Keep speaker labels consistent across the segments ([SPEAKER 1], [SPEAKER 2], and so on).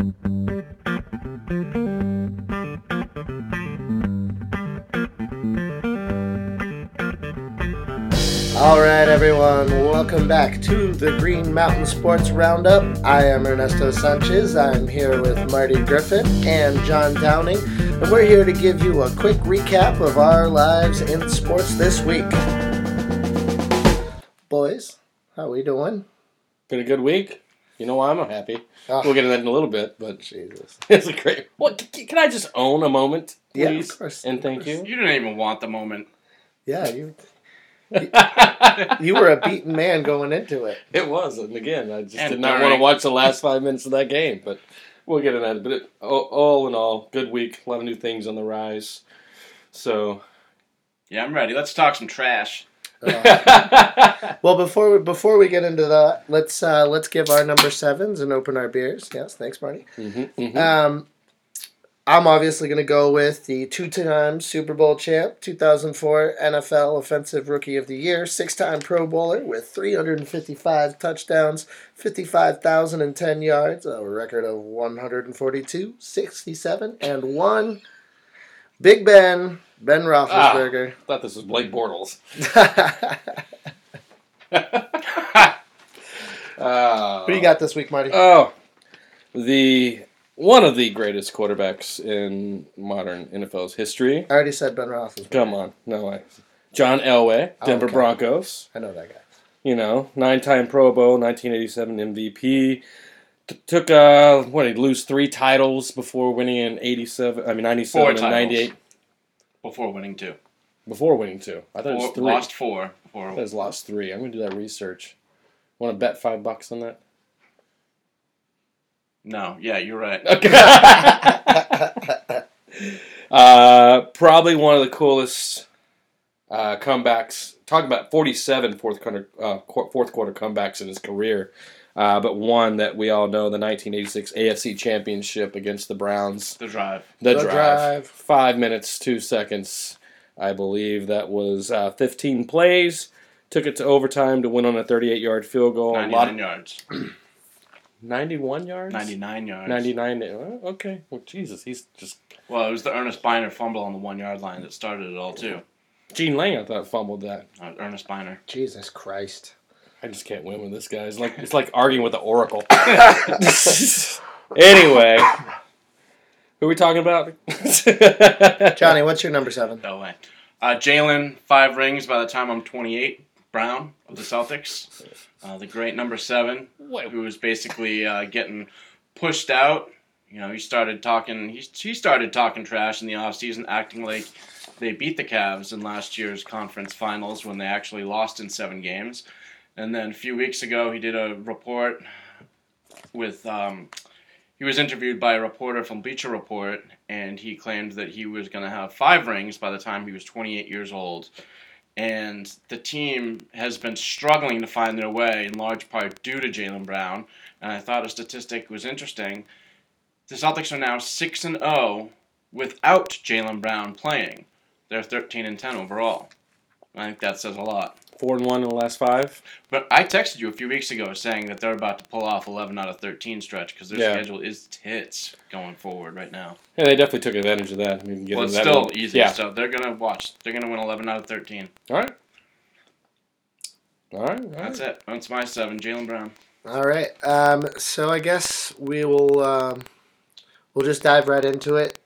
[SPEAKER 1] All right, everyone, welcome back to the Green Mountain Sports Roundup. I am Ernesto Sanchez. I'm here with Marty Griffin and John Downing, and we're here to give you a quick recap of our lives in sports this week. Boys, how we doing?
[SPEAKER 2] Been a good week. You know why I'm unhappy?
[SPEAKER 1] Oh,
[SPEAKER 2] We'll get into that in a little bit, but
[SPEAKER 1] Jesus.
[SPEAKER 2] it's a great. What c- can I just own a moment,
[SPEAKER 1] Yeah,
[SPEAKER 2] please?
[SPEAKER 1] of course.
[SPEAKER 2] And thank you.
[SPEAKER 3] You didn't even want the moment.
[SPEAKER 1] Yeah, you you were a beaten man going into it.
[SPEAKER 2] it was, and again, I just
[SPEAKER 3] And
[SPEAKER 2] did not
[SPEAKER 3] during-
[SPEAKER 2] want to watch the last five minutes of that game. But we'll get into that. But it, all, all in all, good week. A lot of new things on the rise. So.
[SPEAKER 3] Yeah, I'm ready. Let's talk some trash.
[SPEAKER 1] Uh, well, before we, before we get into that, let's uh, let's give our number sevens and open our beers. Yes, thanks, Marty.
[SPEAKER 2] Mhm, mhm.
[SPEAKER 1] Um, I'm obviously going to go with the two-time Super Bowl champ, 2004 NFL Offensive Rookie of the Year, six-time Pro Bowler with 355 touchdowns, 55,010 yards, a record of 142, 67, and one. Big Ben, Ben Roethlisberger.
[SPEAKER 2] I thought this was Blake Bortles. Uh,
[SPEAKER 1] Who you got this week, Marty?
[SPEAKER 2] Oh, the one of the greatest quarterbacks in modern NFL's history.
[SPEAKER 1] I already said Ben Roethlisberger.
[SPEAKER 2] Come on, no way. John Elway, Denver
[SPEAKER 1] Okay.
[SPEAKER 2] Broncos.
[SPEAKER 1] I know that guy.
[SPEAKER 2] You know, nine-time Pro Bowl, 1987 MVP. T- took uh, what? He'd lose three titles before winning in 87. I mean, 97
[SPEAKER 3] Four
[SPEAKER 2] and
[SPEAKER 3] titles.
[SPEAKER 2] 98
[SPEAKER 3] Before winning two.
[SPEAKER 2] before winning two. I thought it was three.
[SPEAKER 3] lost four.
[SPEAKER 2] I thought it was lost three. I'm gonna do that research. Want to bet five bucks on that?
[SPEAKER 3] No, yeah, you're right.
[SPEAKER 2] Okay. uh, probably one of the coolest uh, comebacks. Talking about 47 fourth quarter, uh, fourth quarter comebacks in his career. Uh, but one that we all know, the 1986 AFC Championship against the Browns.
[SPEAKER 3] The drive.
[SPEAKER 2] The,
[SPEAKER 1] The
[SPEAKER 2] drive.
[SPEAKER 1] drive.
[SPEAKER 2] Five minutes, two seconds. I believe that was uh, 15 plays. Took it to overtime to win on a 38 yard field goal. A
[SPEAKER 3] 99
[SPEAKER 2] lot,
[SPEAKER 3] yards.
[SPEAKER 2] 91 yards?
[SPEAKER 3] 99 yards.
[SPEAKER 2] 99. uh, Okay. Well, Jesus, he's just.
[SPEAKER 3] Well, it was the Earnest Byner fumble on the one yard line that started it all, too.
[SPEAKER 2] Gene Lang, I thought, fumbled that.
[SPEAKER 3] Uh, Earnest Byner.
[SPEAKER 1] Jesus Christ.
[SPEAKER 2] I just can't win with this guy. It's like it's like arguing with the Oracle. anyway, who are we talking about?
[SPEAKER 1] Johnny, what's your number seven?
[SPEAKER 3] No way. Uh, Jaylen, five rings by the time I'm 28. Brown of the Celtics. Uh, the great number seven. Who was basically uh, getting pushed out. You know, he started talking. He, he started talking trash in the offseason, acting like they beat the Cavs in last year's conference finals when they actually lost in seven games. And then a few weeks ago, he did a report with. Um, he was interviewed by a reporter from Bleacher Report, and he claimed that he was going to have five rings by the time he was 28 years old. And the team has been struggling to find their way, in large part due to Jaylen Brown. And I thought a statistic was interesting. The Celtics are now 6 and 0 without Jaylen Brown playing. They're 13 and 10 overall. I think that says a lot.
[SPEAKER 2] Four and one in the last five.
[SPEAKER 3] But I texted you a few weeks ago saying that they're about to pull off 11 out of 13 stretch because their
[SPEAKER 2] Yeah.
[SPEAKER 3] schedule is tits going forward right now.
[SPEAKER 2] Yeah, they definitely took advantage of that. I mean, we can get
[SPEAKER 3] Well, it's
[SPEAKER 2] that
[SPEAKER 3] still
[SPEAKER 2] in
[SPEAKER 3] easy.
[SPEAKER 2] Yeah.
[SPEAKER 3] So they're gonna watch. They're gonna win 11 out of 13.
[SPEAKER 2] All right. All right. All right.
[SPEAKER 3] That's it. That's my seven. Jaylen Brown.
[SPEAKER 1] All right. Um, so I guess we will um, we'll just dive right into it.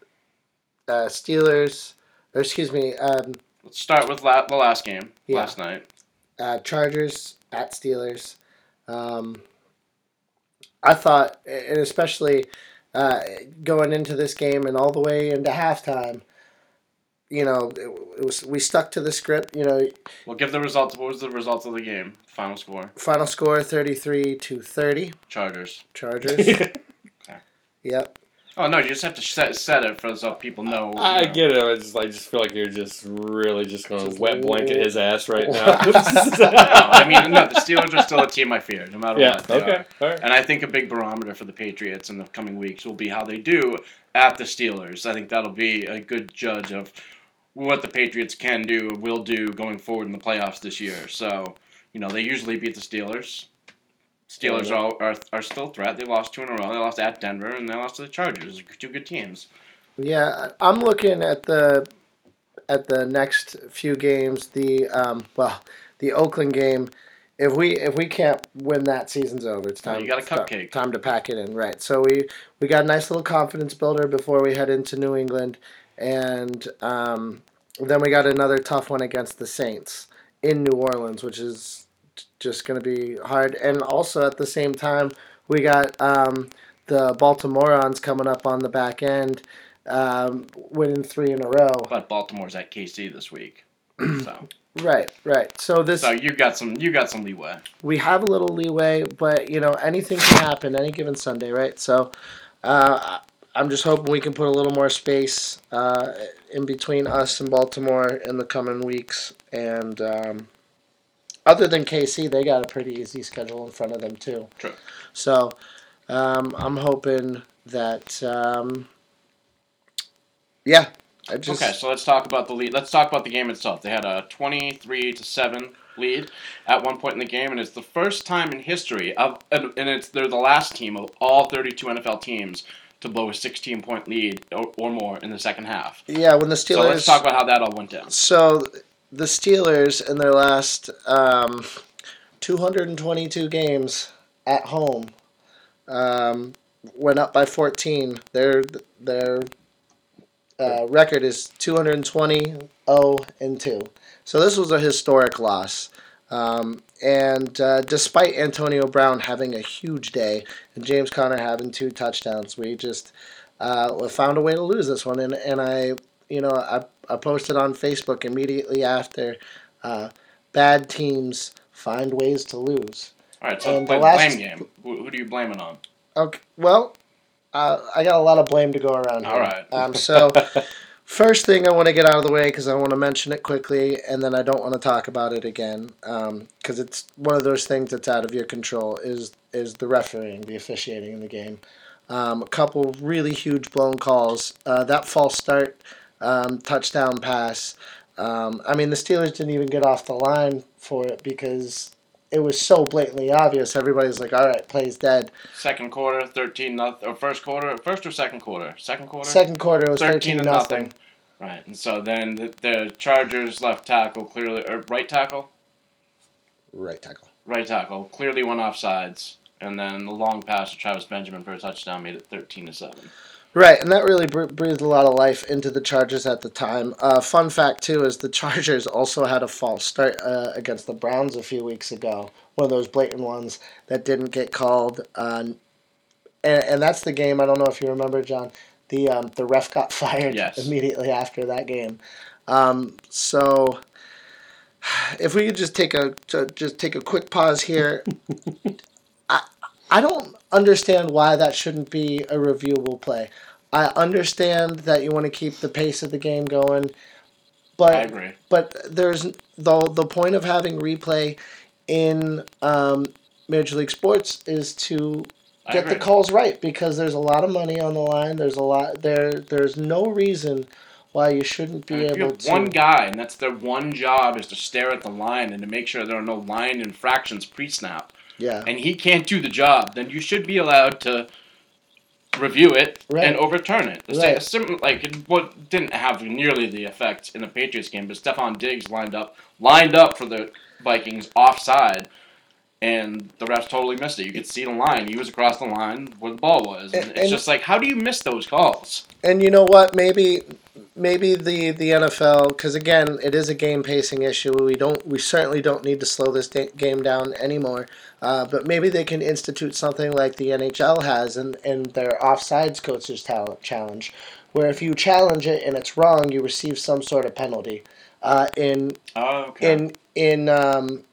[SPEAKER 1] Uh, Steelers, or excuse me, um,
[SPEAKER 3] Let's start with la- the last game
[SPEAKER 1] Yeah.
[SPEAKER 3] last night.
[SPEAKER 1] Uh, Chargers at Steelers. Um, I thought, and especially uh, going into this game and all the way into halftime, you know, it, it was we stuck to the script. You know,
[SPEAKER 3] We'll give the results. What was the results of the game? Final score:
[SPEAKER 1] final score thirty three to thirty.
[SPEAKER 3] Chargers.
[SPEAKER 1] Chargers. yep.
[SPEAKER 3] Oh no, you just have to set, set it for so people know. you
[SPEAKER 2] I
[SPEAKER 3] know.
[SPEAKER 2] get it. I just, I just feel like you're just really just going to wet blanket his ass right now.
[SPEAKER 3] No, I mean, no, the Steelers are still a team I fear, no matter
[SPEAKER 2] yeah.
[SPEAKER 3] what. they
[SPEAKER 2] Okay.
[SPEAKER 3] are.
[SPEAKER 2] All right.
[SPEAKER 3] And I think a big barometer for the Patriots in the coming weeks will be how they do at the Steelers. I think that'll be a good judge of what the Patriots can do, will do going forward in the playoffs this year. So, you know, they usually beat the Steelers. Steelers are, are are still a threat. They lost two in a row. They lost at Denver and they lost to the Chargers. Two good teams.
[SPEAKER 1] Yeah, I'm looking at the at the next few games. The um, well, the Oakland game. If we if we can't win that, season's over. It's time.
[SPEAKER 3] you got a cupcake.
[SPEAKER 1] Time to pack it in, right? So we we got a nice little confidence builder before we head into New England, and um, then we got another tough one against the Saints in New Orleans, which is just going to be hard. And also at the same time, we got um, the Baltimore Ravens coming up on the back end, um, winning three in a row.
[SPEAKER 3] But Baltimore's at KC this week. So,
[SPEAKER 1] Right, right. So this
[SPEAKER 3] so you got some you got some leeway.
[SPEAKER 1] we have a little leeway, but you know anything can happen any given Sunday, right? So uh, I'm just hoping we can put a little more space uh, in between us and Baltimore in the coming weeks. And um, other than KC, they got a pretty easy schedule in front of them too.
[SPEAKER 3] True.
[SPEAKER 1] So um, I'm hoping that um, yeah, I just
[SPEAKER 3] Okay, so let's talk about the lead. Let's talk about the game itself. They had a twenty-three to seven lead at one point in the game, and it's the first time in history of, and it's they're the last team of all thirty-two NFL teams to blow a sixteen-point lead or, or more in the second half.
[SPEAKER 1] yeah when the Steelers.
[SPEAKER 3] So let's talk about how that all went down.
[SPEAKER 1] So the Steelers in their last um, 222 games at home um, went up by 14. Their their uh, record is 220 0 and 2. So this was a historic loss. Um, and uh, despite Antonio Brown having a huge day and James Conner having two touchdowns, we just uh, found a way to lose this one. And, and I, you know, I, I posted on Facebook immediately after uh, bad teams find ways to lose.
[SPEAKER 3] All right, so
[SPEAKER 1] And the last-
[SPEAKER 3] blame game. Who, who do you blame it on?
[SPEAKER 1] Okay, well, uh, I got a lot of blame to go around here.
[SPEAKER 3] All right.
[SPEAKER 1] Um, so, first thing I want to get out of the way because I want to mention it quickly, and then I don't want to talk about it again because it's one of those things that's out of your control. Is is the refereeing, the officiating in the game? Um, a couple really huge blown calls. Uh, that false start um, touchdown pass. Um, I mean, the Steelers didn't even get off the line for it because it was so blatantly obvious. Everybody's like, "All right, play's dead."
[SPEAKER 3] Second quarter, thirteen nothing, or first quarter, first or second quarter? Second quarter.
[SPEAKER 1] Second quarter was
[SPEAKER 3] 13
[SPEAKER 1] thirteen
[SPEAKER 3] to
[SPEAKER 1] nothing.
[SPEAKER 3] nothing. Right, and so then the, the Chargers left tackle clearly, or right tackle,
[SPEAKER 1] Right tackle.
[SPEAKER 3] right tackle clearly went off sides, and then the long pass to Travis Benjamin for a touchdown made it thirteen to seven.
[SPEAKER 1] Right, and that really br- breathed a lot of life into the Chargers at the time. Uh, fun fact too is the Chargers also had a false start uh, against the Browns a few weeks ago. One of those blatant ones that didn't get called, uh, and, and that's the game. I don't know if you remember, John. The um, the ref got fired
[SPEAKER 3] Yes.
[SPEAKER 1] immediately after that game. Um, so, if we could just take a just take a quick pause here. I don't understand why that shouldn't be a reviewable play. I understand that you want to keep the pace of the game going, but
[SPEAKER 3] I agree.
[SPEAKER 1] but there's the the point of having replay in um, Major League Sports is to get the calls right because there's a lot of money on the line. There's a lot there. There's no reason why you shouldn't be
[SPEAKER 3] And if you
[SPEAKER 1] able
[SPEAKER 3] have
[SPEAKER 1] to.
[SPEAKER 3] one guy, and that's their one job, is to stare at the line and to make sure there are no line infractions pre-snap,
[SPEAKER 1] yeah,
[SPEAKER 3] and he can't do the job, then you should be allowed to review it
[SPEAKER 1] Right.
[SPEAKER 3] and overturn it. The
[SPEAKER 1] Right.
[SPEAKER 3] same, like it, what didn't have nearly the effect in the Patriots game, but Stefon Diggs lined up lined up for the Vikings offside. And the refs totally missed it. You could see the line. He was across the line where the ball was. And,
[SPEAKER 1] And-
[SPEAKER 3] it's
[SPEAKER 1] and-
[SPEAKER 3] just like, how do you miss those calls?
[SPEAKER 1] And you know what? Maybe maybe the the NFL because again, it is a game pacing issue. We don't we certainly don't need to slow this da- game down anymore. Uh, but maybe they can institute something like the NHL has in, in their offsides coaches talent challenge, where if you challenge it and it's wrong, you receive some sort of penalty. Uh, in
[SPEAKER 3] Oh, okay.
[SPEAKER 1] in in um,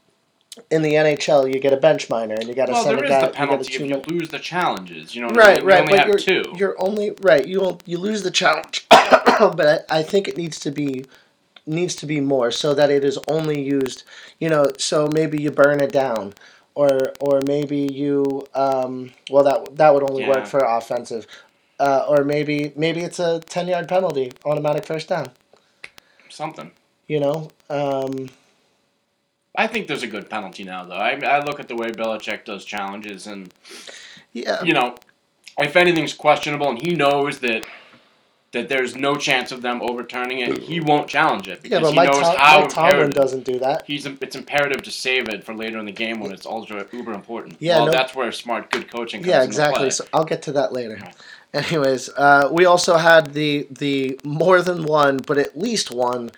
[SPEAKER 1] in the NHL, you get a bench minor and you got to
[SPEAKER 3] well,
[SPEAKER 1] send
[SPEAKER 3] there
[SPEAKER 1] a
[SPEAKER 3] is
[SPEAKER 1] guy.
[SPEAKER 3] the
[SPEAKER 1] you gotta
[SPEAKER 3] penalty if you lose the challenges. You know,
[SPEAKER 1] right,
[SPEAKER 3] we
[SPEAKER 1] right.
[SPEAKER 3] only
[SPEAKER 1] but
[SPEAKER 3] have
[SPEAKER 1] you're,
[SPEAKER 3] two.
[SPEAKER 1] You're only right. You you lose the challenge, but I, I think it needs to be needs to be more so that it is only used. You know, so maybe you burn it down, or or maybe you um, well that that would only
[SPEAKER 3] Yeah.
[SPEAKER 1] work for offensive, uh, or maybe maybe it's a ten yard penalty, automatic first down.
[SPEAKER 3] Something.
[SPEAKER 1] You know, um,
[SPEAKER 3] I think there's a good penalty now, though. I, I look at the way Belichick does challenges, and
[SPEAKER 1] Yeah,
[SPEAKER 3] you know, if anything's questionable, and he knows that that there's no chance of them overturning it, he won't challenge it
[SPEAKER 1] yeah,
[SPEAKER 3] because
[SPEAKER 1] but
[SPEAKER 3] he
[SPEAKER 1] Mike,
[SPEAKER 3] knows
[SPEAKER 1] Tom-
[SPEAKER 3] how
[SPEAKER 1] Mike Tomlin
[SPEAKER 3] imperative.
[SPEAKER 1] doesn't do that.
[SPEAKER 3] He's it's imperative to save it for later in the game when it's ultra uber important.
[SPEAKER 1] Yeah,
[SPEAKER 3] well,
[SPEAKER 1] no-
[SPEAKER 3] that's where smart, good coaching comes in.
[SPEAKER 1] Yeah,
[SPEAKER 3] into
[SPEAKER 1] exactly.
[SPEAKER 3] play.
[SPEAKER 1] So I'll get to that later.
[SPEAKER 3] Right.
[SPEAKER 1] Anyways, uh, we also had the the more than one, but at least one,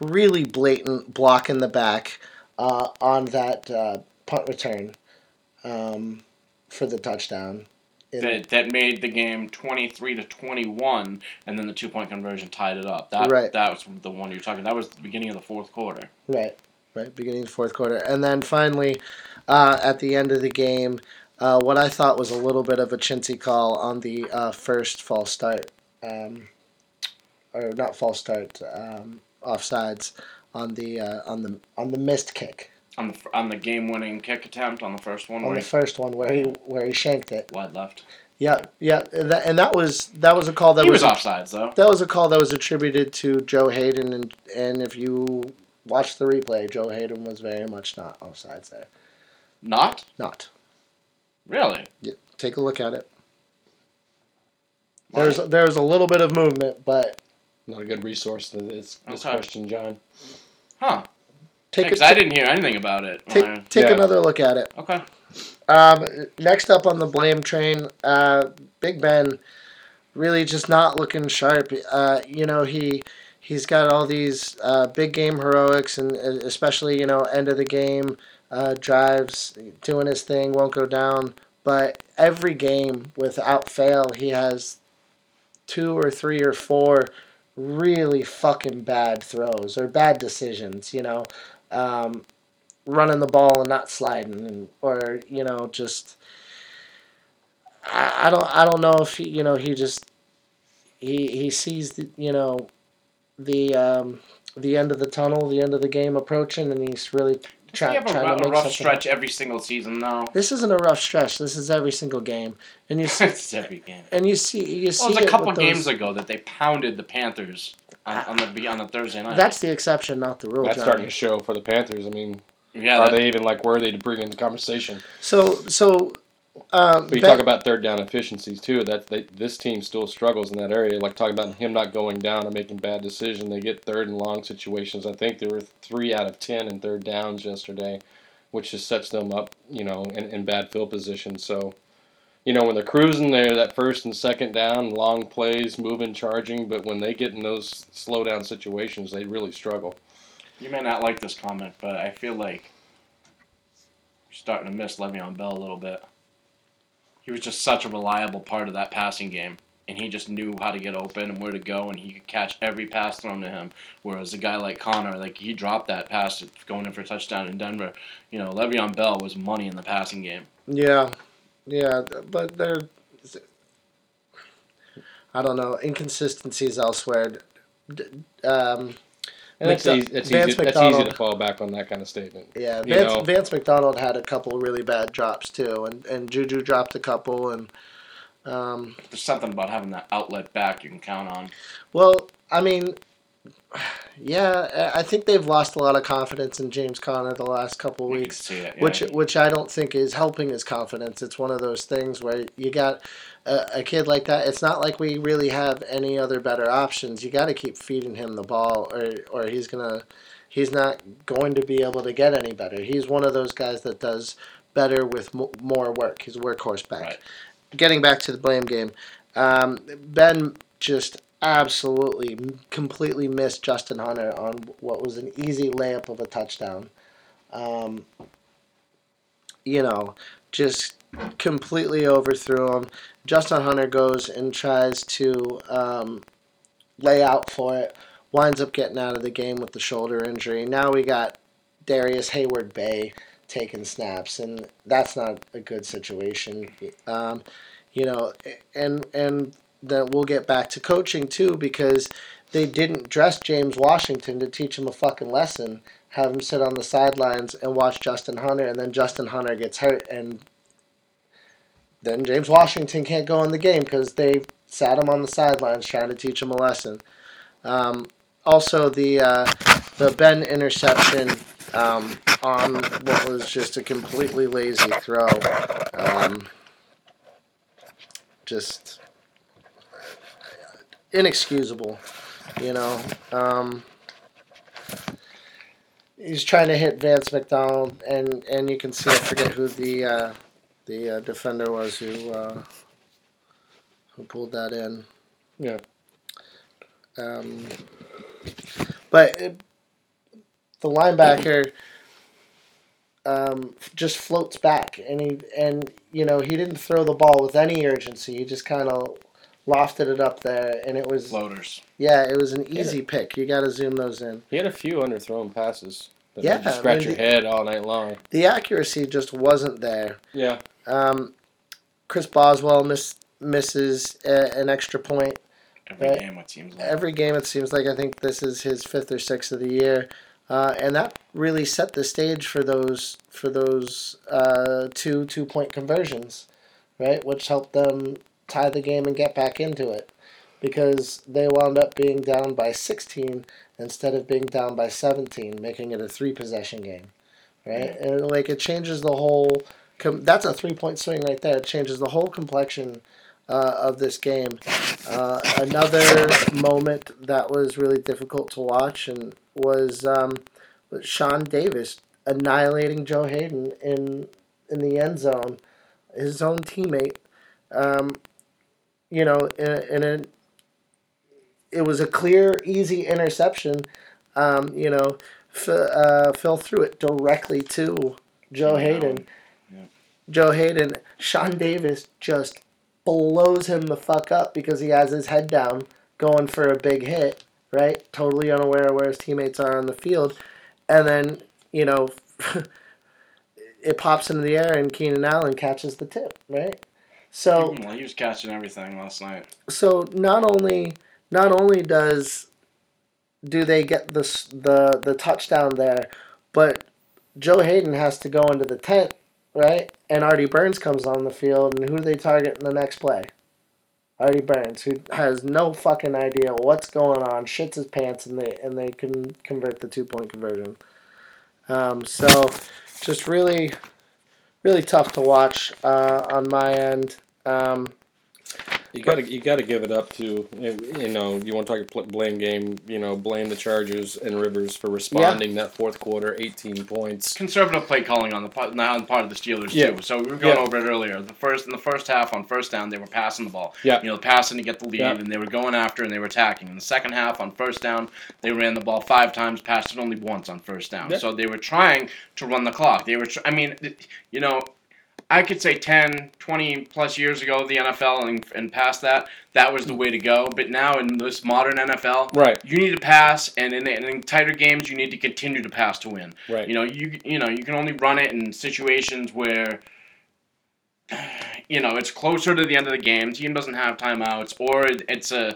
[SPEAKER 1] really blatant block in the back uh, on that uh, punt return um, for the touchdown.
[SPEAKER 3] That, that made the game 23 to 21 and then the two point conversion tied it up. That
[SPEAKER 1] Right.
[SPEAKER 3] that was the one you're talking that was the beginning of the fourth quarter.
[SPEAKER 1] Right, right, beginning of the fourth quarter, and then finally, uh, at the end of the game, uh, what I thought was a little bit of a chintzy call on the uh, first false start, um, or not false start, um, offsides on the uh, on the on the missed kick
[SPEAKER 3] on the on the game winning kick attempt on the first one
[SPEAKER 1] on
[SPEAKER 3] where
[SPEAKER 1] the
[SPEAKER 3] he
[SPEAKER 1] first one where he where he shanked it.
[SPEAKER 3] wide left
[SPEAKER 1] Yeah, yeah, and that, and that was that was a call that
[SPEAKER 3] he
[SPEAKER 1] was,
[SPEAKER 3] was offsides though
[SPEAKER 1] that was a call that was attributed to Joe Haden, and and if you watch the replay, Joe Haden was very much not offsides there.
[SPEAKER 3] not
[SPEAKER 1] Not.
[SPEAKER 3] really
[SPEAKER 1] Yeah, take a look at it. There's there's a little bit of movement, but
[SPEAKER 2] Not a good resource to this, this
[SPEAKER 3] Okay.
[SPEAKER 2] question, John.
[SPEAKER 3] huh
[SPEAKER 1] take
[SPEAKER 3] because
[SPEAKER 1] a,
[SPEAKER 3] I didn't hear anything about it
[SPEAKER 1] take,
[SPEAKER 3] when
[SPEAKER 1] take
[SPEAKER 2] Yeah.
[SPEAKER 1] another look at it.
[SPEAKER 3] Okay
[SPEAKER 1] Um, next up on the blame train, uh, Big Ben, really just not looking sharp. Uh, you know he he's got all these uh, big game heroics, and especially you know end of the game uh, drives, doing his thing, won't go down. But every game, without fail, he has two or three or four really fucking bad throws or bad decisions. You know. Um, running the ball and not sliding, and, or you know, just I, I don't I don't know if he you know he just he he sees the, you know the um, the end of the tunnel, the end of the game approaching, and he's really try,
[SPEAKER 3] we have a,
[SPEAKER 1] trying to
[SPEAKER 3] a
[SPEAKER 1] make
[SPEAKER 3] rough
[SPEAKER 1] something.
[SPEAKER 3] stretch every single season though
[SPEAKER 1] This isn't a rough stretch. This is every single game, and you see
[SPEAKER 3] it's every game
[SPEAKER 1] and you see you see
[SPEAKER 3] well, it was a
[SPEAKER 1] it
[SPEAKER 3] couple games
[SPEAKER 1] those-
[SPEAKER 3] ago that they pounded the Panthers on, on the on the Thursday night.
[SPEAKER 1] That's the exception, not the rule.
[SPEAKER 2] That's
[SPEAKER 1] Johnny.
[SPEAKER 2] starting to show for the Panthers. I mean,
[SPEAKER 3] yeah.
[SPEAKER 2] are
[SPEAKER 3] that-
[SPEAKER 2] they even like worthy to bring in the conversation?
[SPEAKER 1] So so. Um,
[SPEAKER 2] But you
[SPEAKER 1] Ben-
[SPEAKER 2] talk about third down efficiencies too. That they, this team still struggles in that area. Like talking about him not going down and making bad decisions. They get third and long situations. I think there were three out of ten in third downs yesterday, which just sets them up, you know, in, in bad field position. So, you know, when they're cruising there, that first and second down, long plays, moving, charging. But when they get in those slow down situations, they really struggle.
[SPEAKER 3] You may not like this comment, but I feel like you're starting to miss Le'Veon Bell a little bit. He was just such a reliable part of that passing game, and he just knew how to get open and where to go, and he could catch every pass thrown to him. Whereas a guy like Conner, like he dropped that pass going in for a touchdown in Denver. You know, Le'Veon Bell was money in the passing game.
[SPEAKER 1] Yeah, yeah, but there, I don't know inconsistencies elsewhere. Um,
[SPEAKER 2] And it's,
[SPEAKER 1] Mc-
[SPEAKER 2] easy, it's,
[SPEAKER 1] Vance
[SPEAKER 2] easy, it's easy to fall back on that kind of statement.
[SPEAKER 1] Yeah,
[SPEAKER 2] you know.
[SPEAKER 1] Vance McDonald had a couple really bad drops too, and and Juju dropped a couple, and um,
[SPEAKER 3] There's something about having that outlet back you can count on.
[SPEAKER 1] well, I mean, yeah, I think they've lost a lot of confidence in James Conner the last couple
[SPEAKER 3] can
[SPEAKER 1] weeks.
[SPEAKER 3] yeah.
[SPEAKER 1] which which I don't think is helping his confidence. It's one of those things where you got a, a kid like that. It's not like we really have any other better options. You got to keep feeding him the ball, or or he's gonna he's not going to be able to get any better. He's one of those guys that does better with mo- more work. He's a workhorse back.
[SPEAKER 3] Right.
[SPEAKER 1] Getting back to the blame game, um, Ben just absolutely completely missed Justin Hunter on what was an easy layup of a touchdown. Um, you know, just completely overthrew him. Justin Hunter goes and tries to um, lay out for it, winds up getting out of the game with the shoulder injury. Now we got Darrius Heyward-Bey taking snaps, and that's not a good situation. Um, you know, and and then we'll get back to coaching too because they didn't dress James Washington to teach him a fucking lesson. Have him sit on the sidelines and watch Justin Hunter, and then Justin Hunter gets hurt, and then James Washington can't go in the game because they sat him on the sidelines trying to teach him a lesson. Um, also, the uh, the Ben interception um, on what was just a completely lazy throw. Um, just inexcusable, you know. Um, he's trying to hit Vance McDonald, and, and you can see I forget who the uh, the uh, defender was who uh, who pulled that in.
[SPEAKER 2] Yeah.
[SPEAKER 1] Um, but it, the linebacker um, just floats back, and he and you know he didn't throw the ball with any urgency. He just kind of lofted it up there, and it was
[SPEAKER 3] Floaters.
[SPEAKER 1] yeah, it was an easy pick. You got to zoom those in.
[SPEAKER 2] He had a few underthrown passes. That
[SPEAKER 1] Yeah,
[SPEAKER 2] made you scratch
[SPEAKER 1] I mean,
[SPEAKER 2] your head all night long.
[SPEAKER 1] The accuracy just wasn't there.
[SPEAKER 2] Yeah.
[SPEAKER 1] Um, Chris Boswell miss, misses a, an extra point
[SPEAKER 3] Every
[SPEAKER 1] Right.
[SPEAKER 3] game, it seems like.
[SPEAKER 1] every game. It seems like I think this is his fifth or sixth of the year, uh, and that really set the stage for those for those uh, two two point conversions, right? Which helped them tie the game and get back into it, because they wound up being down by sixteen instead of being down by seventeen, making it a three possession game, right? And like it changes the whole. Com- that's a three point swing right there. It changes the whole complexion uh, of this game. Uh, another moment that was really difficult to watch and was um, Sean Davis annihilating Joe Haden in in the end zone, his own teammate. Um, you know, and, in it was a clear, easy interception. Um, you know, f- uh, fell through it directly to Joe Haden.
[SPEAKER 3] Yeah.
[SPEAKER 1] Joe Haden, Sean Davis just blows him the fuck up because he has his head down going for a big hit, right? Totally unaware of where his teammates are on the field. And then, you know, it pops into the air and Keenan Allen catches the tip, right? So
[SPEAKER 3] well, he was catching everything last night.
[SPEAKER 1] so not only not only does do they get the the the touchdown there, but Joe Haden has to go into the tent, right? And Artie Burns comes on the field, and who do they target in the next play? Artie Burns, who has no fucking idea what's going on, shits his pants, and they and they can convert the two point conversion. Um, so, just really, really tough to watch uh, on my end. Um,
[SPEAKER 2] You gotta you gotta give it up to you know you want to talk pl- blame game you know blame the Chargers and Rivers for responding that fourth quarter eighteen points
[SPEAKER 3] Conservative play calling on the part, on the part of the Steelers
[SPEAKER 2] Yeah.
[SPEAKER 3] too. So we were going
[SPEAKER 2] Yeah.
[SPEAKER 3] over it earlier. The first in the first half on first down, they were passing the ball.
[SPEAKER 2] Yeah.
[SPEAKER 3] You know, passing to get the lead,
[SPEAKER 2] Yeah.
[SPEAKER 3] and they were going after and they were attacking. In the second half on first down, they ran the ball five times, passed it only once on first down.
[SPEAKER 2] Yeah.
[SPEAKER 3] So they were trying to run the clock. They were. Tr- I mean, you know. I could say 10, 20 plus years ago, the NFL and, and past that, that was the way to go. But now in this modern NFL,
[SPEAKER 2] right
[SPEAKER 3] you need to pass, and in, and in tighter games, you need to continue to pass to win.
[SPEAKER 2] right
[SPEAKER 3] You know, you you know, you can only run it in situations where you know it's closer to the end of the game. Team doesn't have timeouts, or it- it's a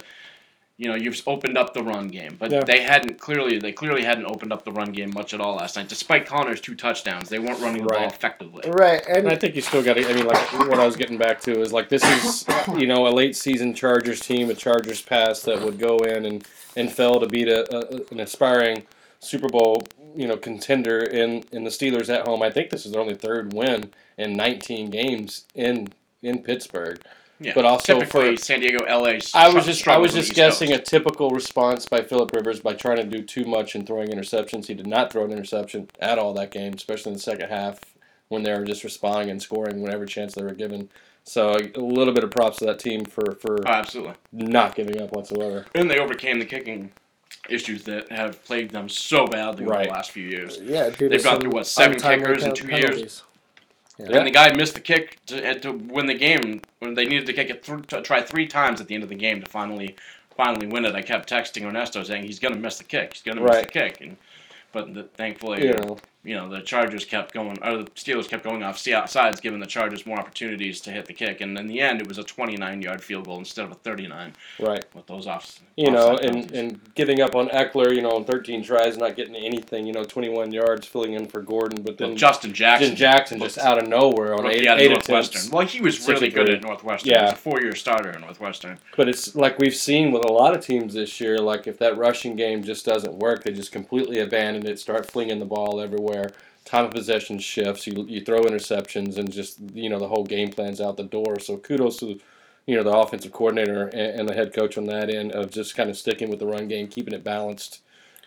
[SPEAKER 3] you know you've opened up the run game. But
[SPEAKER 2] Yeah.
[SPEAKER 3] they hadn't clearly they clearly hadn't opened up the run game much at all last night. Despite Conner's two touchdowns, they weren't running the ball effectively.
[SPEAKER 1] right, and
[SPEAKER 2] And I think you still got to. I mean, like what I was getting back to is like this is you know a late season Chargers team, a Chargers pass that would go in and and fail to beat a, a an aspiring Super Bowl you know contender in in the Steelers at home. I think this is their only third win in 19 games in in Pittsburgh.
[SPEAKER 3] Yeah.
[SPEAKER 2] But also
[SPEAKER 3] typically
[SPEAKER 2] for-
[SPEAKER 3] San Diego, LA.
[SPEAKER 2] I was just I was just guessing
[SPEAKER 3] Coast.
[SPEAKER 2] a typical response by Philip Rivers by trying to do too much and throwing interceptions. He did not throw an interception at all that game, especially in the second half when they were just responding and scoring whenever chance they were given. So a little bit of props to that team for for
[SPEAKER 3] Oh, absolutely.
[SPEAKER 2] not giving up whatsoever.
[SPEAKER 3] And they overcame the kicking issues that have plagued them so badly over the last few years.
[SPEAKER 1] yeah,
[SPEAKER 3] They've gone through, what, seven
[SPEAKER 1] untimely
[SPEAKER 3] kickers in
[SPEAKER 1] pen-
[SPEAKER 3] two years?
[SPEAKER 2] Yeah.
[SPEAKER 3] And the guy missed the kick to, to win the game when they needed to kick it th- to try three times at the end of the game to finally finally win it. I kept texting Ernesto saying he's gonna miss the kick. He's gonna miss
[SPEAKER 2] Right.
[SPEAKER 3] the kick, and but the, thankfully,
[SPEAKER 2] You know,
[SPEAKER 3] you know, the Chargers kept going, or the Steelers kept going off sides, giving the Chargers more opportunities to hit the kick. And in the end, it was a 29-yard field goal instead of a 39
[SPEAKER 2] right.
[SPEAKER 3] with those off.
[SPEAKER 2] You know, and,
[SPEAKER 3] penalties.
[SPEAKER 2] and giving up on Ekeler, you know, on 13 tries, not getting anything, you know, 21 yards, filling in for Gordon, but
[SPEAKER 3] Well,
[SPEAKER 2] then
[SPEAKER 3] Justin Jackson.
[SPEAKER 2] Jim Jackson just out of nowhere on eight,
[SPEAKER 3] out of
[SPEAKER 2] eight
[SPEAKER 3] Northwestern. Well, he was really good at Northwestern.
[SPEAKER 2] Yeah.
[SPEAKER 3] He was a four-year starter at Northwestern.
[SPEAKER 2] But it's like we've seen with a lot of teams this year. Like if that rushing game just doesn't work, they just completely abandon it, start flinging the ball everywhere. Time of possession shifts. You you throw interceptions, and just you know the whole game plan's out the door. So kudos to you know the offensive coordinator and, and the head coach on that end of just kind of sticking with the run game, keeping it balanced,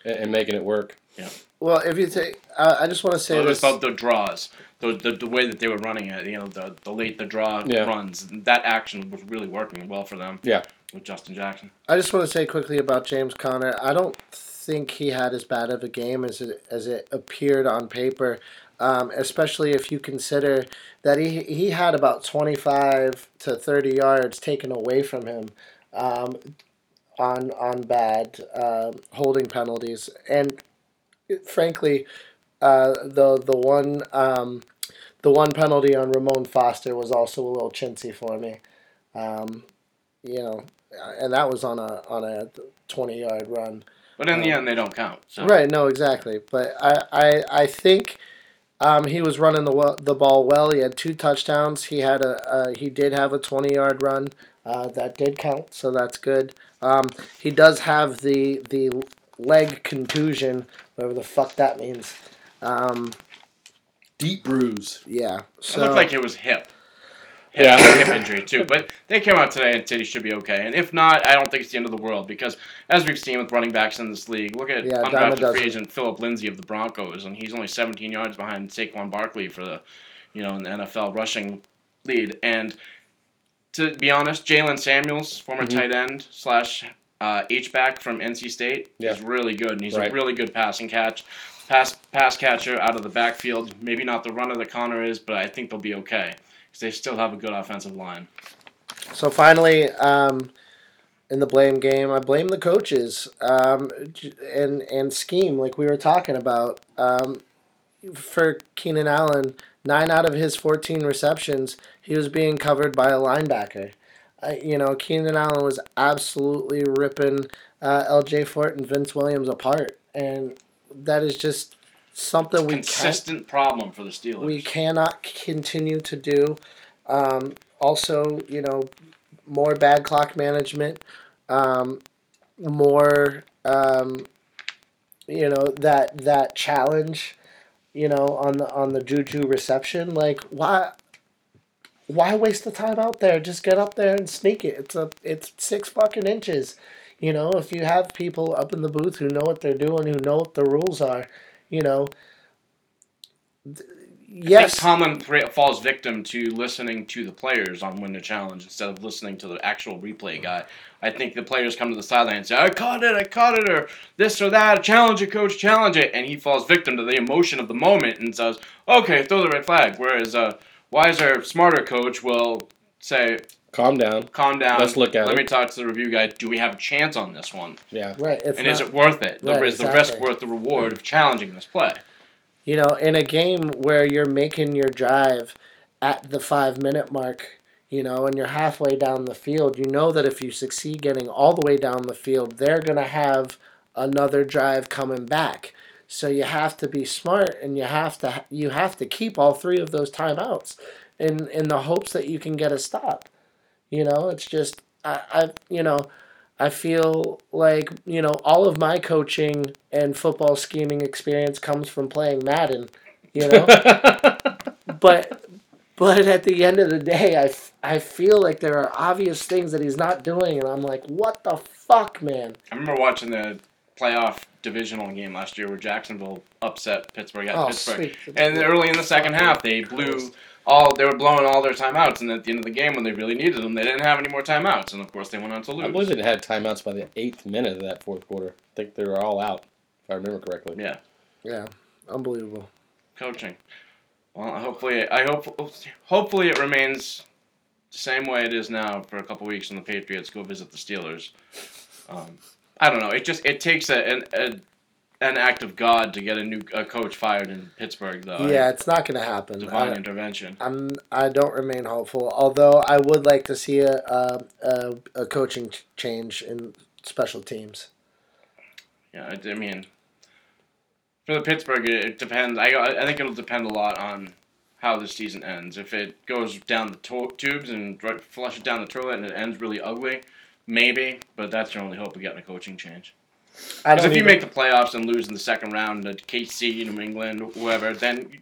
[SPEAKER 2] and, and making it work. Yeah.
[SPEAKER 1] Well, if you take, uh, I just want to say
[SPEAKER 3] Well, it was
[SPEAKER 1] this.
[SPEAKER 3] about the draws, the, the the way that they were running it. You know, the the late the draw
[SPEAKER 2] Yeah.
[SPEAKER 3] runs. That action was really working well for them.
[SPEAKER 2] Yeah.
[SPEAKER 3] With Justin Jackson.
[SPEAKER 1] I just want to say quickly about James Conner. I don't think he had as bad of a game as it as it appeared on paper. Um, especially if you consider that he he had about twenty five to thirty yards taken away from him um, on on bad uh, holding penalties, and frankly, uh, the the one um, the one penalty on Ramon Foster was also a little chintzy for me. Um, you know, and that was on a on a twenty yard run.
[SPEAKER 3] But in the
[SPEAKER 1] Um,
[SPEAKER 3] end, they don't count. So.
[SPEAKER 1] Right. No, exactly. But I I, I think. Um, he was running the well, the ball well. He had two touchdowns. He had a uh, he did have a twenty yard run uh, that did count, so that's good. Um, he does have the the leg contusion, whatever the fuck that means. Um,
[SPEAKER 2] Deep bruise.
[SPEAKER 1] yeah.
[SPEAKER 3] It looked like it was hip.
[SPEAKER 2] Yeah.
[SPEAKER 3] hip injury too. But they came out today and said he should be okay. And if not, I don't think it's the end of the world because as we've seen with running backs in this league, look at
[SPEAKER 1] Yeah,
[SPEAKER 3] undrafted free agent Phillip Lindsay of the Broncos, and he's only 17 yards behind Saquon Barkley for the, you know, in the NFL rushing lead. And to be honest, Jaylen Samuels, former
[SPEAKER 2] Mhm.
[SPEAKER 3] tight end slash uh, H back from NC State,
[SPEAKER 2] Yeah.
[SPEAKER 3] is really good, and he's
[SPEAKER 2] Right.
[SPEAKER 3] a really good passing catch. Pass pass catcher out of the backfield. Maybe not the runner that Conner is, but I think they'll be okay because they still have a good offensive line.
[SPEAKER 1] So finally, um, in the blame game, I blame the coaches um, and and scheme, like we were talking about. Um, for Keenan Allen, nine out of his fourteen receptions, he was being covered by a linebacker. You know, Keenan Allen was absolutely ripping uh, L.J. Fort and Vince Williams apart, and that is just something we
[SPEAKER 3] Consistent problem for the Steelers.
[SPEAKER 1] we cannot continue to do. Um, also, you know, more bad clock management, um, more, um, you know, that that challenge, you know, on the on the juju reception. Like, why? Why waste the time out there? Just get up there and sneak it. It's a it's six fucking inches. You know, if you have people up in the booth who know what they're doing, who know what the rules are, you know. th- Yes,
[SPEAKER 3] Tomlin falls victim to listening to the players on when to challenge instead of listening to the actual replay mm-hmm. guy. I think the players come to the sideline and say, "I caught it, I caught it," or this or that. Challenge it, coach, challenge it, and he falls victim to the emotion of the moment and says, "Okay, throw the red flag." Whereas a wiser, smarter coach will say,
[SPEAKER 2] Calm down.
[SPEAKER 3] "Calm down.
[SPEAKER 2] Let's look at it.
[SPEAKER 3] Let
[SPEAKER 2] it."
[SPEAKER 3] me talk to the review guy. Do we have a chance on this one?
[SPEAKER 2] Yeah.
[SPEAKER 1] right. It's
[SPEAKER 3] and
[SPEAKER 1] not,
[SPEAKER 3] is it worth it?
[SPEAKER 1] Right,
[SPEAKER 3] is the risk
[SPEAKER 1] exactly.
[SPEAKER 3] worth the reward of challenging this play?
[SPEAKER 1] You know, in a game where you're making your drive at the five minute mark, you know, and you're halfway down the field, you know that if you succeed getting all the way down the field, they're going to have another drive coming back. So you have to be smart and you have to you have to keep all three of those timeouts in in the hopes that you can get a stop. You know, it's just I, I you know, I feel like, you know, all of my coaching and football scheming experience comes from playing Madden, you know? but but at the end of the day, I, f- I feel like there are obvious things that he's not doing and I'm like, "What the fuck, man?"
[SPEAKER 3] I remember watching the playoff divisional game last year where Jacksonville upset Pittsburgh at
[SPEAKER 1] Oh,
[SPEAKER 3] Pittsburgh.
[SPEAKER 1] sweet.
[SPEAKER 3] And early in the second half, they blew all. They were blowing all their timeouts, and at the end of the game, when they really needed them, they didn't have any more timeouts, and of course, they went on to lose.
[SPEAKER 2] I believe they had timeouts by the eighth minute of that fourth quarter. I think they were all out, if I remember correctly.
[SPEAKER 3] Yeah,
[SPEAKER 1] Yeah, unbelievable.
[SPEAKER 3] coaching. Well, hopefully, I hope. Hopefully, it remains the same way it is now for a couple weeks when the Patriots go visit the Steelers. Um, I don't know. It just it takes a, an a, an act of God to get a new a coach fired in Pittsburgh, though.
[SPEAKER 1] yeah, it's not going to happen.
[SPEAKER 3] divine
[SPEAKER 1] I,
[SPEAKER 3] intervention.
[SPEAKER 1] I'm I don't remain hopeful, although I would like to see a a, a, coaching change in special teams.
[SPEAKER 3] Yeah, I, I mean, for the Pittsburgh, it, it depends. I I think it'll depend a lot on how the season ends. If it goes down the to- tubes and dr- flush it down the toilet and it ends really ugly, maybe. But that's your only hope of getting a coaching change.
[SPEAKER 1] I
[SPEAKER 3] Because if you make the playoffs and lose in the second round to KC, New England, whoever, then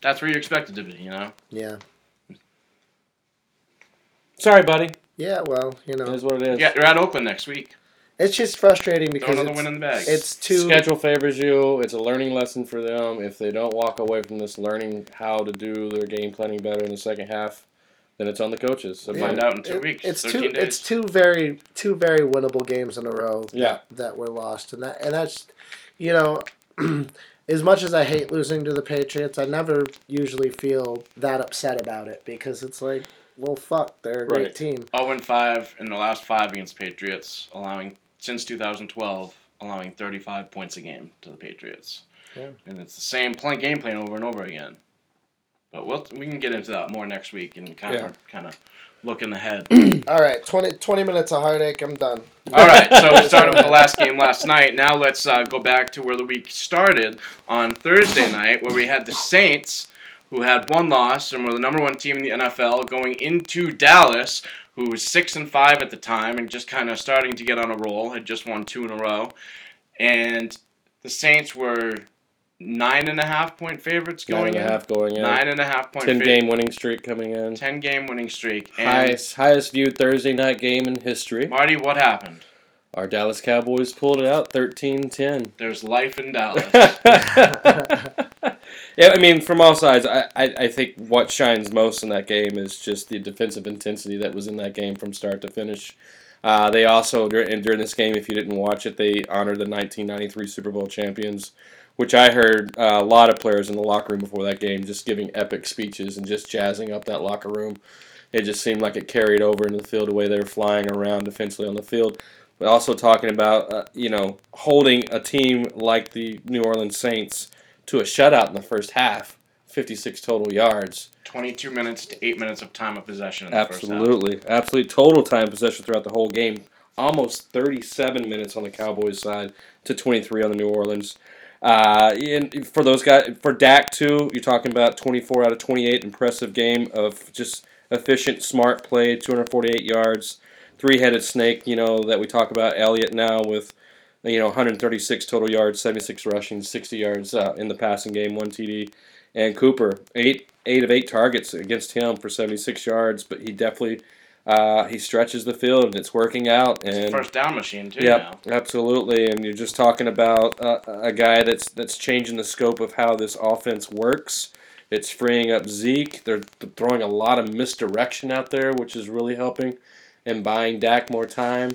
[SPEAKER 3] that's where you're expected to be. You know.
[SPEAKER 1] yeah,
[SPEAKER 2] Sorry, buddy.
[SPEAKER 1] yeah. Well, you know, It
[SPEAKER 2] is what it is.
[SPEAKER 3] Yeah, you're at Oakland next week.
[SPEAKER 1] it's just frustrating
[SPEAKER 3] Throw
[SPEAKER 1] because
[SPEAKER 3] another
[SPEAKER 1] it's,
[SPEAKER 3] win in the bag.
[SPEAKER 1] it's too.
[SPEAKER 2] Schedule favors you. It's a learning lesson for them. If they don't walk away from this learning how to do their game planning better in the second half, then it's on the coaches. So
[SPEAKER 3] Find
[SPEAKER 2] find
[SPEAKER 3] out in two
[SPEAKER 1] it-
[SPEAKER 3] weeks.
[SPEAKER 1] It's two.
[SPEAKER 3] days.
[SPEAKER 1] It's two very two very winnable games in a row.
[SPEAKER 2] Yeah.
[SPEAKER 1] that were lost, and that and that's, you know, as much as I hate losing to the Patriots, I never usually feel that upset about it because it's like, well, fuck, they're a great
[SPEAKER 2] Right.
[SPEAKER 1] team.
[SPEAKER 3] 0 and 5 in the last five against Patriots, allowing since 2012, allowing 35 points a game to the Patriots.
[SPEAKER 1] Yeah.
[SPEAKER 3] And it's the same game plan over and over again. But we'll, we can get into that more next week and kind
[SPEAKER 2] Yeah.
[SPEAKER 3] of kind of looking ahead.
[SPEAKER 1] All right, 20, 20 minutes of heartache. I'm done.
[SPEAKER 3] All right, so we started with the last game last night. Now let's uh, go back to where the week started on Thursday night, where we had the Saints, who had one loss and were the number one team in the NFL, going into Dallas, who was six and five at the time and just kind of starting to get on a roll. Had just won two in a row, and the Saints were nine and a half point favorites
[SPEAKER 2] nine
[SPEAKER 3] going
[SPEAKER 2] and a
[SPEAKER 3] in.
[SPEAKER 2] half going in.
[SPEAKER 3] Nine and a half point.
[SPEAKER 2] Ten
[SPEAKER 3] fav-
[SPEAKER 2] game winning streak coming in.
[SPEAKER 3] Ten game winning streak. And
[SPEAKER 2] Highest highest viewed Thursday night game in history.
[SPEAKER 3] Marty, what happened?
[SPEAKER 2] Our Dallas Cowboys pulled it out 13-10.
[SPEAKER 3] There's life in Dallas.
[SPEAKER 2] yeah, I mean, from all sides, I, I, I think what shines most in that game is just the defensive intensity that was in that game from start to finish. Uh, they also, dur- and during this game, if you didn't watch it, they honored the 1993 Super Bowl champions, which I heard uh, a lot of players in the locker room before that game just giving epic speeches and just jazzing up that locker room. It just seemed like it carried over into the field the way they were flying around defensively on the field. But also talking about, uh, you know, holding a team like the New Orleans Saints to a shutout in the first half, 56 total yards.
[SPEAKER 3] 22 minutes to 8 minutes of time of possession in the first half.
[SPEAKER 2] Absolutely. Absolutely. Total time possession throughout the whole game. Almost 37 minutes on the Cowboys side to 23 on the New Orleans. Uh, and for those guys, for Dak too, you're talking about 24 out of 28. Impressive game of just efficient, smart play, 248 yards, three-headed snake. You know that we talk about Elliott now with, you know, 136 total yards, 76 rushing, 60 yards uh, in the passing game, one TD, and Cooper eight eight of eight targets against him for 76 yards, but he definitely uh, he stretches the field and it's working out. And
[SPEAKER 3] First down machine, too,
[SPEAKER 2] Yep,
[SPEAKER 3] now.
[SPEAKER 2] absolutely. And you're just talking about uh, a guy that's that's changing the scope of how this offense works. It's freeing up Zeke. They're throwing a lot of misdirection out there, which is really helping, and buying Dak more time.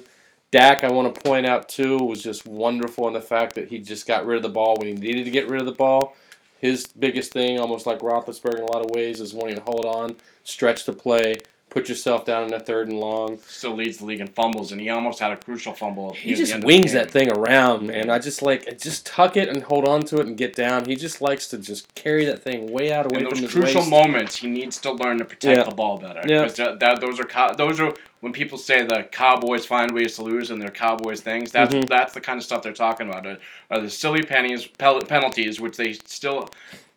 [SPEAKER 2] Dak, I want to point out too, was just wonderful in the fact that he just got rid of the ball when he needed to get rid of the ball. His biggest thing, almost like Roethlisberger in a lot of ways, is wanting to hold on, stretch the play, put yourself down in a third and long.
[SPEAKER 3] Still leads the league in fumbles, and he almost had a crucial fumble.
[SPEAKER 2] He just
[SPEAKER 3] end of the
[SPEAKER 2] wings that thing around, man. I just like just tuck it and hold on to it and get down. He just likes to just carry that thing way out away
[SPEAKER 3] In
[SPEAKER 2] from
[SPEAKER 3] those crucial
[SPEAKER 2] waist.
[SPEAKER 3] moments, he needs to learn to protect
[SPEAKER 2] Yeah.
[SPEAKER 3] the ball better.
[SPEAKER 2] Yeah.
[SPEAKER 3] that, that- those are those are when people say the Cowboys find ways to lose and they're Cowboys things. That's
[SPEAKER 2] Mhm.
[SPEAKER 3] that's the kind of stuff they're talking about. Are, are the silly pennies pel- penalties, which they still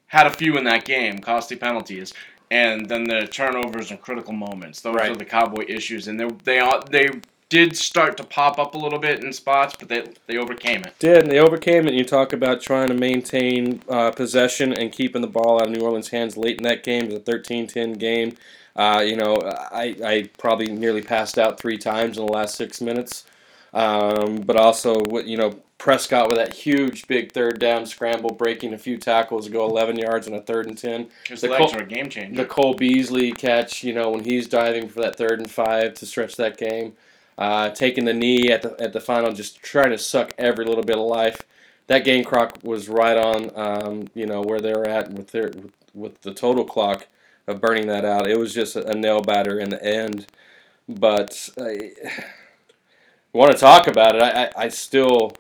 [SPEAKER 3] had a few in that game, costly penalties, and then the turnovers and critical moments. Those
[SPEAKER 2] Right.
[SPEAKER 3] are the Cowboy issues, and they they are, they did start to pop up a little bit in spots, but they they overcame it.
[SPEAKER 2] Did and they overcame it. And you talk about trying to maintain uh, possession and keeping the ball out of New Orleans' hands late in that game. It was a 13-10 game. Uh, you know, I, I probably nearly passed out three times in the last six minutes. Um, but also, what you know, Prescott with that huge big third down scramble, breaking a few tackles to go 11 yards on a third and 10.
[SPEAKER 3] His
[SPEAKER 2] The
[SPEAKER 3] legs
[SPEAKER 2] Col-
[SPEAKER 3] are a game changer.
[SPEAKER 2] the Cole Beasley catch, you know, when he's diving for that third and five to stretch that game, uh, taking the knee at the at the final, just trying to suck every little bit of life. That game clock was right on, um, you know, where they were at with their with, the total clock of burning that out. It was just a, a nail batter in the end. But I want to talk about it. I, I, I still,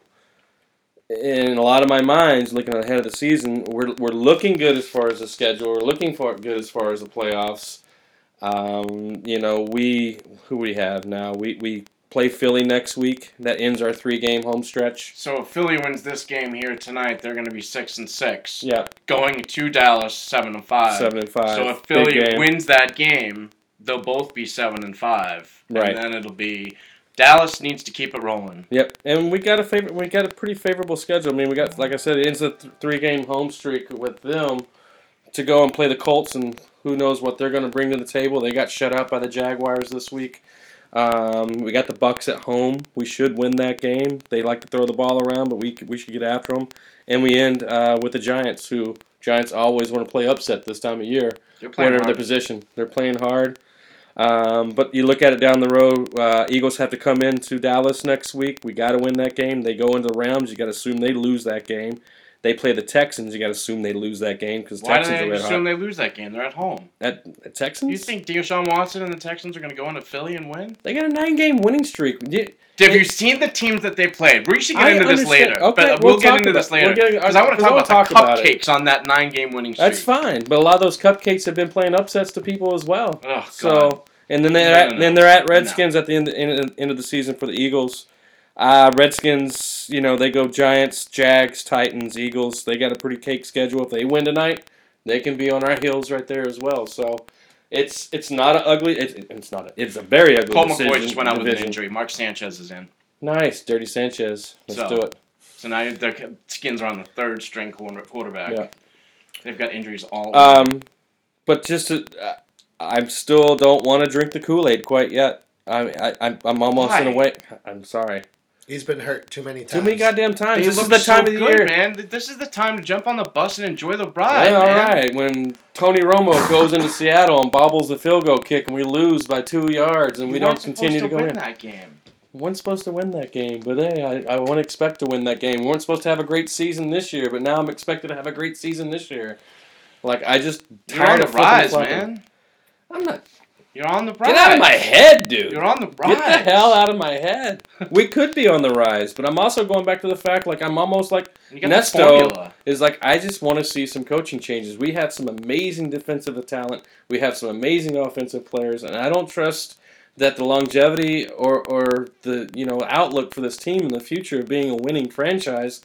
[SPEAKER 2] in a lot of my minds, looking ahead of the season, we're, we're looking good as far as the schedule. We're looking for good as far as the playoffs. Um, you know, we who we have now. We we play Philly next week. That ends our three game home stretch.
[SPEAKER 3] So if Philly wins this game here tonight, they're going to be six and six.
[SPEAKER 2] Yeah,
[SPEAKER 3] Going to Dallas, seven and five.
[SPEAKER 2] seven and five.
[SPEAKER 3] So if Philly wins that game, they'll both be seven and five.
[SPEAKER 2] Right.
[SPEAKER 3] And then it'll be Dallas needs to keep it rolling.
[SPEAKER 2] Yep, and we got a favor- We got a pretty favorable schedule. I mean, we got, like I said, it ends a th- three-game home streak with them to go and play the Colts, and who knows what they're going to bring to the table. They got shut out by the Jaguars this week. Um, we got the Bucks at home. We should win that game. They like to throw the ball around, but we we should get after them. And we end uh, with the Giants, who Giants always want to play upset this time of year
[SPEAKER 3] They're playing
[SPEAKER 2] whatever their
[SPEAKER 3] hard.
[SPEAKER 2] position. They're playing hard. Um, but you look at it down the road. Uh, Eagles have to come into Dallas next week. We got to win that game. They go into the Rams. You got to assume they lose that game. They play the Texans. You got to assume they lose that game because
[SPEAKER 3] Why do
[SPEAKER 2] Texans
[SPEAKER 3] they
[SPEAKER 2] are
[SPEAKER 3] assume
[SPEAKER 2] hot.
[SPEAKER 3] they lose that game? They're at home.
[SPEAKER 2] At, at Texans,
[SPEAKER 3] You think Deshaun Watson and the Texans are going to go into Philly and win?
[SPEAKER 2] they got a nine-game winning streak. You-
[SPEAKER 3] Have you seen the teams that they played? We should get
[SPEAKER 2] I
[SPEAKER 3] into this later,
[SPEAKER 2] Okay,
[SPEAKER 3] but
[SPEAKER 2] we'll
[SPEAKER 3] we'll, get into
[SPEAKER 2] about-
[SPEAKER 3] this later because I want to talk about
[SPEAKER 2] wanna
[SPEAKER 3] the
[SPEAKER 2] talk about
[SPEAKER 3] cupcakes on that nine-game winning streak.
[SPEAKER 2] That's fine, but a lot of those cupcakes have been playing upsets to people as well.
[SPEAKER 3] Oh, God.
[SPEAKER 2] So and then they're
[SPEAKER 3] No,
[SPEAKER 2] at,
[SPEAKER 3] no, no.
[SPEAKER 2] then they're at Redskins at the end, end end of the season for the Eagles. Uh, Redskins, you know, they go Giants, Jags, Titans, Eagles. They got a pretty cake schedule. If they win tonight, they can be on our heels right there as well. So it's it's not an ugly. It's, it's not. A, it's a very ugly decision.
[SPEAKER 3] McCoy just went out with an injury. Mark Sanchez is in.
[SPEAKER 2] Nice, Dirty Sanchez. Let's
[SPEAKER 3] So,
[SPEAKER 2] do it.
[SPEAKER 3] So now their skins are on the third string quarter- quarterback.
[SPEAKER 2] Yeah.
[SPEAKER 3] They've got injuries all over.
[SPEAKER 2] Um, but just to, uh, I still don't want to drink the Kool Aid quite yet. I, I I'm I'm almost in a
[SPEAKER 3] Why?
[SPEAKER 2] way. I'm sorry.
[SPEAKER 1] He's been hurt too many times.
[SPEAKER 2] Too many goddamn times.
[SPEAKER 3] They
[SPEAKER 2] This is
[SPEAKER 3] look
[SPEAKER 2] the
[SPEAKER 3] so
[SPEAKER 2] time of the
[SPEAKER 3] good,
[SPEAKER 2] year.
[SPEAKER 3] man. This is the time to jump on the bus and enjoy the ride,
[SPEAKER 2] Yeah, all
[SPEAKER 3] man.
[SPEAKER 2] right. When Tony Romo goes into Seattle and bobbles the field goal kick and we lose by two yards and we don't continue to
[SPEAKER 3] to
[SPEAKER 2] go
[SPEAKER 3] win
[SPEAKER 2] in.
[SPEAKER 3] that game.
[SPEAKER 2] We weren't supposed to win that game, but hey, I, I won't expect to win that game. We weren't supposed to have a great season this year, but now I'm expected to have a great season this year. Like I just tired
[SPEAKER 3] the
[SPEAKER 2] of
[SPEAKER 3] rise, man.
[SPEAKER 2] I'm not.
[SPEAKER 3] You're on the rise.
[SPEAKER 2] Get out of my head, dude.
[SPEAKER 3] You're on the rise.
[SPEAKER 2] Get the hell out of my head. We could be on the rise, but I'm also going back to the fact like I'm almost like Nesto is like I just want to see some coaching changes. We have some amazing defensive talent. We have some amazing offensive players, and I don't trust that the longevity or, or the you know outlook for this team in the future of being a winning franchise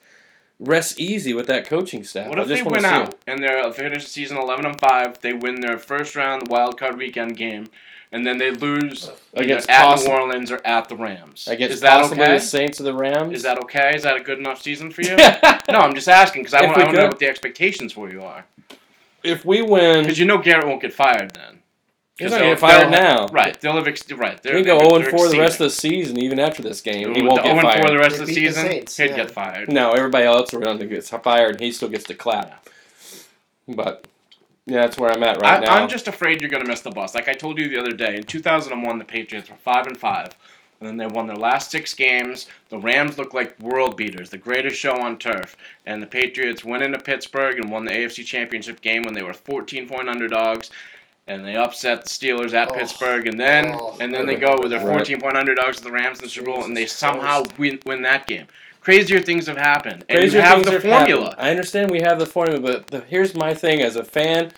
[SPEAKER 2] rests easy with that coaching staff.
[SPEAKER 3] What
[SPEAKER 2] I
[SPEAKER 3] if they win out
[SPEAKER 2] it.
[SPEAKER 3] and they're finish the season eleven and five? They win their first round wild card weekend game, and then they lose
[SPEAKER 2] Against
[SPEAKER 3] at New Orleans or at the Rams.
[SPEAKER 2] against
[SPEAKER 3] is that
[SPEAKER 2] possibly
[SPEAKER 3] okay?
[SPEAKER 2] the Saints or the Rams?
[SPEAKER 3] Is that okay? Is that a good enough season for you? no, I'm just asking because I
[SPEAKER 2] If
[SPEAKER 3] want
[SPEAKER 2] we
[SPEAKER 3] I want to know what the expectations for you are.
[SPEAKER 2] if we win,
[SPEAKER 3] Because you know Garrett won't get fired then.
[SPEAKER 2] He's
[SPEAKER 3] 'Cause
[SPEAKER 2] not
[SPEAKER 3] they'll-
[SPEAKER 2] get fired
[SPEAKER 3] they'll-
[SPEAKER 2] now.
[SPEAKER 3] Right, they'll have ex- right. They're,
[SPEAKER 2] can go
[SPEAKER 3] they're,
[SPEAKER 2] 0 and
[SPEAKER 3] they're
[SPEAKER 2] 4 the rest of the season, even after this game. He won't
[SPEAKER 3] the
[SPEAKER 2] get
[SPEAKER 3] 0 and 4
[SPEAKER 2] fired.
[SPEAKER 3] the rest
[SPEAKER 1] They
[SPEAKER 3] of the
[SPEAKER 1] beat the
[SPEAKER 3] season.
[SPEAKER 1] Saints,
[SPEAKER 3] he'd
[SPEAKER 1] yeah.
[SPEAKER 3] get fired.
[SPEAKER 2] No, everybody else around him gets fired, and he still gets to clap. But yeah, that's where I'm at right
[SPEAKER 3] I,
[SPEAKER 2] now.
[SPEAKER 3] I'm just afraid you're going to miss the bus. Like I told you the other day, in 2001, the Patriots were five and five, and then they won their last six games. The Rams looked like world beaters, the greatest show on turf, and the Patriots went into Pittsburgh and won the AFC Championship game when they were 14 point underdogs. And they upset the Steelers at
[SPEAKER 1] Oh.
[SPEAKER 3] Pittsburgh, and then
[SPEAKER 1] Oh.
[SPEAKER 3] and then they go with their 14 point underdogs to the Rams in the Super Bowl, and they somehow win win that game. Crazier things have happened, and
[SPEAKER 2] Crazier
[SPEAKER 3] you have the formula.
[SPEAKER 2] happened. I understand we have the formula, but the, here's my thing: as a fan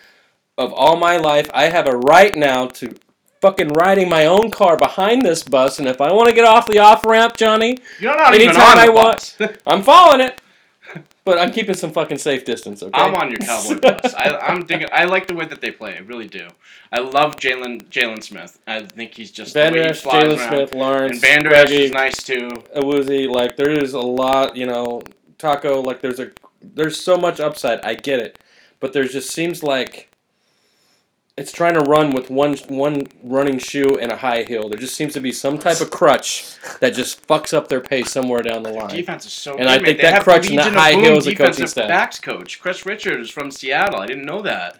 [SPEAKER 2] of all my life, I have a right now to fucking riding my own car behind this bus, and if I want to get off the off ramp, Johnny,
[SPEAKER 3] You're not even
[SPEAKER 2] Anytime
[SPEAKER 3] on
[SPEAKER 2] I want- I'm following it. But I'm keeping some fucking safe distance. Okay.
[SPEAKER 3] I'm on your cowboy bus. I, I'm digging. I like the way that they play. I really do. I love Jaylon Jaylon Smith. I think he's just
[SPEAKER 2] Van
[SPEAKER 3] way he
[SPEAKER 2] Der Esch,
[SPEAKER 3] Jaylon.
[SPEAKER 2] Smith, Lawrence,
[SPEAKER 3] and Van Der Esch
[SPEAKER 2] Greggy,
[SPEAKER 3] is nice too.
[SPEAKER 2] Awuzie, like there is a lot, you know, Taco, like there's a there's so much upside. I get it, but there just seems like it's trying to run with one one running shoe and a high heel. There just seems to be some type of crutch that just fucks up their pace somewhere down the line.
[SPEAKER 3] Defense is so
[SPEAKER 2] And
[SPEAKER 3] good.
[SPEAKER 2] I think
[SPEAKER 3] They
[SPEAKER 2] that
[SPEAKER 3] have
[SPEAKER 2] crutch and that
[SPEAKER 3] Legion of
[SPEAKER 2] high heel is a coaching
[SPEAKER 3] defensive
[SPEAKER 2] staff.
[SPEAKER 3] Backs coach Kris Richards from Seattle. I didn't know that.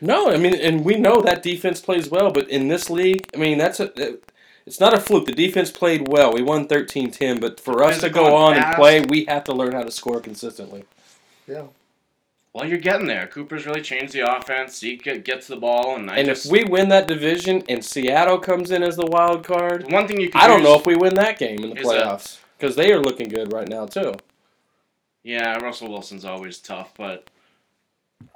[SPEAKER 2] No, I mean, and we know that defense plays well, but in this league, I mean, that's a. It's not a fluke. The defense played well. We won 13-10, but for us to go
[SPEAKER 3] and
[SPEAKER 2] on and play, we have to learn how to score consistently.
[SPEAKER 1] Yeah.
[SPEAKER 3] Well, you're getting there. Cooper's really changed the offense. He gets the ball, and I
[SPEAKER 2] and
[SPEAKER 3] just
[SPEAKER 2] if we win that division and Seattle comes in as the wild card,
[SPEAKER 3] one thing you
[SPEAKER 2] I don't know if we win that game in the playoffs because they are looking good right now too.
[SPEAKER 3] yeah, Russell Wilson's always tough, but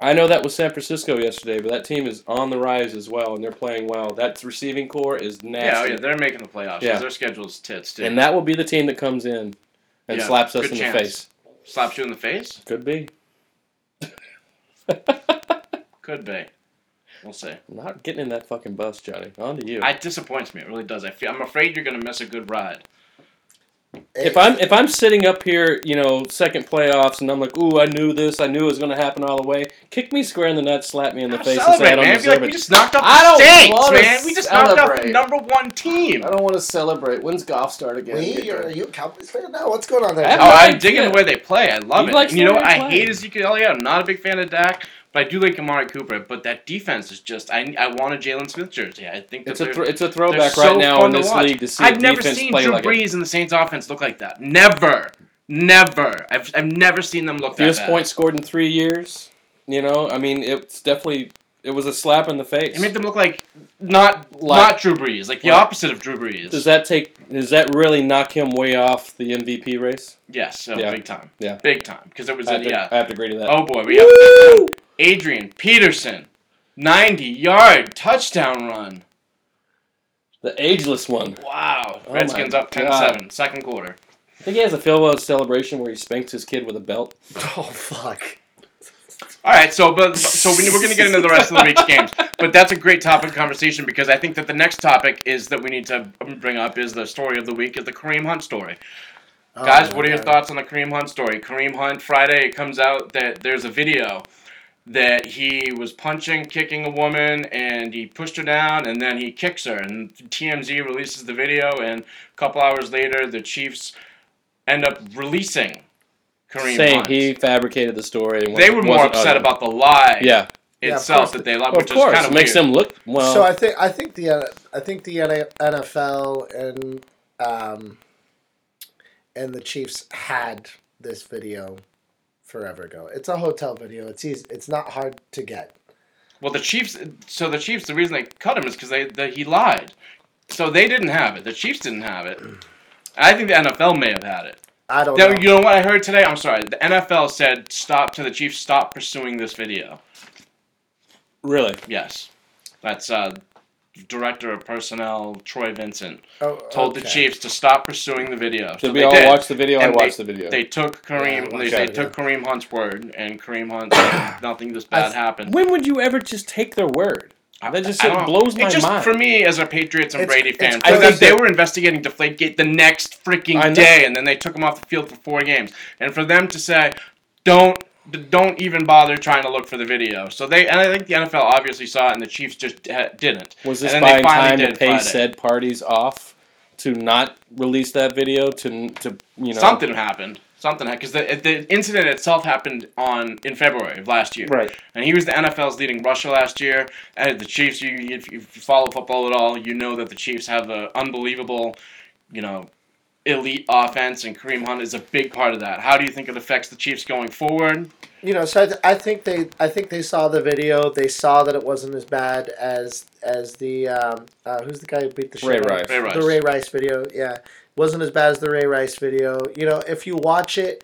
[SPEAKER 2] I know that was San Francisco yesterday, but that team is on the rise as well, and they're playing well. That receiving corps is
[SPEAKER 3] yeah, oh,
[SPEAKER 2] nasty,
[SPEAKER 3] yeah, they're making the playoffs.
[SPEAKER 2] Yeah.
[SPEAKER 3] their schedule's tits too.
[SPEAKER 2] and that will be the team that comes in and
[SPEAKER 3] Yeah,
[SPEAKER 2] slaps us in
[SPEAKER 3] chance.
[SPEAKER 2] the face.
[SPEAKER 3] Slaps you in the face.
[SPEAKER 2] Could be.
[SPEAKER 3] Could be. We'll see.
[SPEAKER 2] Not getting in that fucking bus, Johnny. On to you.
[SPEAKER 3] It disappoints me. It really does. I feel, I'm afraid you're going to miss a good ride.
[SPEAKER 2] If I'm if I'm sitting up here, you know, second playoffs, and I'm like, "Ooh, I knew this. I knew it was going to happen all the way." Kick me square in the nuts, slap me in the
[SPEAKER 3] Now
[SPEAKER 2] face, and say I don't
[SPEAKER 3] man. Be
[SPEAKER 2] deserve
[SPEAKER 3] like, we just knocked out
[SPEAKER 2] I
[SPEAKER 3] the
[SPEAKER 2] don't
[SPEAKER 3] Saints,
[SPEAKER 2] wanna
[SPEAKER 3] man. We just knocked out the number one team.
[SPEAKER 2] I don't want to celebrate. When's golf start again?
[SPEAKER 1] we, you're, are you a Cowboys fan now? What's going on there?
[SPEAKER 2] Oh, I have
[SPEAKER 3] Oh,
[SPEAKER 2] no
[SPEAKER 3] I'm
[SPEAKER 2] idea.
[SPEAKER 3] digging the way they play. I love
[SPEAKER 2] He
[SPEAKER 3] it.
[SPEAKER 2] likes
[SPEAKER 3] you know what? I
[SPEAKER 2] play.
[SPEAKER 3] hate Ezekiel Elliott. I'm not a big fan of Dak, but I do like Amari Cooper. But that defense is just. I, I want a Jaylon Smith jersey. I think that
[SPEAKER 2] It's a th- it's a throwback
[SPEAKER 3] so
[SPEAKER 2] right now in this
[SPEAKER 3] watch.
[SPEAKER 2] league to see
[SPEAKER 3] I've
[SPEAKER 2] a
[SPEAKER 3] never seen
[SPEAKER 2] play
[SPEAKER 3] Drew
[SPEAKER 2] like.
[SPEAKER 3] Brees and the Saints offense look like that. Never, never. I've, I've never seen them look that
[SPEAKER 2] Fewest
[SPEAKER 3] bad.
[SPEAKER 2] points scored in three years. You know, I mean, it's definitely it was a slap in the face.
[SPEAKER 3] It made them look like not
[SPEAKER 2] Like-
[SPEAKER 3] not Drew Brees, like the opposite of Drew Brees.
[SPEAKER 2] Does that take? Does that really knock him way off the MVP race?
[SPEAKER 3] yes, so
[SPEAKER 2] Yeah.
[SPEAKER 3] big time.
[SPEAKER 2] Yeah.
[SPEAKER 3] big time because it was
[SPEAKER 2] I
[SPEAKER 3] a,
[SPEAKER 2] have, to,
[SPEAKER 3] yeah.
[SPEAKER 2] I have to agree to that.
[SPEAKER 3] Oh boy, we have
[SPEAKER 2] Woo!
[SPEAKER 3] Adrian Peterson, ninety yard touchdown run.
[SPEAKER 2] The ageless one.
[SPEAKER 3] Wow,
[SPEAKER 2] Oh
[SPEAKER 3] Redskins up 10-7,
[SPEAKER 2] God.
[SPEAKER 3] second quarter.
[SPEAKER 2] I think he has a farewell celebration where he spanks his kid with a belt.
[SPEAKER 1] Oh fuck.
[SPEAKER 3] All right, so but so we, we're going to get into the rest of the week's games, but that's a great topic of conversation because I think that the next topic is that we need to bring up is the story of the week is the Kareem Hunt story.
[SPEAKER 1] Oh,
[SPEAKER 3] Guys, what are your
[SPEAKER 1] God.
[SPEAKER 3] thoughts on the Kareem Hunt story? Kareem Hunt Friday it comes out that there's a video that he was punching, kicking a woman, and he pushed her down, and then he kicks her, and TMZ releases the video, and a couple hours later, the Chiefs end up releasing Kareem
[SPEAKER 2] saying
[SPEAKER 3] Hunt.
[SPEAKER 2] he fabricated the story. And
[SPEAKER 3] they were more upset
[SPEAKER 2] uttered.
[SPEAKER 3] about the lie
[SPEAKER 2] Yeah,
[SPEAKER 1] Yeah,
[SPEAKER 3] itself
[SPEAKER 1] course.
[SPEAKER 3] that they love,
[SPEAKER 2] of
[SPEAKER 3] which is
[SPEAKER 2] course,
[SPEAKER 3] kind of
[SPEAKER 2] makes
[SPEAKER 3] weird.
[SPEAKER 2] them look well.
[SPEAKER 1] so I think I think the uh, I think the NFL and um, and the Chiefs had this video forever ago. It's a hotel video. It's easy. It's not hard to get.
[SPEAKER 3] Well, the Chiefs. So the Chiefs, the reason they cut him is because they, they he lied. So they didn't have it. The Chiefs didn't have it. I think the NFL may have had it.
[SPEAKER 1] I don't
[SPEAKER 3] Now,
[SPEAKER 1] know.
[SPEAKER 3] you know what I heard today? I'm sorry. The NFL said stop to the Chiefs. Stop pursuing this video.
[SPEAKER 2] really,
[SPEAKER 3] Yes, that's uh, director of personnel Troy Vincent
[SPEAKER 1] Oh,
[SPEAKER 3] told the. Chiefs to stop pursuing the video.
[SPEAKER 2] did
[SPEAKER 3] So
[SPEAKER 2] we all
[SPEAKER 3] did.
[SPEAKER 2] watch the video? I
[SPEAKER 3] And
[SPEAKER 2] watched the video.
[SPEAKER 3] They took Kareem.
[SPEAKER 1] Yeah,
[SPEAKER 3] they, they
[SPEAKER 1] that
[SPEAKER 3] took
[SPEAKER 1] video.
[SPEAKER 3] Kareem Hunt's word, and Kareem Hunt said nothing this bad
[SPEAKER 1] th-
[SPEAKER 3] happened.
[SPEAKER 2] when would you ever just take their word? That just it blows my
[SPEAKER 3] it just,
[SPEAKER 2] mind.
[SPEAKER 3] For me, as a Patriots and
[SPEAKER 1] It's-
[SPEAKER 3] Brady
[SPEAKER 1] it's
[SPEAKER 3] fan,
[SPEAKER 2] I
[SPEAKER 3] because
[SPEAKER 2] think
[SPEAKER 3] they were investigating Deflategate the next freaking day, and then they took him off the field for four games. And for them to say, "Don't, don't even bother trying to look for the video," so they and I think the NFL obviously saw it, and the Chiefs just didn't.
[SPEAKER 2] Was this buying time to pay
[SPEAKER 3] Friday.
[SPEAKER 2] said parties off to not release that video to to you know
[SPEAKER 3] Something happened. Something happened because the the incident itself happened on in February of last year.
[SPEAKER 2] Right.
[SPEAKER 3] And he was the NFL's leading rusher last year. And the Chiefs, you, if you follow football at all, you know that the Chiefs have an unbelievable, you know, elite offense, and Kareem Hunt is a big part of that. How do you think it affects the Chiefs going forward?
[SPEAKER 1] You know, so I, th- I think they I think they saw the video. They saw that it wasn't as bad as as the um, uh, who's the guy who beat the
[SPEAKER 2] Ray Rice.
[SPEAKER 3] Ray Rice.
[SPEAKER 1] The Ray Rice video, yeah, wasn't as bad as the Ray Rice video. You know, if you watch it,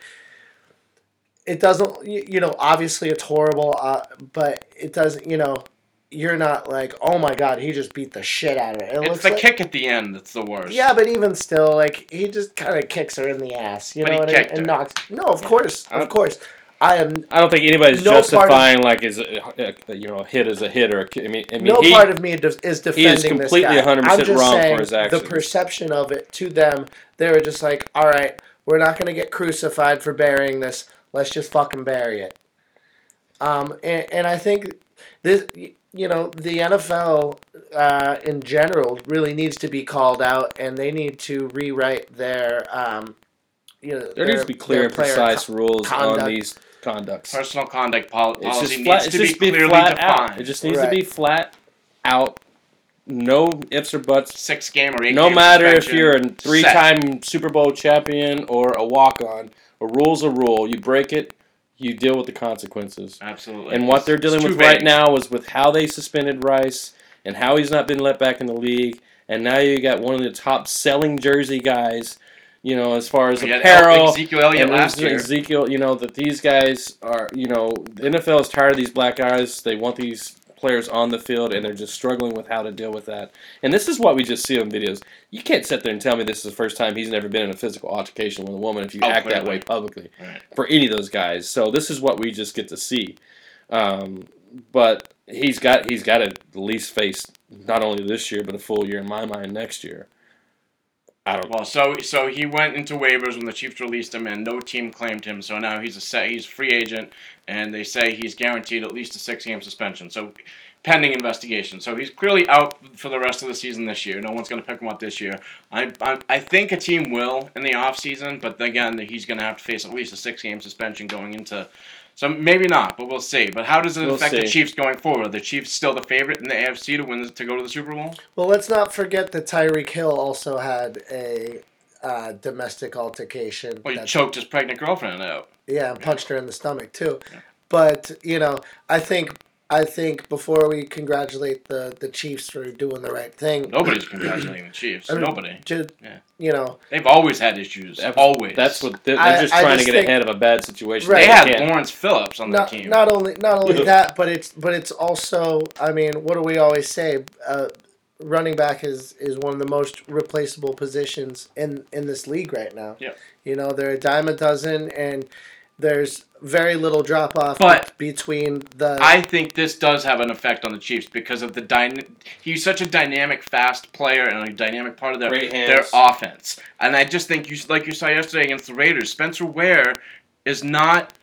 [SPEAKER 1] it doesn't. You, you know, obviously it's horrible, uh, but it doesn't. You know, you're not like, oh my god, he just beat the shit out of it. It
[SPEAKER 3] It's
[SPEAKER 1] looks
[SPEAKER 3] the
[SPEAKER 1] like,
[SPEAKER 3] kick at the end that's the worst.
[SPEAKER 1] Yeah, but even still, like he just kind of kicks her in the ass. You
[SPEAKER 3] But
[SPEAKER 1] know
[SPEAKER 3] he
[SPEAKER 1] what I mean?
[SPEAKER 3] kicked
[SPEAKER 1] And knocks. No, of course, of course. I am
[SPEAKER 2] I don't think anybody's
[SPEAKER 1] No part of-
[SPEAKER 2] justifying like is a, a, you know a hit as a hit or a, I mean I mean
[SPEAKER 1] no
[SPEAKER 2] he,
[SPEAKER 1] part of me is defending
[SPEAKER 2] completely
[SPEAKER 1] this guy.
[SPEAKER 2] 100%
[SPEAKER 1] I'm just
[SPEAKER 2] wrong for
[SPEAKER 1] saying
[SPEAKER 2] his actions.
[SPEAKER 1] The perception of it to them, they were just like, "All right, we're not going to get crucified for burying this. Let's just fucking bury it." Um, and, and I think this, you know, the NFL uh, in general really needs to be called out, and they need to rewrite their, um, you know,
[SPEAKER 2] there needs to be clear and precise
[SPEAKER 1] co-
[SPEAKER 2] rules on these conducts.
[SPEAKER 3] Personal conduct pol-
[SPEAKER 2] It's
[SPEAKER 3] policy
[SPEAKER 2] just flat.
[SPEAKER 3] needs
[SPEAKER 2] It's
[SPEAKER 3] to
[SPEAKER 2] just
[SPEAKER 3] be
[SPEAKER 2] be
[SPEAKER 3] clearly
[SPEAKER 2] flat
[SPEAKER 3] defined.
[SPEAKER 2] out. It just needs
[SPEAKER 1] Right.
[SPEAKER 2] to be flat out. No ifs or buts.
[SPEAKER 3] Six game or eight.
[SPEAKER 2] No
[SPEAKER 3] game
[SPEAKER 2] matter if you're a three-time Super Bowl champion or a walk-on, a rule's a rule. You break it, you deal with the consequences.
[SPEAKER 3] Absolutely.
[SPEAKER 2] And what they're dealing with right now is with how they suspended Rice and how he's not been let back in the league. And now you got one of the top selling jersey guys, you know, as far as
[SPEAKER 3] We
[SPEAKER 2] apparel.
[SPEAKER 3] Ezekiel Elliott
[SPEAKER 2] and
[SPEAKER 3] last year.
[SPEAKER 2] Ezekiel, you know, that these guys are, you know, the NFL is tired of these black guys. They want these players on the field, and they're just struggling with how to deal with that. And this is what we just see on videos. You can't sit there and tell me this is the first time he's never been in a physical altercation with a woman if you
[SPEAKER 3] Oh,
[SPEAKER 2] act that way publicly
[SPEAKER 3] Right.
[SPEAKER 2] for any of those guys. So this is what we just get to see. Um, but he's got he's got to at least face not only this year but a full year in my mind next year. I don't.
[SPEAKER 3] Well, so so he went into waivers when the Chiefs released him, and no team claimed him. So now he's a set, he's free agent, and they say he's guaranteed at least a six game suspension. So pending investigation. So he's clearly out for the rest of the season this year. No one's going to pick him up this year. I, I I think a team will in the offseason, but again, he's going to have to face at least a six game suspension going into. So maybe not, but we'll see. But how does it
[SPEAKER 2] We'll
[SPEAKER 3] affect the. Chiefs going forward? Are the Chiefs still the favorite in the AFC to win the, to go to the Super Bowl?
[SPEAKER 1] Well, let's not forget that Tyreek Hill also had a uh, domestic altercation.
[SPEAKER 3] Well, he choked his pregnant girlfriend out.
[SPEAKER 1] Yeah, and punched her in the stomach too. But you know, I think I think before we congratulate the the Chiefs for doing the right thing,
[SPEAKER 3] Nobody's congratulating the Chiefs.
[SPEAKER 1] I mean,
[SPEAKER 3] Nobody.
[SPEAKER 1] just
[SPEAKER 3] Yeah.
[SPEAKER 1] you know,
[SPEAKER 3] They've always had issues.
[SPEAKER 2] That's-
[SPEAKER 3] always.
[SPEAKER 2] That's what they're, they're just
[SPEAKER 1] I
[SPEAKER 2] trying
[SPEAKER 1] just
[SPEAKER 2] to get
[SPEAKER 1] think-
[SPEAKER 2] ahead of a bad situation.
[SPEAKER 1] Right.
[SPEAKER 3] they
[SPEAKER 1] They
[SPEAKER 3] had
[SPEAKER 2] can't.
[SPEAKER 3] Lawrence Phillips on their
[SPEAKER 1] not
[SPEAKER 3] team.
[SPEAKER 1] not only not only that, but it's but it's also I mean, what do we always say? Uh, running back is is one of the most replaceable positions in in this league right now.
[SPEAKER 3] Yep.
[SPEAKER 1] You know, they're a dime a dozen, and there's very little drop off
[SPEAKER 3] But-
[SPEAKER 1] between the.
[SPEAKER 3] I think this does have an effect on the Chiefs because of the dyna- he's such a dynamic, fast player and a dynamic part of their their offense. And I just think you like you saw yesterday against the Raiders, Spencer Ware is not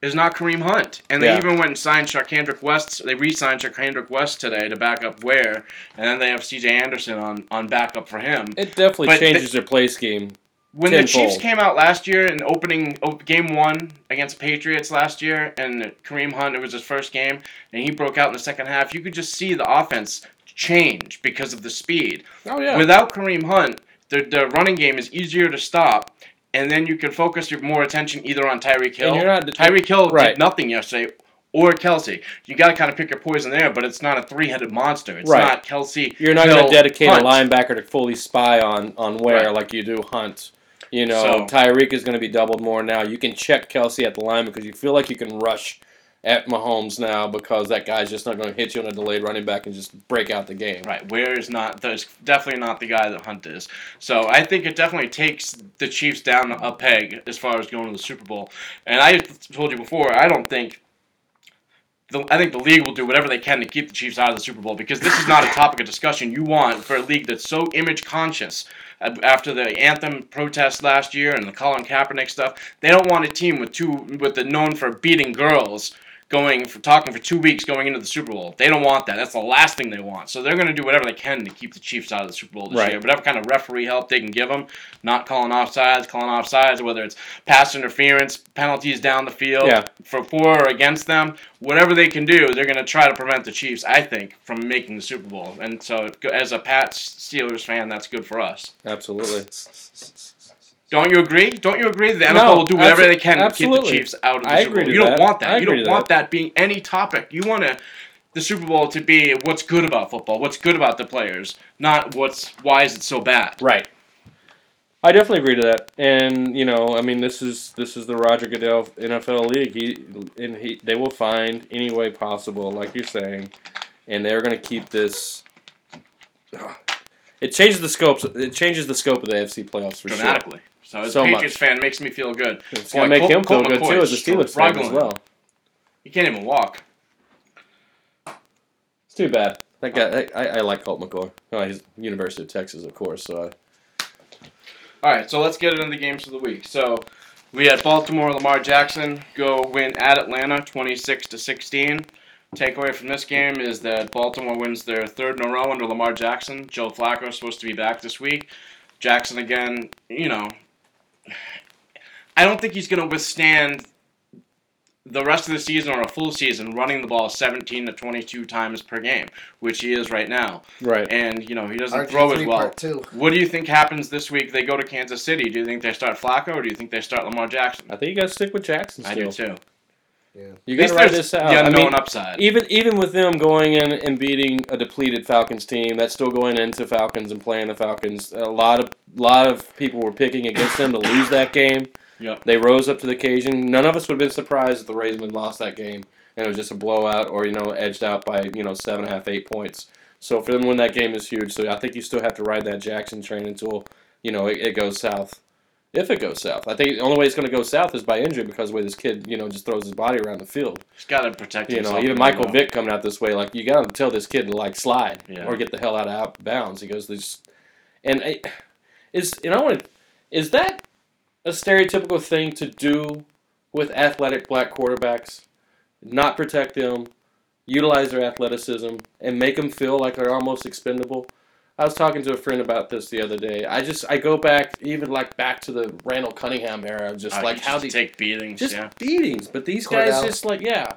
[SPEAKER 3] is not Kareem Hunt. And they
[SPEAKER 2] Yeah.
[SPEAKER 3] even went and signed Charcandrick West. They re-signed Charcandrick West today to back up Ware, and then they have C.J. Anderson on on backup for him.
[SPEAKER 2] It definitely
[SPEAKER 3] But
[SPEAKER 2] changes their play scheme.
[SPEAKER 3] When the. Chiefs came out last year in opening game one against Patriots last year, and Kareem Hunt, it was his first game, and he broke out in the second half, you could just see the offense change because of the speed.
[SPEAKER 2] Oh yeah.
[SPEAKER 3] Without Kareem Hunt, the, the running game is easier to stop, and then you can focus your more attention either on Tyreek Hill.
[SPEAKER 2] you're not-
[SPEAKER 3] Tyreek Hill
[SPEAKER 2] Right.
[SPEAKER 3] did nothing yesterday. Or Kelce, you got to kind of pick your poison there, but it's not a three-headed monster. It's
[SPEAKER 2] Right.
[SPEAKER 3] not Kelce.
[SPEAKER 2] You're not going to dedicate
[SPEAKER 3] Hunt.
[SPEAKER 2] a linebacker to fully spy on on where
[SPEAKER 3] Right.
[SPEAKER 2] like you do Hunt. You know,
[SPEAKER 3] So-
[SPEAKER 2] Tyreek is going to be doubled more now. You can check Kelce at the line because you feel like you can rush at Mahomes now because that guy's just not going to hit you on a delayed running back and just break out the game.
[SPEAKER 3] Right, Ware is not. There's definitely not the guy that Hunt is. So I think it definitely takes the Chiefs down a peg as far as going to the Super Bowl. And I told you before, I don't think. The, I think the league will do whatever they can to keep the Chiefs out of the Super Bowl because this is not a topic of discussion you want for a league that's so image conscious. After the anthem protest last year and the Colin Kaepernick stuff, they don't want a team with two with the known for beating girls going for talking for two weeks going into the Super Bowl. They don't want that. That's the last thing they want. So they're going to do whatever they can to keep the Chiefs out of the Super Bowl this
[SPEAKER 2] Right.
[SPEAKER 3] year. Whatever kind of referee help they can give them, not calling offsides, calling offsides, whether it's pass interference, penalties down the field
[SPEAKER 2] Yeah.
[SPEAKER 3] for for or against them, whatever they can do, they're going to try to prevent the Chiefs. I think from making the Super Bowl. And so, as a Pats Steelers fan, that's good for us.
[SPEAKER 2] Absolutely.
[SPEAKER 3] Don't you agree? Don't you agree that the NFL
[SPEAKER 2] No,
[SPEAKER 3] will do whatever they can to keep the. Chiefs out of the
[SPEAKER 2] I
[SPEAKER 3] Super Bowl? You don't want that.
[SPEAKER 2] I
[SPEAKER 3] you don't want that. being any topic. You want to the Super Bowl to be what's good about football, what's good about the players, not what's why is it so bad.
[SPEAKER 2] Right. I definitely agree to that, and you know, I mean, this is this is the Roger Goodell NFL league. He and he they will find any way possible, like you're saying, and they're going to keep this. It changes the scope. It changes the scope of the AFC playoffs for sure.
[SPEAKER 3] So as
[SPEAKER 2] So
[SPEAKER 3] a
[SPEAKER 2] much.
[SPEAKER 3] Patriots fan, it makes me feel good.
[SPEAKER 2] It's
[SPEAKER 3] Boy,
[SPEAKER 2] to make
[SPEAKER 3] Colt-
[SPEAKER 2] him feel
[SPEAKER 3] Colt
[SPEAKER 2] good
[SPEAKER 3] McCoy
[SPEAKER 2] too as a Steelers fan as well.
[SPEAKER 3] He can't even walk.
[SPEAKER 2] It's too bad. That guy, I, I like Colt McCoy. Oh, he's University of Texas, of course. So I,
[SPEAKER 3] All right, so let's get into the games of the week. So we had Baltimore Lamar Jackson go win at Atlanta, twenty six to sixteen. Takeaway from this game is that Baltimore wins their third in a row under Lamar Jackson. Joe Flacco is supposed to be back this week. Jackson again, you know, I don't think he's going to withstand the rest of the season or a full season running the ball 17 to 22 times per game, which he is right now.
[SPEAKER 2] right.
[SPEAKER 3] And, you know, he doesn't
[SPEAKER 1] RG3
[SPEAKER 3] throw as well.
[SPEAKER 1] part two.
[SPEAKER 3] What do you think happens this week? They go to Kansas City. Do you think they start Flacco or do you think they start Lamar Jackson?
[SPEAKER 2] I think you got to stick with Jackson.
[SPEAKER 3] I
[SPEAKER 2] Still.
[SPEAKER 3] do too.
[SPEAKER 2] You
[SPEAKER 3] At
[SPEAKER 2] got
[SPEAKER 3] least
[SPEAKER 2] to ride
[SPEAKER 3] there's
[SPEAKER 2] this out.
[SPEAKER 3] the
[SPEAKER 2] I
[SPEAKER 3] unknown
[SPEAKER 2] mean,
[SPEAKER 3] upside.
[SPEAKER 2] even even with them going in and beating a depleted Falcons team, that's still going into Falcons and playing the Falcons. A lot of lot of people were picking against them to lose that game.
[SPEAKER 3] Yep.
[SPEAKER 2] They rose up to the occasion. None of us would have been surprised if the Ravens had lost that game and it was just a blowout or you know edged out by you know seven and a half, eight points. So for them to win that game is huge. So I think you still have to ride that Jackson train until you know it, it goes south. If it goes south, I think the only way it's going to go south is by injury because the way this kid you know just throws his body around the field.
[SPEAKER 3] He's got to protect
[SPEAKER 2] You know, even Michael. Vick coming out this way, like you got to tell this kid to like slide
[SPEAKER 3] Yeah.
[SPEAKER 2] or get the hell out of bounds. He goes this, and eh, I, is you know what is that a stereotypical thing to do with athletic black quarterbacks? Not protect them, utilize their athleticism, and make them feel like they're almost expendable. I was talking to a friend about this the other day. I just I go back even like back to the Randall Cunningham era, just
[SPEAKER 3] Uh,
[SPEAKER 2] like how
[SPEAKER 3] just
[SPEAKER 2] these
[SPEAKER 3] take beatings.
[SPEAKER 2] just
[SPEAKER 3] yeah.
[SPEAKER 2] beatings. But these
[SPEAKER 1] Kordell.
[SPEAKER 2] guys just like yeah.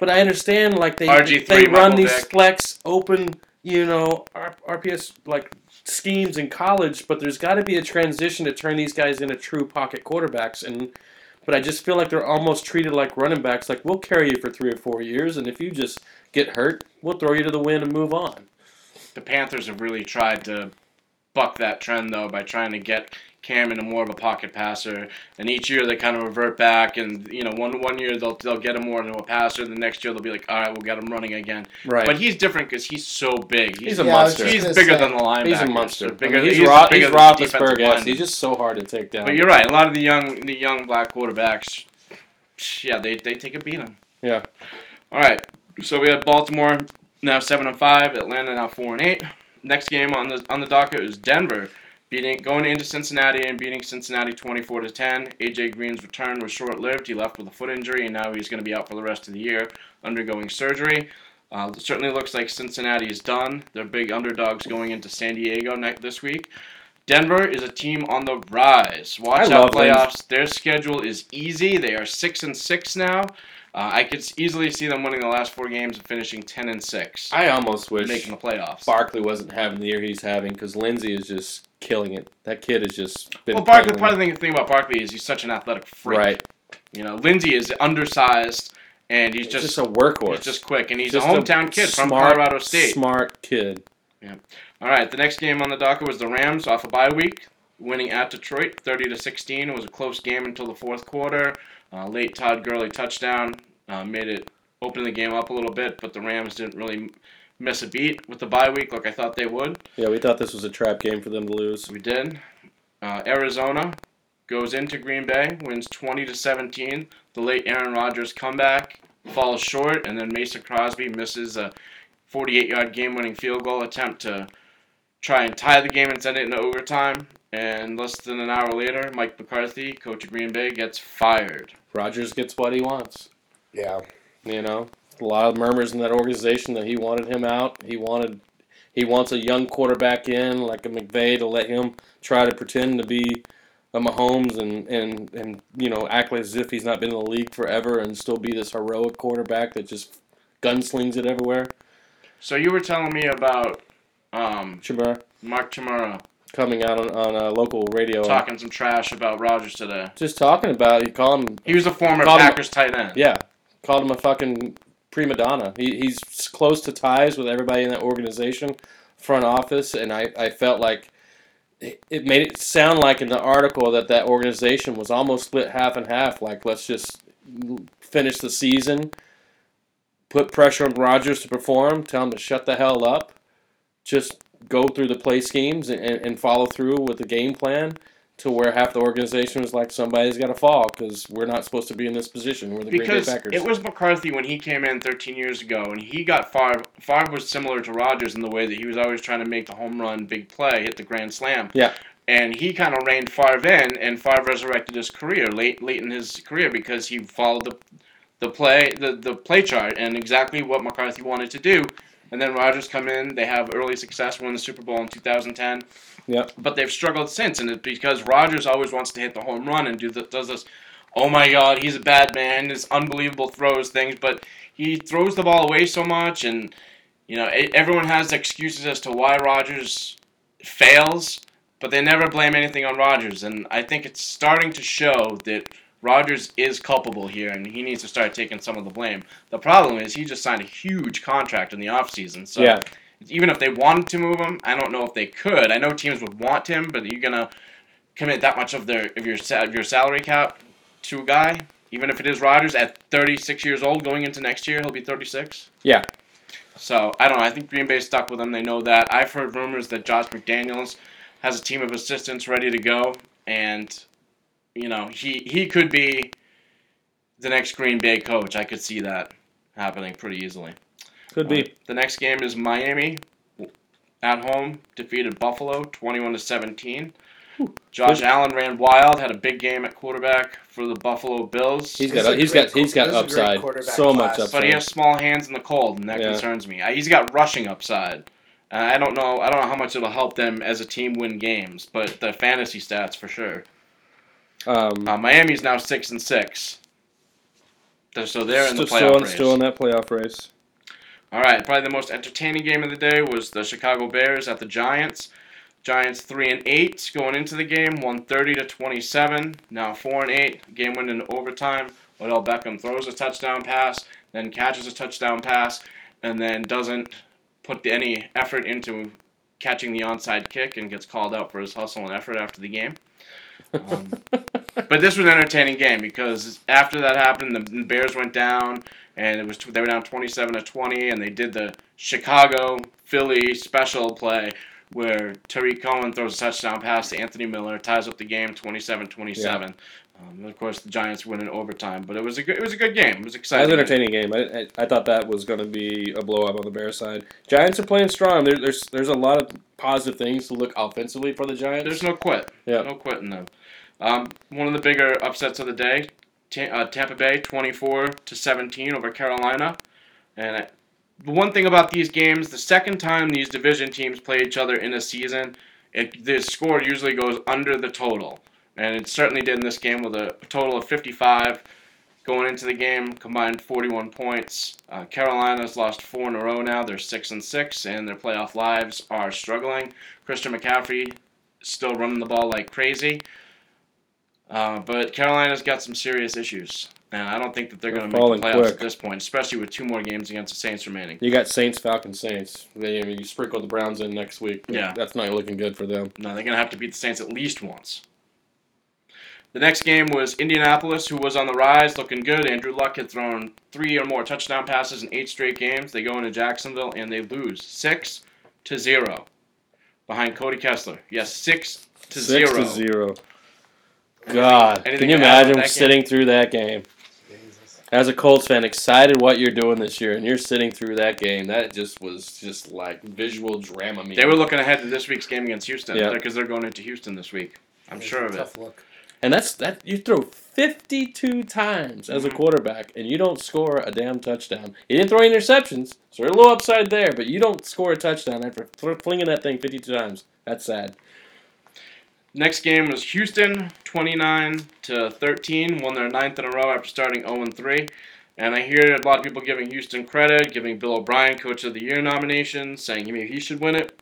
[SPEAKER 2] But I understand like they
[SPEAKER 3] RG3
[SPEAKER 2] they run these
[SPEAKER 3] Muckleback.
[SPEAKER 2] flex open you know R- RPS like schemes in college, but there's got to be a transition to turn these guys into true pocket quarterbacks and. But I just feel like they're almost treated like running backs. Like we'll carry you for three or four years, and if you just get hurt, we'll throw you to the wind and move on.
[SPEAKER 3] The Panthers have really tried to buck that trend though by trying to get Cam into more of a pocket passer. And each year they kind of revert back, and you know, one one year they'll they'll get him more into a passer. The next year they'll be like, all right, we'll get him running again.
[SPEAKER 2] Right.
[SPEAKER 3] But he's different because he's so big.
[SPEAKER 2] He's a
[SPEAKER 1] Yeah,
[SPEAKER 2] monster.
[SPEAKER 3] He's bigger
[SPEAKER 1] say,
[SPEAKER 3] than the linebacker.
[SPEAKER 2] He's a monster.
[SPEAKER 3] Bigger,
[SPEAKER 2] I mean, he's
[SPEAKER 3] he's
[SPEAKER 2] Ro-
[SPEAKER 3] bigger
[SPEAKER 2] he's
[SPEAKER 3] than the defensive
[SPEAKER 2] Roethlisberger.
[SPEAKER 3] lineman.
[SPEAKER 2] He's just so hard to take down.
[SPEAKER 3] But you're right. A lot of the young the young black quarterbacks, yeah, they they take a beating.
[SPEAKER 2] Yeah.
[SPEAKER 3] All right. So we have Baltimore now seven and five, Atlanta now four and eight. Next game on the on the docket is Denver beating going into Cincinnati and beating Cincinnati twenty four to ten. AJ Green's return was short lived. He left with a foot injury and now he's going to be out for the rest of the year, undergoing surgery. Uh, it certainly looks like Cincinnati is done. They're big underdogs going into San Diego next this week. Denver is a team on the rise. Watch
[SPEAKER 2] I
[SPEAKER 3] out playoffs. Their schedule is easy. They are six and six now. Uh, I could easily see them winning the last four games and finishing ten and six,
[SPEAKER 2] I almost wish
[SPEAKER 3] making the playoffs.
[SPEAKER 2] Barkley wasn't having the year he's having because Lindsay is just killing it. That kid has just been
[SPEAKER 3] well, Barkley. Part of the thing, about Barkley is he's such an athletic freak.
[SPEAKER 2] right.
[SPEAKER 3] You know, Lindsay is undersized and he's just,
[SPEAKER 2] just, a workhorse.
[SPEAKER 3] he's just quick and he's
[SPEAKER 2] Just
[SPEAKER 3] a hometown kid from Colorado State.
[SPEAKER 2] Smart kid. Yeah.
[SPEAKER 3] All right, the next game on the docket was the Rams off a bye week, winning at Detroit, thirty to sixteen. It was a close game until the fourth quarter. Uh, late Todd Gurley touchdown uh, made it open the game up a little bit, but the Rams didn't really miss a beat with the bye week like I thought they would.
[SPEAKER 2] Yeah, we thought this was a trap game for them to lose.
[SPEAKER 3] We did. Uh, Arizona goes into Green Bay, wins twenty to seventeen. The late Aaron Rodgers comeback falls short, and then Mason Crosby misses a forty-eight yard game-winning field goal attempt to try and tie the game and send it into overtime. And less than an hour later, Mike McCarthy, coach of Green Bay, gets fired.
[SPEAKER 2] Rodgers gets what he wants.
[SPEAKER 1] Yeah.
[SPEAKER 2] You know, a lot of murmurs in that organization that he wanted him out. He wanted, he wants a young quarterback in like a McVay to let him try to pretend to be a Mahomes and and and you know act as if he's not been in the league forever and still be this heroic quarterback that just gunslings it everywhere.
[SPEAKER 3] So you were telling me about um,
[SPEAKER 2] Shamar
[SPEAKER 3] Mark Tamura
[SPEAKER 2] coming out on, on a local radio,
[SPEAKER 3] talking some trash about Rodgers today.
[SPEAKER 2] just talking about. He called him
[SPEAKER 3] He was a former
[SPEAKER 2] Called him-
[SPEAKER 3] Packers tight end.
[SPEAKER 2] Yeah, called him a fucking prima donna. He, he's close to ties with everybody in that organization, front office, and I, I felt like it made it sound like in the article that that organization was almost split half and half. Like, let's just finish the season, put pressure on Rodgers to perform, tell him to shut the hell up, just go through the play schemes and, and, follow through with the game plan to where half the organization was like somebody's got to fall because we're not supposed to be in this position. We're the Green Bay
[SPEAKER 3] Because
[SPEAKER 2] Packers.
[SPEAKER 3] it was McCarthy when he came in 13 years ago, and he got Favre. Favre was similar to Rodgers in the way that he was always trying to make the home run, big play, hit the grand slam.
[SPEAKER 2] Yeah.
[SPEAKER 3] And he kind of reined Favre in, and Favre resurrected his career late, late in his career because he followed the, the play, the, the play chart, and exactly what McCarthy wanted to do. And then Rodgers come in. They have early success, win the Super Bowl in 2010.
[SPEAKER 2] Yep.
[SPEAKER 3] But they've struggled since, and it's because Rodgers always wants to hit the home run and do the, does this. Oh my God, he's a bad man. This unbelievable throws things, but he throws the ball away so much, and you know everyone has excuses as to why Rodgers fails, but they never blame anything on Rodgers. And I think it's starting to show that Rodgers is culpable here, and he needs to start taking some of the blame. The problem is he just signed a huge contract in the offseason, so
[SPEAKER 2] yeah,
[SPEAKER 3] even if they wanted to move him, I don't know if they could. I know teams would want him, but you're gonna commit that much of their of your of your salary cap to a guy, even if it is Rodgers at 36 years old, going into next year, he'll be 36.
[SPEAKER 2] Yeah.
[SPEAKER 3] So I don't know. I think Green Bay's stuck with him. They know that. I've heard rumors that Josh McDaniels has a team of assistants ready to go, and you know he he could be the next Green Bay coach. I could see that happening pretty easily.
[SPEAKER 2] could be.
[SPEAKER 3] The next game is Miami at home defeated Buffalo 21 to 17. Josh Allen ran wild, had a big game at quarterback for the Buffalo Bills.
[SPEAKER 2] He's
[SPEAKER 1] This
[SPEAKER 2] got
[SPEAKER 1] is a
[SPEAKER 2] he's
[SPEAKER 1] great
[SPEAKER 2] got he's got
[SPEAKER 1] qu- this is a great
[SPEAKER 2] upside.
[SPEAKER 1] quarterback
[SPEAKER 2] So much
[SPEAKER 1] class.
[SPEAKER 2] upside.
[SPEAKER 3] but he has small hands in the cold, and that
[SPEAKER 2] Yeah.
[SPEAKER 3] concerns me. He's got rushing upside. Uh, I don't know. I don't know how much it'll help them as a team win games, but the fantasy stats for sure.
[SPEAKER 2] Um,
[SPEAKER 3] Uh, Miami's now six and six, They're- so they're in the playoff
[SPEAKER 2] still, in,
[SPEAKER 3] race.
[SPEAKER 2] still in that playoff race.
[SPEAKER 3] All right, probably the most entertaining game of the day was the Chicago Bears at the Giants. Giants three and eight going into the game, one thirty to twenty seven. Now four and eight, game went into overtime. Odell Beckham throws a touchdown pass, then catches a touchdown pass, and then doesn't put any effort into catching the onside kick and gets called out for his hustle and effort after the game. Um, but this was an entertaining game because after that happened, the Bears went down, and it was they were down twenty-seven to twenty, and they did the Chicago Philly special play where Tarik Cohen throws a touchdown pass to Anthony Miller, ties up the game 27-27. Um, and of course, the Giants win in overtime, but it was a good, it was a good game. It was
[SPEAKER 2] That was
[SPEAKER 3] exciting.
[SPEAKER 2] an entertaining game. I, I, I thought that was going to be a blow up on the Bears side. Giants are playing strong. There, there's there's a lot of positive things to look offensively for the Giants.
[SPEAKER 3] There's no quit.
[SPEAKER 2] Yeah.
[SPEAKER 3] No quitting them. Um, one of the bigger upsets of the day, Ta- uh, Tampa Bay 24 to 17 over Carolina. And the one thing about these games, the second time these division teams play each other in a season, it, the score usually goes under the total. And it certainly did in this game with a total of 55 going into the game, combined 41 points. Uh, Carolina's lost four in a row now. They're six and six, and their playoff lives are struggling. Christian McCaffrey still running the ball like crazy. Uh, but Carolina's got some serious issues, and I don't think that they're
[SPEAKER 2] They're
[SPEAKER 3] going to make the playoffs
[SPEAKER 2] quick.
[SPEAKER 3] at this point, especially with two more games against the Saints remaining.
[SPEAKER 2] You got Saints, Falcons, Saints. They, I mean, you sprinkle the Browns in next week.
[SPEAKER 3] Yeah.
[SPEAKER 2] that's not looking good for them.
[SPEAKER 3] No, they're going to have to beat the Saints at least once. The next game was Indianapolis, who was on the rise, looking good. Andrew Luck had thrown three or more touchdown passes in eight straight games. They go into Jacksonville and they lose six to zero behind Cody Kessler. Yes, six to
[SPEAKER 2] Six
[SPEAKER 3] zero.
[SPEAKER 2] to zero. God,
[SPEAKER 3] Anything
[SPEAKER 2] can you imagine
[SPEAKER 3] about that game?
[SPEAKER 2] sitting through that game? As a Colts fan, excited what you're doing this year, and you're sitting through that game. That just was just like visual drama. Me.
[SPEAKER 3] They were looking ahead to this week's game against Houston
[SPEAKER 2] Yeah.
[SPEAKER 3] because they're going into Houston this week. I'm
[SPEAKER 1] It's
[SPEAKER 3] sure
[SPEAKER 1] a
[SPEAKER 3] of it.
[SPEAKER 1] Tough look.
[SPEAKER 2] and that's that. You throw 52 times as a
[SPEAKER 3] Mhm.
[SPEAKER 2] quarterback, and you don't score a damn touchdown. You didn't throw any interceptions, so there's a little upside there. But you don't score a touchdown after flinging that thing 52 times. That's sad.
[SPEAKER 3] Next game was Houston, 29 to 13, won their ninth in a row after starting 0 3. And I hear a lot of people giving Houston credit, giving Bill O'Brien Coach of the Year nomination, saying maybe he should win it.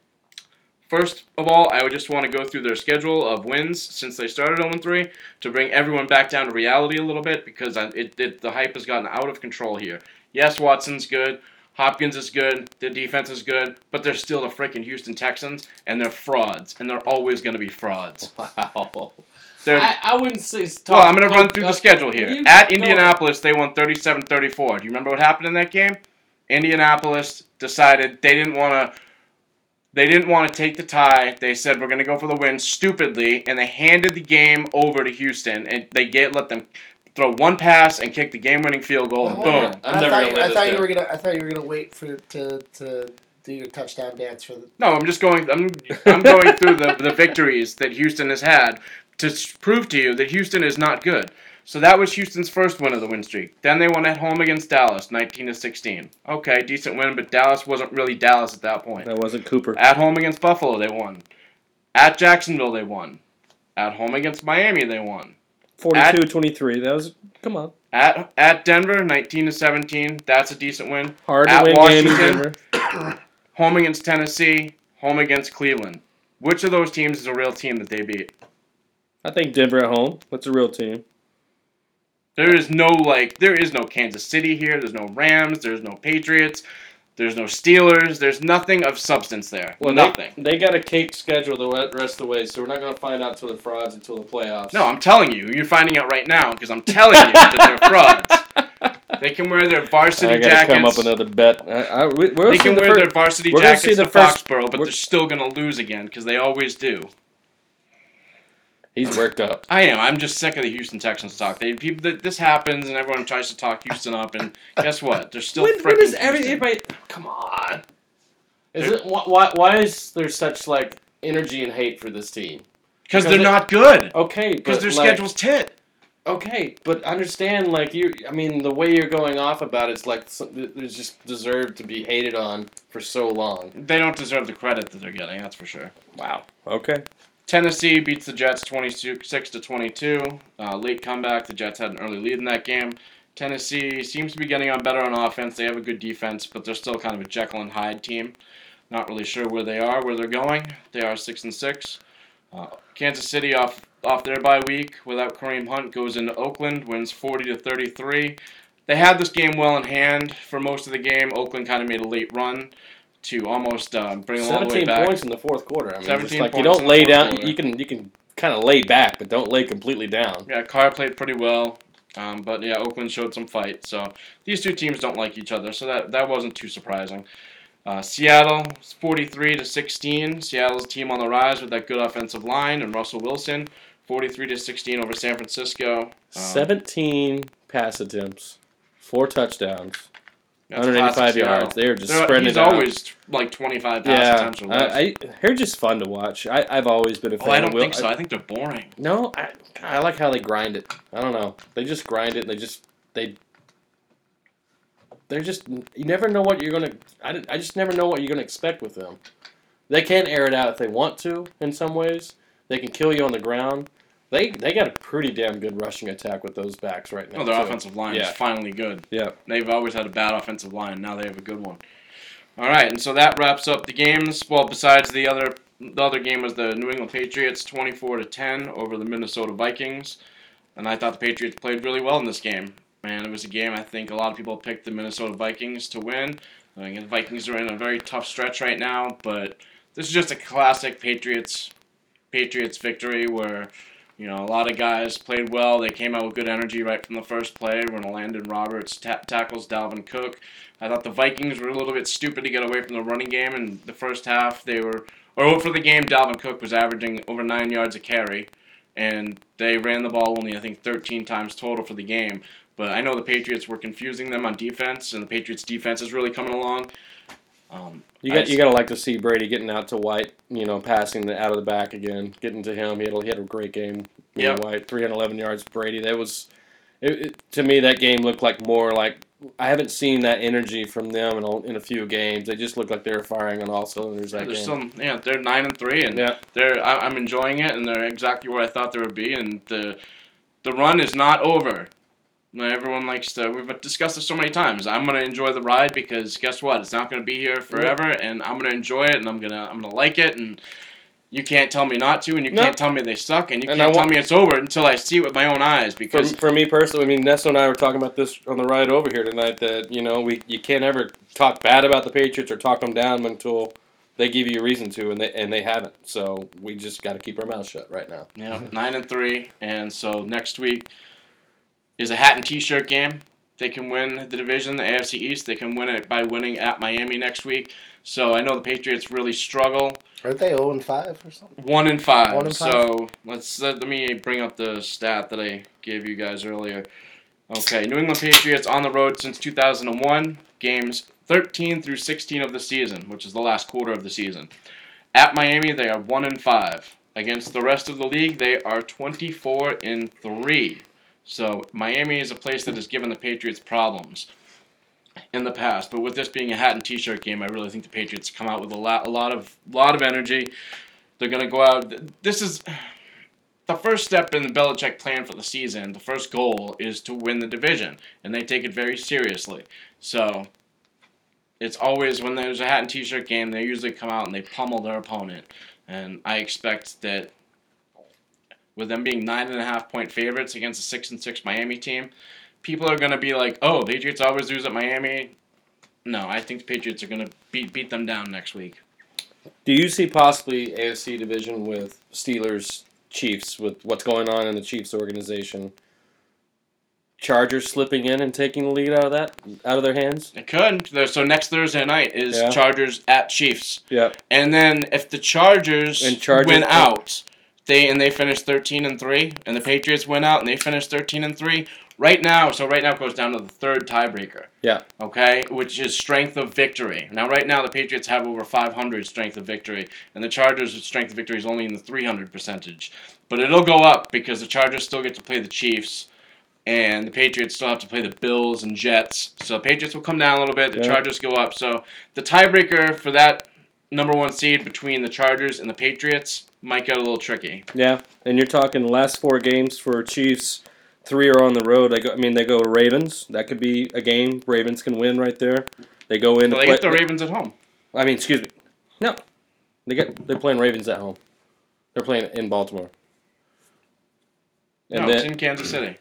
[SPEAKER 3] First of all, I would just want to go through their schedule of wins since they started 0 3 to bring everyone back down to reality a little bit because it, it, the hype has gotten out of control here. Yes, Watson's good. Hopkins is good. The defense is good. But they're still the freaking Houston Texans, and they're frauds. And they're always going to be frauds.
[SPEAKER 2] Wow. I, I wouldn't say.
[SPEAKER 3] well, I'm going to run through the schedule here.
[SPEAKER 2] You-
[SPEAKER 3] At
[SPEAKER 2] no.
[SPEAKER 3] Indianapolis, they won 37 34. Do you remember what happened in that game? Indianapolis decided they didn't want to. They didn't want to take the tie. They said we're going to go for the win stupidly, and they handed the game over to Houston, and they get let them throw one pass and kick the game-winning field goal, and
[SPEAKER 1] Oh,
[SPEAKER 3] boom.
[SPEAKER 2] I'm
[SPEAKER 1] I
[SPEAKER 2] never
[SPEAKER 1] thought,
[SPEAKER 2] gonna
[SPEAKER 1] you, I thought you were gonna. I thought you were gonna wait for to to do your touchdown dance for the.
[SPEAKER 3] No, I'm just going. I'm I'm going through the the victories that Houston has had to prove to you that Houston is not good. So that was Houston's first win of the win streak. Then they won at home against Dallas, 19 to 16. Okay, decent win, but Dallas wasn't really Dallas at that point.
[SPEAKER 2] That wasn't Cooper.
[SPEAKER 3] At home against Buffalo, they won. At Jacksonville, they won. At home against Miami, they won.
[SPEAKER 2] 42 23. That was. Come on.
[SPEAKER 3] At at Denver, 19 to 17. That's a decent win.
[SPEAKER 2] Hard
[SPEAKER 3] At
[SPEAKER 2] win game in
[SPEAKER 3] Washington.
[SPEAKER 2] Denver.
[SPEAKER 3] Home against Tennessee. Home against Cleveland. Which of those teams is a real team that they beat?
[SPEAKER 2] I think Denver at home. That's a real team.
[SPEAKER 3] There is no like there is no Kansas City here, there's no Rams, there's no Patriots, there's no Steelers, there's nothing of substance there.
[SPEAKER 2] Well,
[SPEAKER 3] nothing.
[SPEAKER 2] They, they got a cake schedule the rest of the way, so we're not going to find out until the frauds until the playoffs.
[SPEAKER 3] No, I'm telling you, you're finding out right now because I'm telling you that they're frauds. They can wear their varsity
[SPEAKER 2] I got to
[SPEAKER 3] jackets.
[SPEAKER 2] come up another bet. I, I, we,
[SPEAKER 3] they can wear
[SPEAKER 2] fir-
[SPEAKER 3] their varsity
[SPEAKER 2] gonna see
[SPEAKER 3] jackets
[SPEAKER 2] the
[SPEAKER 3] to
[SPEAKER 2] first-
[SPEAKER 3] Foxborough, but they're still gonna lose again because they always do.
[SPEAKER 2] He's worked up.
[SPEAKER 3] I am. I'm just sick of the Houston Texans talk. They people that this happens and everyone tries to talk Houston up, and guess what? They're still
[SPEAKER 2] When,
[SPEAKER 3] freaking.
[SPEAKER 2] when does every,
[SPEAKER 3] Houston.
[SPEAKER 2] everybody? Come on. Is it why, why? Why is there such like energy and hate for this team?
[SPEAKER 3] Because
[SPEAKER 2] Because
[SPEAKER 3] they're
[SPEAKER 2] they-
[SPEAKER 3] not good.
[SPEAKER 2] Okay,
[SPEAKER 3] Because
[SPEAKER 2] but
[SPEAKER 3] their
[SPEAKER 2] like,
[SPEAKER 3] schedule's tit.
[SPEAKER 2] Okay, but understand, like you, I mean, the way you're going off about it's like so- there's just deserved to be hated on for so long.
[SPEAKER 3] They don't deserve the credit that they're getting. That's for sure.
[SPEAKER 2] Wow. Okay.
[SPEAKER 3] Tennessee beats the Jets 26 to 22. Uh, late comeback. The Jets had an early lead in that game. Tennessee seems to be getting on better on offense. They have a good defense, but they're still kind of a Jekyll and Hyde team. Not really sure where they are, where they're going. They are six and six. Uh, Kansas City off off their bye week without Kareem Hunt goes into Oakland, wins 40 to 33. They had this game well in hand for most of the game. Oakland kind of made a late run to almost um, bring them all the way back.
[SPEAKER 2] Seventeen points in the fourth quarter. I mean,
[SPEAKER 3] 17
[SPEAKER 2] just like you don't lay down.
[SPEAKER 3] quarter.
[SPEAKER 2] You can you can kind of lay back, but don't lay completely down.
[SPEAKER 3] Yeah, Carr played pretty well, um, but yeah, Oakland showed some fight. So these two teams don't like each other, so that that wasn't too surprising. Uh, Seattle, forty-three to sixteen. Seattle's team on the rise with that good offensive line and Russell Wilson, forty-three to sixteen over San Francisco. Um,
[SPEAKER 2] Seventeen pass attempts, four touchdowns,
[SPEAKER 3] that's
[SPEAKER 2] 185
[SPEAKER 3] classic Seattle.
[SPEAKER 2] yards. They're just
[SPEAKER 3] They're-
[SPEAKER 2] spreading
[SPEAKER 3] he's
[SPEAKER 2] it out.
[SPEAKER 3] always like twenty-five pass
[SPEAKER 2] yeah,
[SPEAKER 3] attempts or less.
[SPEAKER 2] I, I, they're just fun to watch. I, I've always been a fan.
[SPEAKER 3] oh, I
[SPEAKER 2] of
[SPEAKER 3] don't
[SPEAKER 2] Will-
[SPEAKER 3] think so. I think they're boring.
[SPEAKER 2] No, I, I like how they grind it. I don't know. They just grind it. They just they. They're just you never know what you're gonna. I, I just never know what you're gonna expect with them. They can air it out if they want to. In some ways, they can kill you on the ground. They they got a pretty damn good rushing attack with those backs right now.
[SPEAKER 3] Oh, their
[SPEAKER 2] too.
[SPEAKER 3] offensive line
[SPEAKER 2] Yeah.
[SPEAKER 3] is finally good.
[SPEAKER 2] Yeah.
[SPEAKER 3] They've always had a bad offensive line. Now they have a good one. All right, and so that wraps up the games. Well, besides the other, the other game was the New England Patriots, twenty-four to ten over the Minnesota Vikings, and I thought the Patriots played really well in this game. Man, it was a game I think a lot of people picked the Minnesota Vikings to win. I think the Vikings are in a very tough stretch right now, but this is just a classic Patriots, Patriots victory where. You know, a lot of guys played well. They came out with good energy right from the first play when Elandon Roberts ta- tackles Dalvin Cook. I thought the Vikings were a little bit stupid to get away from the running game in the first half. They were, or for the game, Dalvin Cook was averaging over nine yards a carry, and they ran the ball only I think 13 times total for the game. But I know the Patriots were confusing them on defense, and the Patriots defense is really coming along. Um,
[SPEAKER 2] You got you got to like to see Brady getting out to White. You know, passing the, out of the back again, getting to him. He had a, he had a great game.
[SPEAKER 3] Yep.
[SPEAKER 2] White, 311 yards. Brady. That was, it, it, to me, that game looked like more like I haven't seen that energy from them in a, in a few games. They just looked like they were firing on all cylinders that
[SPEAKER 3] they're
[SPEAKER 2] game.
[SPEAKER 3] still, yeah, they're nine and three, and
[SPEAKER 2] yeah,
[SPEAKER 3] they're I, I'm enjoying it, and they're exactly where I thought they would be, and the the run is not over. Everyone likes to. We've discussed this so many times. I'm gonna enjoy the ride because guess what? It's not gonna be here forever, and I'm gonna enjoy it, and I'm gonna I'm gonna like it, and you can't tell me not to, and you
[SPEAKER 2] No.
[SPEAKER 3] can't tell me they suck, and you
[SPEAKER 2] And
[SPEAKER 3] can't
[SPEAKER 2] I
[SPEAKER 3] tell me it's over until I see it with my own eyes. Because
[SPEAKER 2] for me personally, I mean, Nessa and I were talking about this on the ride over here tonight. That you know, we you can't ever talk bad about the Patriots or talk them down until they give you a reason to, and they and they haven't. So we just got to keep our mouths shut right now.
[SPEAKER 3] Yeah, nine and three, and so next week is a hat and T-shirt game. They can win the division, the AFC East. They can win it by winning at Miami next week. So I know the Patriots really struggle.
[SPEAKER 1] Aren't they 0 and 5 or something?
[SPEAKER 3] One and five.
[SPEAKER 1] One and 5.
[SPEAKER 3] So let's let, let me bring up the stat that I gave you guys earlier. Okay, New England Patriots on the road since 2001. Games 13 through 16 of the season, which is the last quarter of the season. At Miami, they are one and five. Against the rest of the league, they are 24 and three. So Miami is a place that has given the Patriots problems in the past. But with this being a hat and T-shirt game, I really think the Patriots come out with a lot, a lot of, lot of energy. They're gonna go out. This is the first step in the Belichick plan for the season. The first goal is to win the division, and they take it very seriously. So it's always when there's a hat and T-shirt game, they usually come out and they pummel their opponent. And I expect that with them being nine and a half point favorites against a six and six Miami team, people are gonna be like, "Oh, the Patriots always lose at Miami." No, I think the Patriots are gonna beat beat them down next week.
[SPEAKER 2] Do you see possibly AFC division with Steelers, Chiefs, with what's going on in the Chiefs organization? Chargers slipping in and taking the lead out of that, out of their hands.
[SPEAKER 3] It could. So next Thursday night is
[SPEAKER 2] Yeah.
[SPEAKER 3] Chargers at Chiefs,
[SPEAKER 2] Yeah,
[SPEAKER 3] and then if the Chargers,
[SPEAKER 2] And Chargers-
[SPEAKER 3] win out, they and they finish thirteen and three, and the Patriots win out and they finish thirteen and three. Right now, so right now it goes down to the third tiebreaker.
[SPEAKER 2] Yeah.
[SPEAKER 3] Okay, which is strength of victory. Now, right now the Patriots have over 500 strength of victory, and the Chargers' strength of victory is only in the 300 percentage. But it'll go up because the Chargers still get to play the Chiefs, and the Patriots still have to play the Bills and Jets. So the Patriots will come down a little bit. The
[SPEAKER 2] Yeah.
[SPEAKER 3] Chargers go up. So the tiebreaker for that number one seed between the Chargers and the Patriots might get a little tricky.
[SPEAKER 2] Yeah, and you're talking the last four games for Chiefs. Three are on the road. They go. I mean, they go to Ravens. That could be a game Ravens can win right there. They go in. To
[SPEAKER 3] they
[SPEAKER 2] play,
[SPEAKER 3] get the Ravens at home.
[SPEAKER 2] I mean, excuse me. No, they get. They're playing Ravens at home. They're playing in Baltimore. And
[SPEAKER 3] no, it's
[SPEAKER 2] then,
[SPEAKER 3] in Kansas City.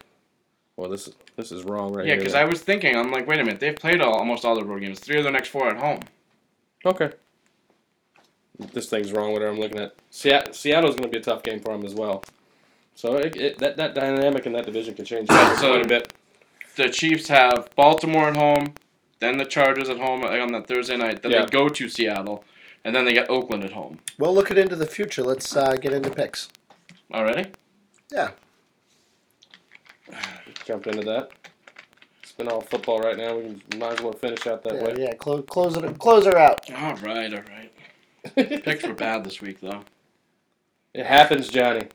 [SPEAKER 2] well, this is this is wrong right here.
[SPEAKER 3] Yeah, because I was thinking, I'm like, wait a minute, they've played all, almost all their road games. Three of their next four at home.
[SPEAKER 2] Okay. This thing's wrong. Whatever I'm looking at. Seattle, Seattle's going to be a tough game for them as well. So it, it, that that dynamic in that division can change
[SPEAKER 3] So-
[SPEAKER 2] quite a bit.
[SPEAKER 3] The Chiefs have Baltimore at home, then the Chargers at home on that Thursday night. Then
[SPEAKER 2] Yeah.
[SPEAKER 3] they go to Seattle, and then they get Oakland at home.
[SPEAKER 1] Well, looking into the future, let's uh, get into picks.
[SPEAKER 3] Already?
[SPEAKER 1] Yeah.
[SPEAKER 2] Jump into that. It's been all football right now. We can, might as well finish out that
[SPEAKER 1] Yeah,
[SPEAKER 2] way.
[SPEAKER 1] yeah. Close, close it. Close her out.
[SPEAKER 3] All right, all right. Picks were bad this week, though.
[SPEAKER 2] It happens, Johnny.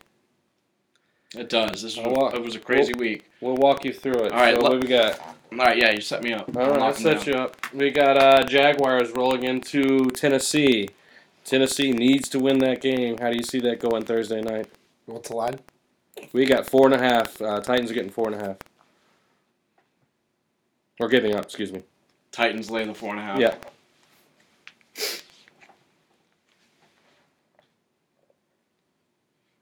[SPEAKER 3] It does. This was,
[SPEAKER 2] wow.
[SPEAKER 3] it was a crazy week.
[SPEAKER 2] We'll walk you through it.
[SPEAKER 3] All right,
[SPEAKER 2] So
[SPEAKER 3] let-
[SPEAKER 2] what we got?
[SPEAKER 3] All right, yeah, you set me up.
[SPEAKER 2] All right, I'll set you up. We got uh, Jaguars rolling into Tennessee. Tennessee needs to win that game. How do you see that going Thursday night?
[SPEAKER 1] What's the line?
[SPEAKER 2] We got four and a half. Uh, Titans are getting four and a half. Or giving up, excuse me.
[SPEAKER 3] Titans lay the four and a half.
[SPEAKER 2] Yeah.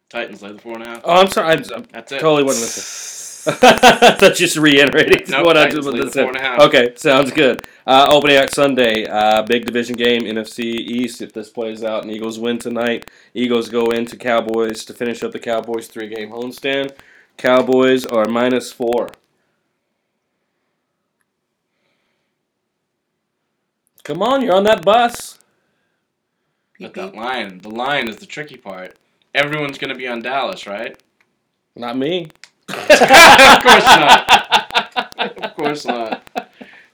[SPEAKER 3] Titans lay the four and a half.
[SPEAKER 2] Oh, I'm sorry. I'm, I'm
[SPEAKER 3] That's it.
[SPEAKER 2] totally wasn't listening. That's just reiterating
[SPEAKER 3] Nope,
[SPEAKER 2] what I just said.
[SPEAKER 3] four and a half.
[SPEAKER 2] Okay, sounds good. Uh, opening act Sunday, uh, big division game, NFC East. If this plays out and Eagles win tonight, Eagles go into Cowboys to finish up the Cowboys three game homestand. Cowboys are minus four. Come on, you're on that bus.
[SPEAKER 3] But that line, the line is the tricky part. Everyone's going to be on Dallas, right?
[SPEAKER 2] Not me.
[SPEAKER 3] of course not. of course not.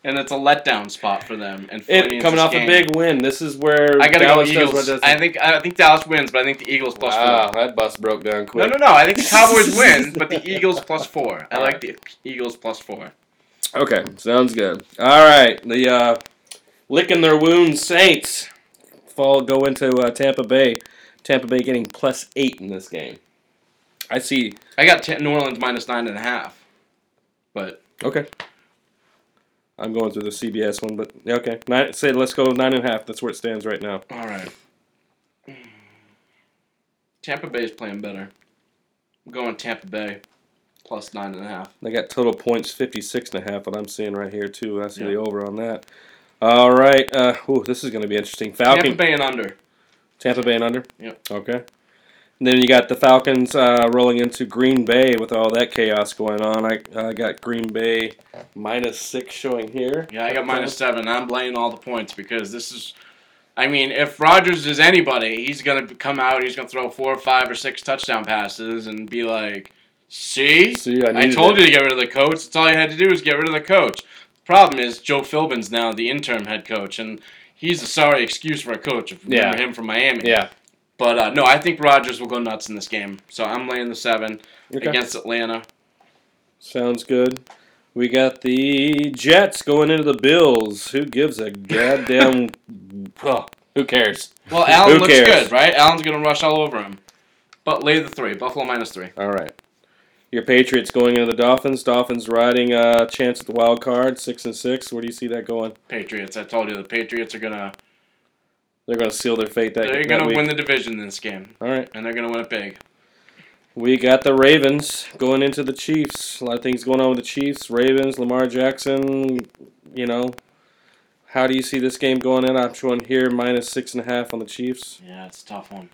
[SPEAKER 3] And it's a letdown spot for them. And
[SPEAKER 2] It coming off
[SPEAKER 3] this
[SPEAKER 2] a big win. This is where
[SPEAKER 3] I gotta
[SPEAKER 2] Dallas
[SPEAKER 3] go Eagles. I think I think Dallas wins, but I think the Eagles plus
[SPEAKER 2] wow,
[SPEAKER 3] four.
[SPEAKER 2] that bus broke down quick.
[SPEAKER 3] no, no. No. I think the Cowboys win, but the Eagles plus four. I
[SPEAKER 2] All
[SPEAKER 3] like the Eagles plus four.
[SPEAKER 2] Okay, sounds good. All right, the uh, licking their wounds Saints fall go into uh, Tampa Bay. Tampa Bay getting plus eight in this game. I see.
[SPEAKER 3] I got New Orleans minus nine and a half. But
[SPEAKER 2] Okay. I'm going through the CBS one, but okay. Nine, say let's go nine and a half. That's where it stands right now.
[SPEAKER 3] all right. Tampa Bay's playing better. I'm going Tampa Bay plus nine and a half.
[SPEAKER 2] They got total points 56 and a half. What I'm seeing right here too. I see
[SPEAKER 3] Yeah.
[SPEAKER 2] the over on that. All right. Uh, ooh, this is going to be interesting. Falcon.
[SPEAKER 3] Tampa Bay and under.
[SPEAKER 2] Tampa Bay and under?
[SPEAKER 3] Yep.
[SPEAKER 2] Okay. And then you got the Falcons uh, rolling into Green Bay with all that chaos going on. I, I got Green Bay minus six showing here.
[SPEAKER 3] Yeah, I got minus seven. I'm laying all the points because this is. I mean, if Rodgers is anybody, he's gonna come out. He's gonna throw four, or five, or six touchdown passes and be like, "See,
[SPEAKER 2] See, I,
[SPEAKER 3] I told
[SPEAKER 2] it.
[SPEAKER 3] you to get rid of the coach. That's all you had to do was get rid of the coach." Problem is, Joe Philbin's now the interim head coach, and he's a sorry excuse for a coach. If you remember him from Miami.
[SPEAKER 2] Yeah.
[SPEAKER 3] But uh, no, I think Rodgers will go nuts in this game. So I'm laying the seven
[SPEAKER 2] Okay.
[SPEAKER 3] against Atlanta.
[SPEAKER 2] Sounds good. We got the Jets going into the Bills. Who gives a goddamn. oh, who cares?
[SPEAKER 3] Well, Allen looks
[SPEAKER 2] cares?
[SPEAKER 3] good, right? Allen's gonna rush all over him. But lay the three. Buffalo minus three.
[SPEAKER 2] All right. Your Patriots going into the Dolphins. Dolphins riding a chance at the wild card, six and six. Where do you see that going?
[SPEAKER 3] Patriots. I told you the Patriots are gonna
[SPEAKER 2] They're going to seal their fate that,
[SPEAKER 3] they're gonna
[SPEAKER 2] week.
[SPEAKER 3] win the division in this game,
[SPEAKER 2] All right.
[SPEAKER 3] and they're gonna win it big.
[SPEAKER 2] We got the Ravens going into the Chiefs. A lot of things going on with the Chiefs. Ravens, Lamar Jackson. You know, how do you see this game going in? I'm showing here minus six and a half on the Chiefs.
[SPEAKER 3] Yeah, it's a tough one.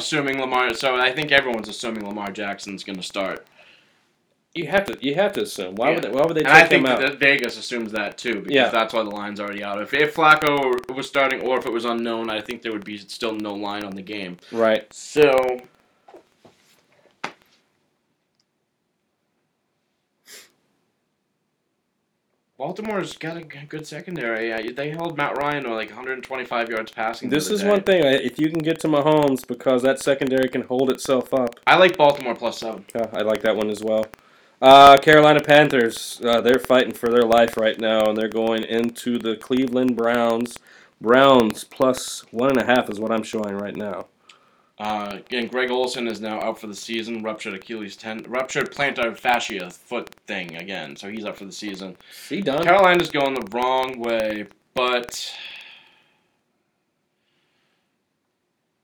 [SPEAKER 3] Assuming Lamar, so I think everyone's assuming Lamar Jackson's gonna start,
[SPEAKER 2] You have to. You have to assume. Why would they? Why would they
[SPEAKER 3] and I think that Vegas assumes that too because
[SPEAKER 2] Yeah.
[SPEAKER 3] that's why the line's already out. If if Flacco was starting or if it was unknown, I think there would be still no line on the game.
[SPEAKER 2] Right.
[SPEAKER 3] So Baltimore's got a good secondary. Uh, They held Matt Ryan to like 125 yards passing.
[SPEAKER 2] This is
[SPEAKER 3] day.
[SPEAKER 2] one thing. If you can get to Mahomes, because that secondary can hold itself up,
[SPEAKER 3] I like Baltimore plus seven.
[SPEAKER 2] Yeah, I like that one as well. Uh, Carolina Panthers, uh, they're fighting for their life right now, and they're going into the Cleveland Browns. Browns plus one and a half is what I'm showing right now.
[SPEAKER 3] Uh, again, Greg Olsen is now out for the season. Ruptured Achilles ten, ruptured plantar fascia foot thing again, so he's out for the season.
[SPEAKER 2] See, done.
[SPEAKER 3] Carolina's going the wrong way, but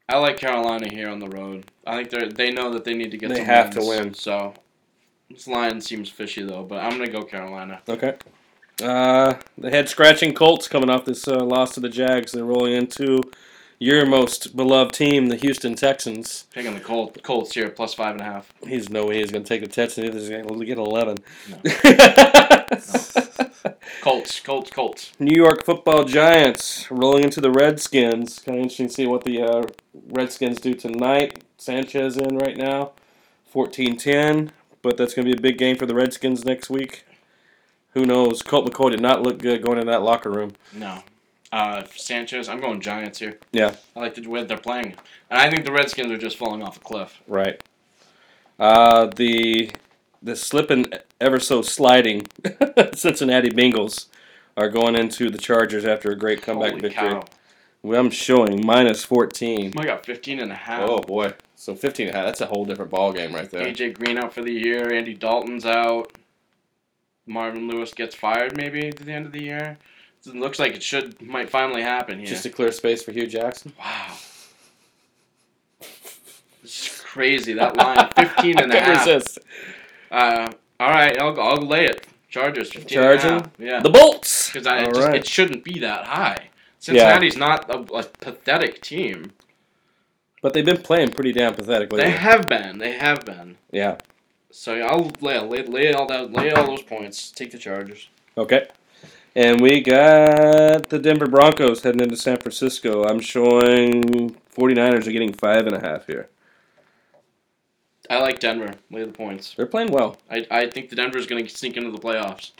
[SPEAKER 3] I like Carolina here on the road. I think they they know that they need to get.
[SPEAKER 2] They
[SPEAKER 3] some
[SPEAKER 2] have to win.
[SPEAKER 3] So this line seems fishy though, but I'm gonna go Carolina.
[SPEAKER 2] Okay. Uh, the head scratching Colts coming off this uh, loss to the Jags. They're rolling into your most beloved team, the Houston Texans.
[SPEAKER 3] Picking the Colt, Colts here plus five and a half.
[SPEAKER 2] He's no way he's going to take the Texans. He's going to get 11.
[SPEAKER 3] Colts, Colts, Colts.
[SPEAKER 2] New York Football Giants rolling into the Redskins. Kind of interesting to see what the uh, Redskins do tonight. Sanchez in right now, 14-10, but that's going to be a big game for the Redskins next week. Who knows? Colt McCoy did not look good going in that locker room.
[SPEAKER 3] No. Uh, Sanchez, I'm going Giants here.
[SPEAKER 2] Yeah.
[SPEAKER 3] I like the way they're playing. And I think the Redskins are just falling off a cliff.
[SPEAKER 2] Right. Uh, the the slipping ever so sliding Cincinnati Bengals are going into the Chargers after a great comeback
[SPEAKER 3] Holy
[SPEAKER 2] victory.
[SPEAKER 3] cow.
[SPEAKER 2] Well, I'm showing minus 14.
[SPEAKER 3] I got 15 and a half.
[SPEAKER 2] Oh boy. So 15 and a half, that's a whole different ball game right there.
[SPEAKER 3] AJ Green out for the year. Andy Dalton's out. Marvin Lewis gets fired maybe at the end of the year. It looks like it should might finally happen here.
[SPEAKER 2] Just to clear space for Hue Jackson.
[SPEAKER 3] wow. It's crazy that line 15 and a half.
[SPEAKER 2] Resist.
[SPEAKER 3] Uh, all right, I'll I'll lay it. Chargers 15 and a
[SPEAKER 2] Charging?
[SPEAKER 3] Yeah.
[SPEAKER 2] The Bolts.
[SPEAKER 3] Because I it, just,
[SPEAKER 2] right.
[SPEAKER 3] it shouldn't be that high. Cincinnati's not a, a pathetic team.
[SPEAKER 2] But they've been playing pretty damn pathetically.
[SPEAKER 3] They have been. They have been.
[SPEAKER 2] yeah.
[SPEAKER 3] So yeah, I'll lay, lay, lay all that, lay all those points. Take the Chargers.
[SPEAKER 2] Okay. And we got the Denver Broncos heading into San Francisco. I'm showing 49ers are getting five and a half here.
[SPEAKER 3] I like Denver. Lay the points.
[SPEAKER 2] They're playing well.
[SPEAKER 3] I, I think the Denver's going to sneak into the playoffs.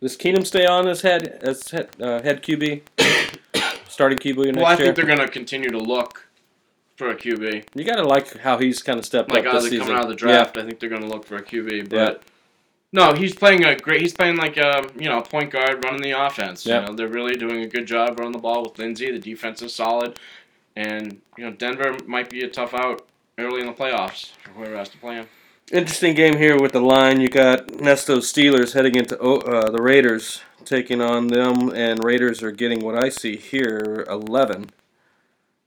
[SPEAKER 2] Does Keenum stay on as head as head, uh, head QB, starting QB next year.
[SPEAKER 3] Well, I
[SPEAKER 2] year?
[SPEAKER 3] think they're going to continue to look for a QB.
[SPEAKER 2] you gotta like how he's kind of stepped
[SPEAKER 3] Like
[SPEAKER 2] up this season.
[SPEAKER 3] coming out of the draft, I think they're going to look for a QB. But
[SPEAKER 2] Yeah.
[SPEAKER 3] No, he's playing a great. He's playing like a you know point guard running the offense.
[SPEAKER 2] Yeah.
[SPEAKER 3] You know, they're really doing a good job running the ball with Lindsay. The defense is solid, and you know Denver might be a tough out early in the playoffs for whoever has to play him.
[SPEAKER 2] Interesting game here with the line. You got Nesto Steelers heading into uh, the Raiders, taking on them, and Raiders are getting what I see here, eleven.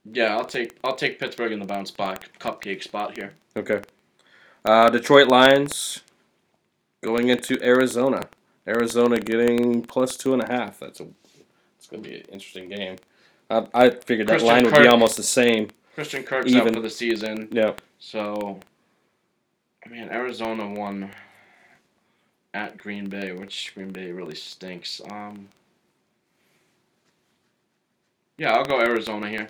[SPEAKER 3] Yeah, I'll take I'll take Pittsburgh in the bounce spot, cupcake spot here.
[SPEAKER 2] Okay. Uh, Detroit Lions going into Arizona. Arizona getting plus two and a half. That's a. It's gonna be an interesting game. I, I figured that
[SPEAKER 3] Christian
[SPEAKER 2] line would be almost the same.
[SPEAKER 3] Christian Kirk's out for the season,
[SPEAKER 2] Yeah.
[SPEAKER 3] so I mean Arizona won at Green Bay, which Green Bay really stinks. Um, yeah, I'll go Arizona here.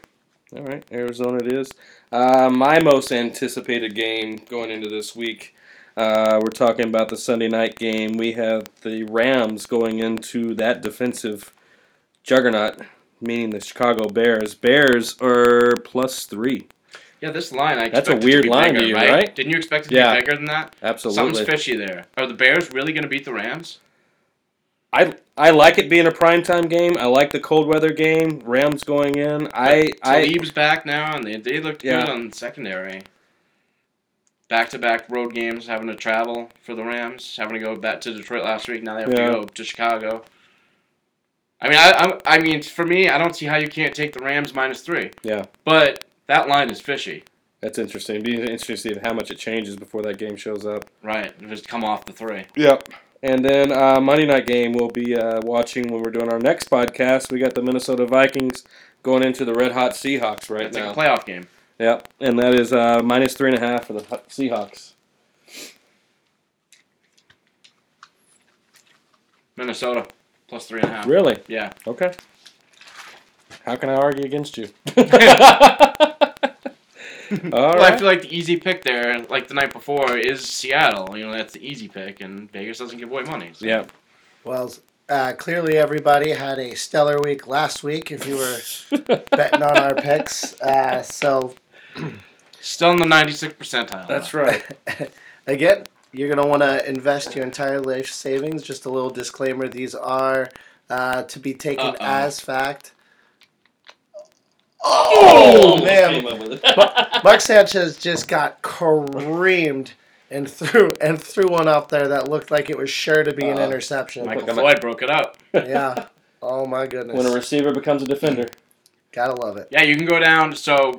[SPEAKER 2] All right, Arizona it is. Uh, my most anticipated game going into this week. Uh, we're talking about the Sunday night game. We have the Rams going into that defensive juggernaut, meaning the Chicago Bears. Bears are plus three.
[SPEAKER 3] Yeah, this line I
[SPEAKER 2] That's a weird
[SPEAKER 3] to
[SPEAKER 2] line to you,
[SPEAKER 3] right?
[SPEAKER 2] right?
[SPEAKER 3] Didn't you expect it to
[SPEAKER 2] Yeah.
[SPEAKER 3] be bigger than that?
[SPEAKER 2] Absolutely.
[SPEAKER 3] Something's fishy there. Are the Bears really going to beat the Rams?
[SPEAKER 2] I I like it being a primetime game. I like the cold weather game. Rams going in. I I
[SPEAKER 3] Talib's back now, and they, they looked
[SPEAKER 2] Yeah.
[SPEAKER 3] good on secondary. Back to back road games, having to travel for the Rams, having to go back to Detroit last week. Now they have
[SPEAKER 2] Yeah.
[SPEAKER 3] to go to Chicago. I mean, I, I I mean, for me, I don't see how you can't take the Rams minus three.
[SPEAKER 2] Yeah.
[SPEAKER 3] But that line is fishy,
[SPEAKER 2] that's interesting. Be interesting to see how much it changes before that game shows up.
[SPEAKER 3] right? Just come off the three.
[SPEAKER 2] Yep. And then uh, Monday night game we'll be uh, watching when we're doing our next podcast. We got the Minnesota Vikings going into the Red Hot Seahawks right
[SPEAKER 3] It's
[SPEAKER 2] now.
[SPEAKER 3] like a playoff game.
[SPEAKER 2] Yep. And that is uh, minus three and a half for the Seahawks.
[SPEAKER 3] Minnesota plus three and a half.
[SPEAKER 2] Really?
[SPEAKER 3] Yeah.
[SPEAKER 2] Okay. How can I argue against you? All
[SPEAKER 3] well, I feel like the easy pick there, like the night before, is Seattle. You know, that's the easy pick, and Vegas doesn't give away money. So.
[SPEAKER 2] Yeah.
[SPEAKER 1] Well, Uh, clearly, everybody had a stellar week last week if you were betting on our picks. Uh, so,
[SPEAKER 3] Still in the 96 percentile.
[SPEAKER 2] That's right.
[SPEAKER 1] again, you're going to want to invest your entire life savings. Just a little disclaimer these are uh, to be taken
[SPEAKER 3] Uh-oh.
[SPEAKER 1] as fact.
[SPEAKER 2] Oh,
[SPEAKER 1] man.
[SPEAKER 2] came up with it.
[SPEAKER 1] Mark Sanchez just got creamed and threw and threw one up there that looked like it was sure to be an
[SPEAKER 2] Uh,
[SPEAKER 1] interception.
[SPEAKER 3] Michael
[SPEAKER 2] I'm
[SPEAKER 3] Floyd broke it up.
[SPEAKER 1] Yeah. Oh my goodness.
[SPEAKER 2] when a receiver becomes a defender.
[SPEAKER 1] Gotta love it.
[SPEAKER 3] Yeah, you can go down. So,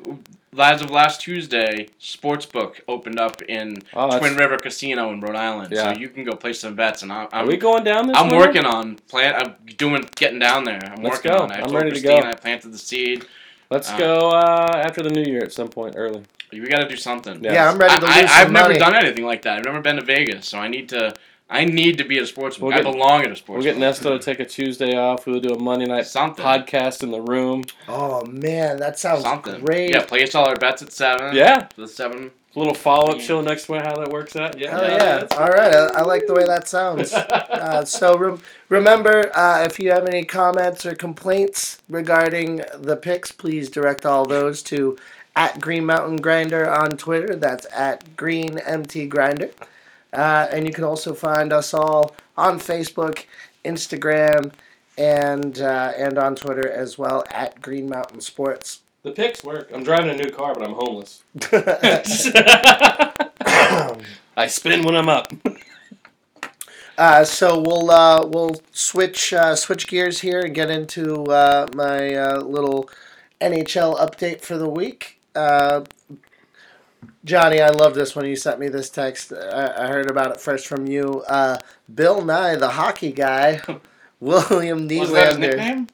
[SPEAKER 3] as of last Tuesday, Sportsbook opened up in
[SPEAKER 2] Oh,
[SPEAKER 3] Twin River Casino in Rhode Island.
[SPEAKER 2] Yeah.
[SPEAKER 3] So you can go play some bets, and I'm,
[SPEAKER 2] Are
[SPEAKER 3] I'm
[SPEAKER 2] we going down this?
[SPEAKER 3] I'm
[SPEAKER 2] winter?
[SPEAKER 3] working on plan. I'm doing getting down there. I'm
[SPEAKER 2] Let's
[SPEAKER 3] working
[SPEAKER 2] go.
[SPEAKER 3] on it. I
[SPEAKER 2] I'm
[SPEAKER 3] told
[SPEAKER 2] ready to go.
[SPEAKER 3] I planted the seed.
[SPEAKER 2] Let's
[SPEAKER 3] Uh,
[SPEAKER 2] go uh, after the new year at some point early.
[SPEAKER 3] We got to do something.
[SPEAKER 2] Yeah.
[SPEAKER 1] Yeah, I'm ready to lose
[SPEAKER 3] I, I,
[SPEAKER 1] some
[SPEAKER 3] I've never done anything like that. I've never been to Vegas, so I need to. I need to be at a sports book.
[SPEAKER 2] We'll
[SPEAKER 3] I
[SPEAKER 2] get-
[SPEAKER 3] belong at a sports
[SPEAKER 2] We'll get
[SPEAKER 3] book.
[SPEAKER 2] Nesto to take a Tuesday off. We'll do a Monday night
[SPEAKER 3] Something.
[SPEAKER 2] podcast in the room.
[SPEAKER 1] Oh man, that sounds
[SPEAKER 3] Something.
[SPEAKER 1] great.
[SPEAKER 3] Yeah, place all our bets at seven.
[SPEAKER 2] Yeah,
[SPEAKER 3] The seven.
[SPEAKER 2] a little follow up
[SPEAKER 3] Yeah.
[SPEAKER 2] show next week. How that works out? Yeah,
[SPEAKER 1] Hell yeah! All right, I, I like the way that sounds. Uh, so rem- remember, uh, if you have any comments or complaints regarding the picks, please direct all those to at Green Mountain Grinder on Twitter. That's at Green MT Grinder. Uh, and you can also find us all on Facebook, Instagram, and uh, and on Twitter as well at Green Mountain Sports.
[SPEAKER 2] The picks work. I'm driving a new car, but I'm homeless. I spin when I'm up.
[SPEAKER 1] Uh, so we'll uh, we'll switch uh, switch gears here and get into uh, my uh, little NHL update for the week. Johnny, I love this when you sent me this text. I, I heard about it first from you. Uh, Bill Nye, the hockey guy, William
[SPEAKER 3] Was that his
[SPEAKER 1] Nylander.
[SPEAKER 3] nickname?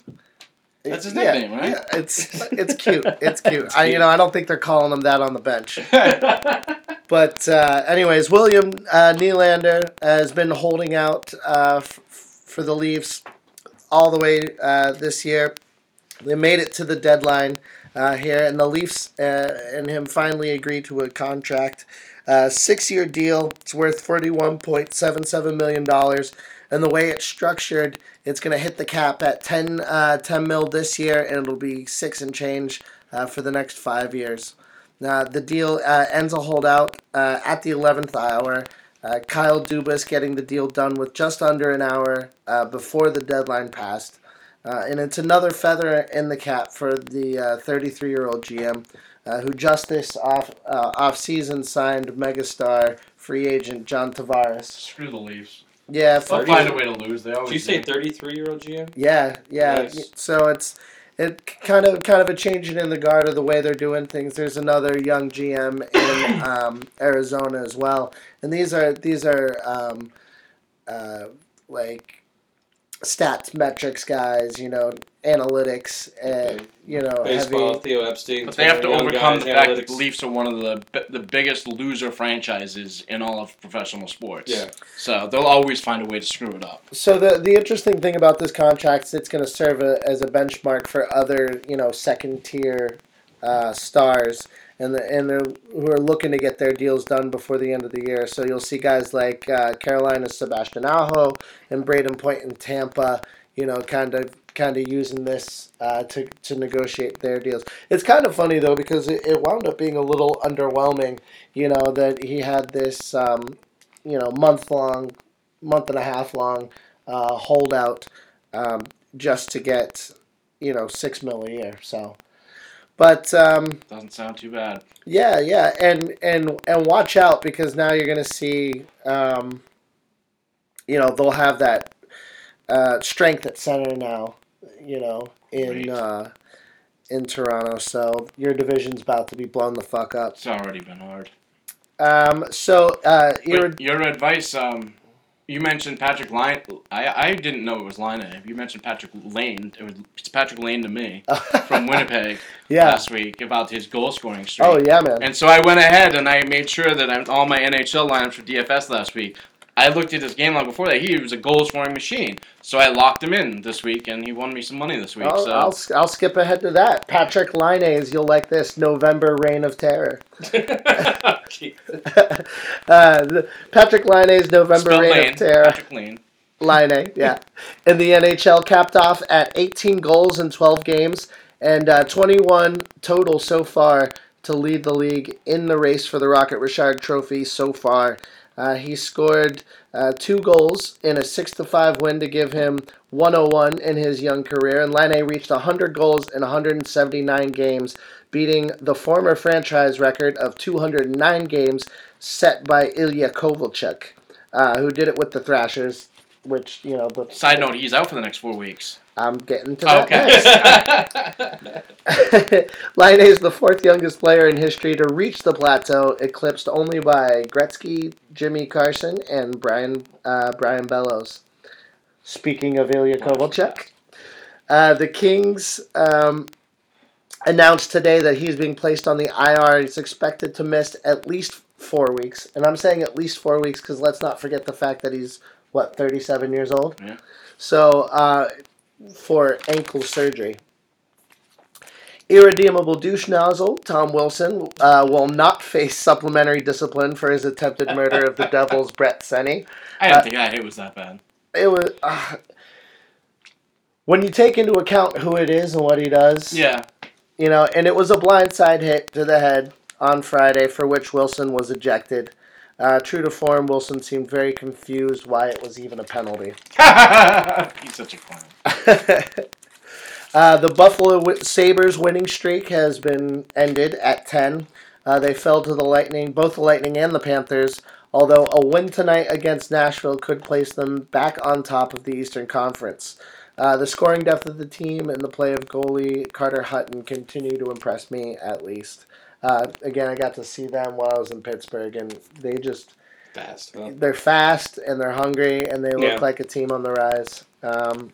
[SPEAKER 3] That's his
[SPEAKER 1] Yeah,
[SPEAKER 3] right?
[SPEAKER 1] yeah, it's it's cute. It's cute. I you know I don't think they're calling him that on the bench. But uh, anyways, William uh, Nylander has been holding out uh, f- for the Leafs all the way uh, this year. They made it to the deadline uh, here, and the Leafs uh, and him finally agreed to a contract, uh, six-year deal. It's worth forty-one point seven seven million dollars, and the way it's structured, it's going to hit the cap at 10, uh, 10 mil this year, and it'll be six and change for the next five years. Uh, the deal uh, ends a holdout uh, at the 11th hour. Kyle Dubas getting the deal done with just under an hour before the deadline passed. Uh, and it's another feather in the cap for the 33 year old GM uh, who just this off, uh, off season signed megastar free agent John Tavares.
[SPEAKER 3] Screw the Leafs.
[SPEAKER 1] Yeah,
[SPEAKER 3] They'll find a way to lose. They
[SPEAKER 2] Did
[SPEAKER 3] always
[SPEAKER 2] you say 33 year old GM?
[SPEAKER 1] yeah, yeah.
[SPEAKER 2] Nice.
[SPEAKER 1] So it's it kind of kind of a changing in the guard of the way they're doing things. There's another young GM in um, Arizona as well, and these are these are um, uh, like stats metrics guys. You know, analytics, and you know,
[SPEAKER 2] Baseball,
[SPEAKER 1] heavy.
[SPEAKER 2] Theo Epstein.
[SPEAKER 3] But they have to overcome
[SPEAKER 2] guys,
[SPEAKER 3] the fact that the Leafs are one of the the biggest loser franchises in all of professional sports.
[SPEAKER 2] Yeah.
[SPEAKER 3] So they'll always find a way to screw it up.
[SPEAKER 1] So the the interesting thing about this contract is it's going to serve a, as a benchmark for other you know second tier uh, stars and the, and who are looking to get their deals done before the end of the year. So you'll see guys like uh, Carolina's Sebastian Aho and Brayden Point in Tampa. You know, kind of kind of using this uh, to to negotiate their deals. It's kind of funny though because it, it wound up being a little underwhelming. You know that he had this um, you know month long, month and a half long uh, holdout um, just to get you know six mil a year. So, but um,
[SPEAKER 3] Doesn't sound too bad.
[SPEAKER 1] yeah, yeah, and and and watch out because now you're gonna see, um, you know, they'll have that uh, strength at center now. You know, in uh, in Toronto, so your division's about to be blown the fuck up.
[SPEAKER 3] It's already been hard.
[SPEAKER 1] Um, so uh, your
[SPEAKER 3] your advice. Um, you mentioned Patrick Line. I I didn't know it was Line. You mentioned Patrick Lane. It was, it's Patrick Lane to me from Winnipeg
[SPEAKER 1] yeah.
[SPEAKER 3] last week about his goal scoring streak.
[SPEAKER 1] Oh yeah, man.
[SPEAKER 3] And so I went ahead and I made sure that I'm, all my NHL lineups for DFS last week. I looked at his game log before that. He was a goal scoring machine. So I locked him in this week, and he won me some money this week.
[SPEAKER 1] I'll,
[SPEAKER 3] so
[SPEAKER 1] I'll, I'll skip ahead to that. Patrick Linnaeus, you'll like this November Reign of Terror. uh, Patrick Linnaeus November
[SPEAKER 3] Spelled
[SPEAKER 1] Reign
[SPEAKER 3] Lane,
[SPEAKER 1] of Terror.
[SPEAKER 3] Patrick Lane.
[SPEAKER 1] Line, yeah. In the NHL, capped off at 18 goals in 12 games and uh, 21 total so far to lead the league in the race for the Rocket Richard Trophy so far. Uh, he scored uh, two goals in a 6 to 5 win to give him 101 in his young career. And Laine reached 100 goals in 179 games, beating the former franchise record of 209 games set by Ilya Kovalchuk, uh, who did it with the Thrashers. Which you know, the
[SPEAKER 3] Side note: He's out for the next four weeks.
[SPEAKER 1] I'm getting to that
[SPEAKER 3] Okay.
[SPEAKER 1] next. Line is the fourth youngest player in history to reach the plateau, eclipsed only by Gretzky, Jimmy Carson, and Brian uh, Brian Bellows. Speaking of Ilya Kovalchuk, uh, the Kings um, announced today that he's being placed on the IR. He's expected to miss at least four weeks, and I'm saying at least four weeks because let's not forget the fact that he's what 37 years old.
[SPEAKER 3] Yeah.
[SPEAKER 1] So uh, for ankle surgery. Irredeemable douche nozzle, Tom Wilson, uh, will not face supplementary discipline for his attempted murder of the Devils' Brett Seney.
[SPEAKER 3] I didn't
[SPEAKER 1] Uh,
[SPEAKER 3] think that hit was that bad.
[SPEAKER 1] It was. Uh, when you take into account who it is and what he does,
[SPEAKER 3] Yeah.
[SPEAKER 1] you know, and it was a blindside hit to the head on Friday for which Wilson was ejected. Uh, true to form, Wilson seemed very confused why it was even a penalty.
[SPEAKER 3] He's such a clown.
[SPEAKER 1] uh, the Buffalo Sabres winning streak has been ended at 10. Uh, they fell to the Lightning, both the Lightning and the Panthers, although a win tonight against Nashville could place them back on top of the Eastern Conference. Uh, the scoring depth of the team and the play of goalie Carter Hutton continue to impress me at least. Uh, again, I got to see them while I was in Pittsburgh, and they just
[SPEAKER 2] Fast. huh?
[SPEAKER 1] they're fast and they're hungry and they look
[SPEAKER 2] Yeah.
[SPEAKER 1] like a team on the rise. Um,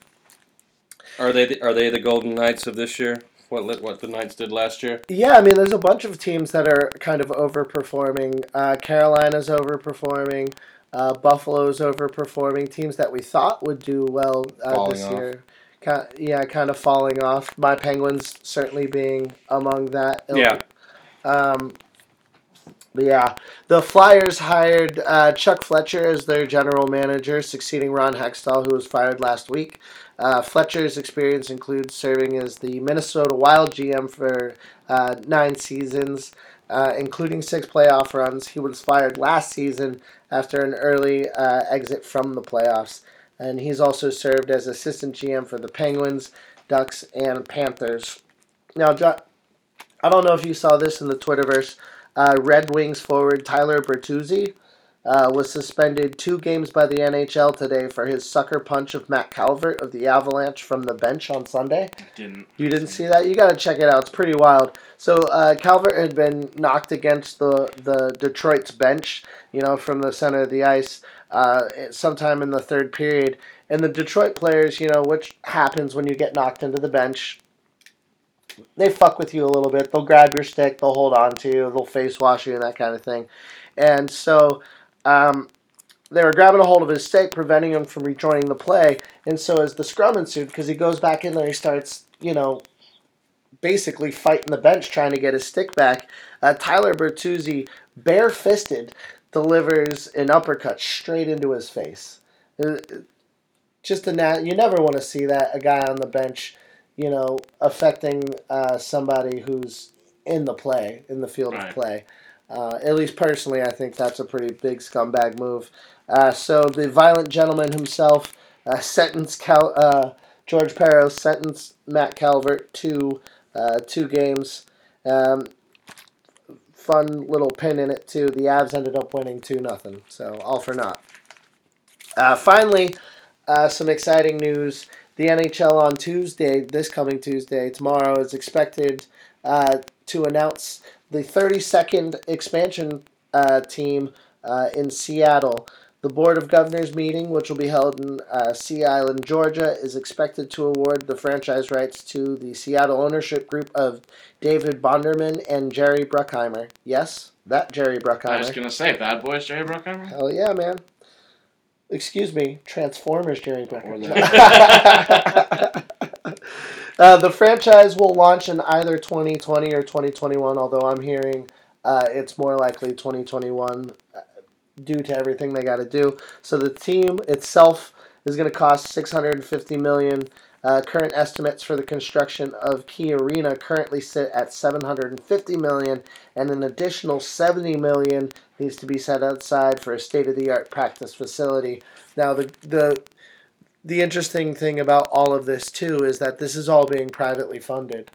[SPEAKER 2] Are they the, are they the Golden Knights of this year? What li- what the Knights did last year?
[SPEAKER 1] Yeah, I mean, there's a bunch of teams that are kind of overperforming. Uh, Carolina's overperforming. Uh, Buffalo's overperforming. Teams that we thought would do well uh, this
[SPEAKER 2] off.
[SPEAKER 1] year, ki- yeah, kind of falling off. My Penguins certainly being among that. ilk.
[SPEAKER 2] Yeah.
[SPEAKER 1] Um, but yeah, the Flyers hired uh, Chuck Fletcher as their general manager, succeeding Ron Hextall, who was fired last week. Uh, Fletcher's experience includes serving as the Minnesota Wild GM for uh, nine seasons, uh, including six playoff runs. He was fired last season after an early uh, exit from the playoffs. And he's also served as assistant GM for the Penguins, Ducks, and Panthers. Now, I don't know if you saw this in the Twitterverse. Uh, Red Wings forward Tyler Bertuzzi uh, was suspended two games by the NHL today for his sucker punch of Matt Calvert of the Avalanche from the bench on Sunday.
[SPEAKER 3] Didn't.
[SPEAKER 1] You didn't see that? You got to check it out. It's pretty wild. So uh, Calvert had been knocked against the the Detroit's bench, you know, from the center of the ice, uh, sometime in the third period. And the Detroit players, you know, which happens when you get knocked into the bench. They fuck with you a little bit. They'll grab your stick. They'll hold on to you. They'll face wash you and that kind of thing. And so um, they were grabbing a hold of his stick, preventing him from rejoining the play. And so as the scrum ensued, because he goes back in there, he starts, you know, basically fighting the bench trying to get his stick back. Uh, Tyler Bertuzzi, bare-fisted, delivers an uppercut straight into his face. Uh, Just a nat- you never want to see that a guy on the bench, you know, affecting uh, somebody who's in the play, in the field
[SPEAKER 3] Right.
[SPEAKER 1] of play. Uh, at least personally, I think that's a pretty big scumbag move. Uh, so the violent gentleman himself uh, sentenced Cal- uh, George Parros sentenced Matt Calvert to uh, two games. Um, fun little pin in it too. The Avs ended up winning two nothing. So all for naught. Uh, finally, some exciting news. The NHL on Tuesday, this coming Tuesday, tomorrow, is expected to announce the 32nd expansion uh, team uh, in Seattle. The Board of Governors meeting, which will be held in uh, Sea Island, Georgia, is expected to award the franchise rights to the Seattle ownership group of David Bonderman and Jerry Bruckheimer. Yes, that Jerry Bruckheimer.
[SPEAKER 3] I was gonna say, Bad Boys, Jerry Bruckheimer.
[SPEAKER 1] Hell yeah, man. Excuse me, Transformers Jerry Bruckheimer. uh, the franchise will launch in either 2020 or 2021, although I'm hearing uh, it's more likely 2021 uh, due to everything they got to do. So the team itself is going to cost 650 million. Uh, current estimates for the construction of Key Arena currently sit at 750 million, and an additional 70 million needs to be set aside for a state-of-the-art practice facility. Now, the the the interesting thing about all of this too is that this is all being privately funded.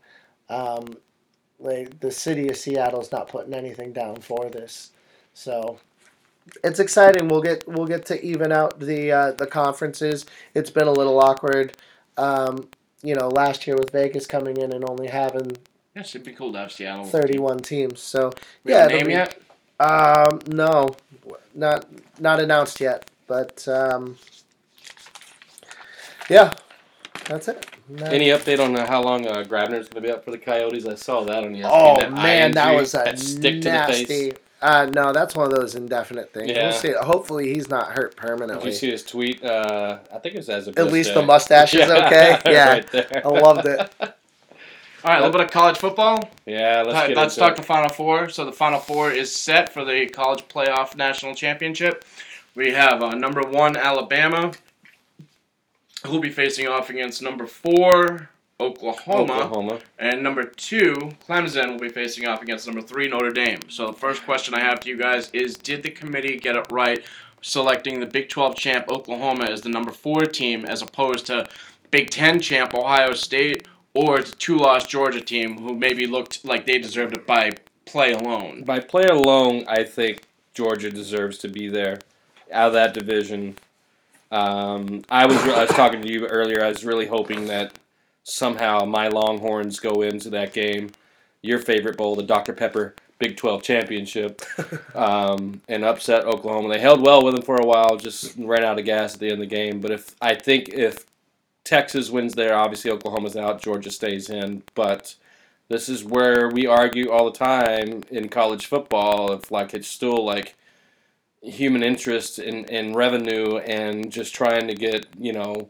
[SPEAKER 1] Um, like the city of Seattle's not putting anything down for this, so it's exciting. We'll get we'll get to even out the uh, the conferences. It's been a little awkward. Um, you know, last year with Vegas coming in and only having
[SPEAKER 3] Yeah, should be cool to have Seattle.
[SPEAKER 1] 31 teams. So
[SPEAKER 3] We
[SPEAKER 1] yeah,
[SPEAKER 3] name
[SPEAKER 1] be-
[SPEAKER 3] yet?
[SPEAKER 1] um, no, not not announced yet, but um, yeah, that's it. No-
[SPEAKER 2] Any update on uh, how long uh, Grabner's going to be up for the Coyotes? I saw that on the.
[SPEAKER 1] Oh
[SPEAKER 2] that eye
[SPEAKER 1] man, that was a
[SPEAKER 2] that stick to the
[SPEAKER 1] nasty.
[SPEAKER 2] face.
[SPEAKER 1] Uh, no, that's one of those indefinite things.
[SPEAKER 2] Yeah.
[SPEAKER 1] We'll see. Hopefully, he's not hurt
[SPEAKER 2] Did
[SPEAKER 1] permanently.
[SPEAKER 2] you see his tweet? Uh, I think it was as of
[SPEAKER 1] At least
[SPEAKER 2] yesterday.
[SPEAKER 1] the mustache is okay. Yeah,
[SPEAKER 2] right there.
[SPEAKER 1] I loved it.
[SPEAKER 3] All right, a little bit of college football.
[SPEAKER 2] Yeah, let's
[SPEAKER 3] Let's,
[SPEAKER 2] get
[SPEAKER 3] let's
[SPEAKER 2] into
[SPEAKER 3] talk
[SPEAKER 2] it.
[SPEAKER 3] the Final Four. So the Final Four is set for the college playoff national championship. We have uh, number one Alabama, who'll be facing off against number four Oklahoma,
[SPEAKER 2] Oklahoma.
[SPEAKER 3] and number two Clemson will be facing off against number three Notre Dame. So the first question I have to you guys is: Did the committee get it right selecting the Big 12 champ Oklahoma as the number four team as opposed to Big 10 champ Ohio State? Or the two-loss Georgia team, who maybe looked like they deserved it by play alone.
[SPEAKER 2] By play alone, I think Georgia deserves to be there out of that division. Um, I was I was talking to you earlier. I was really hoping that somehow my Longhorns go into that game, your favorite bowl, the Dr Pepper Big Twelve Championship, um, and upset Oklahoma. They held well with them for a while, just ran out of gas at the end of the game. But if I think if Texas wins there, obviously Oklahoma's out, Georgia stays in, but this is where we argue all the time in college football if like it's still like human interest in, in revenue and just trying to get you know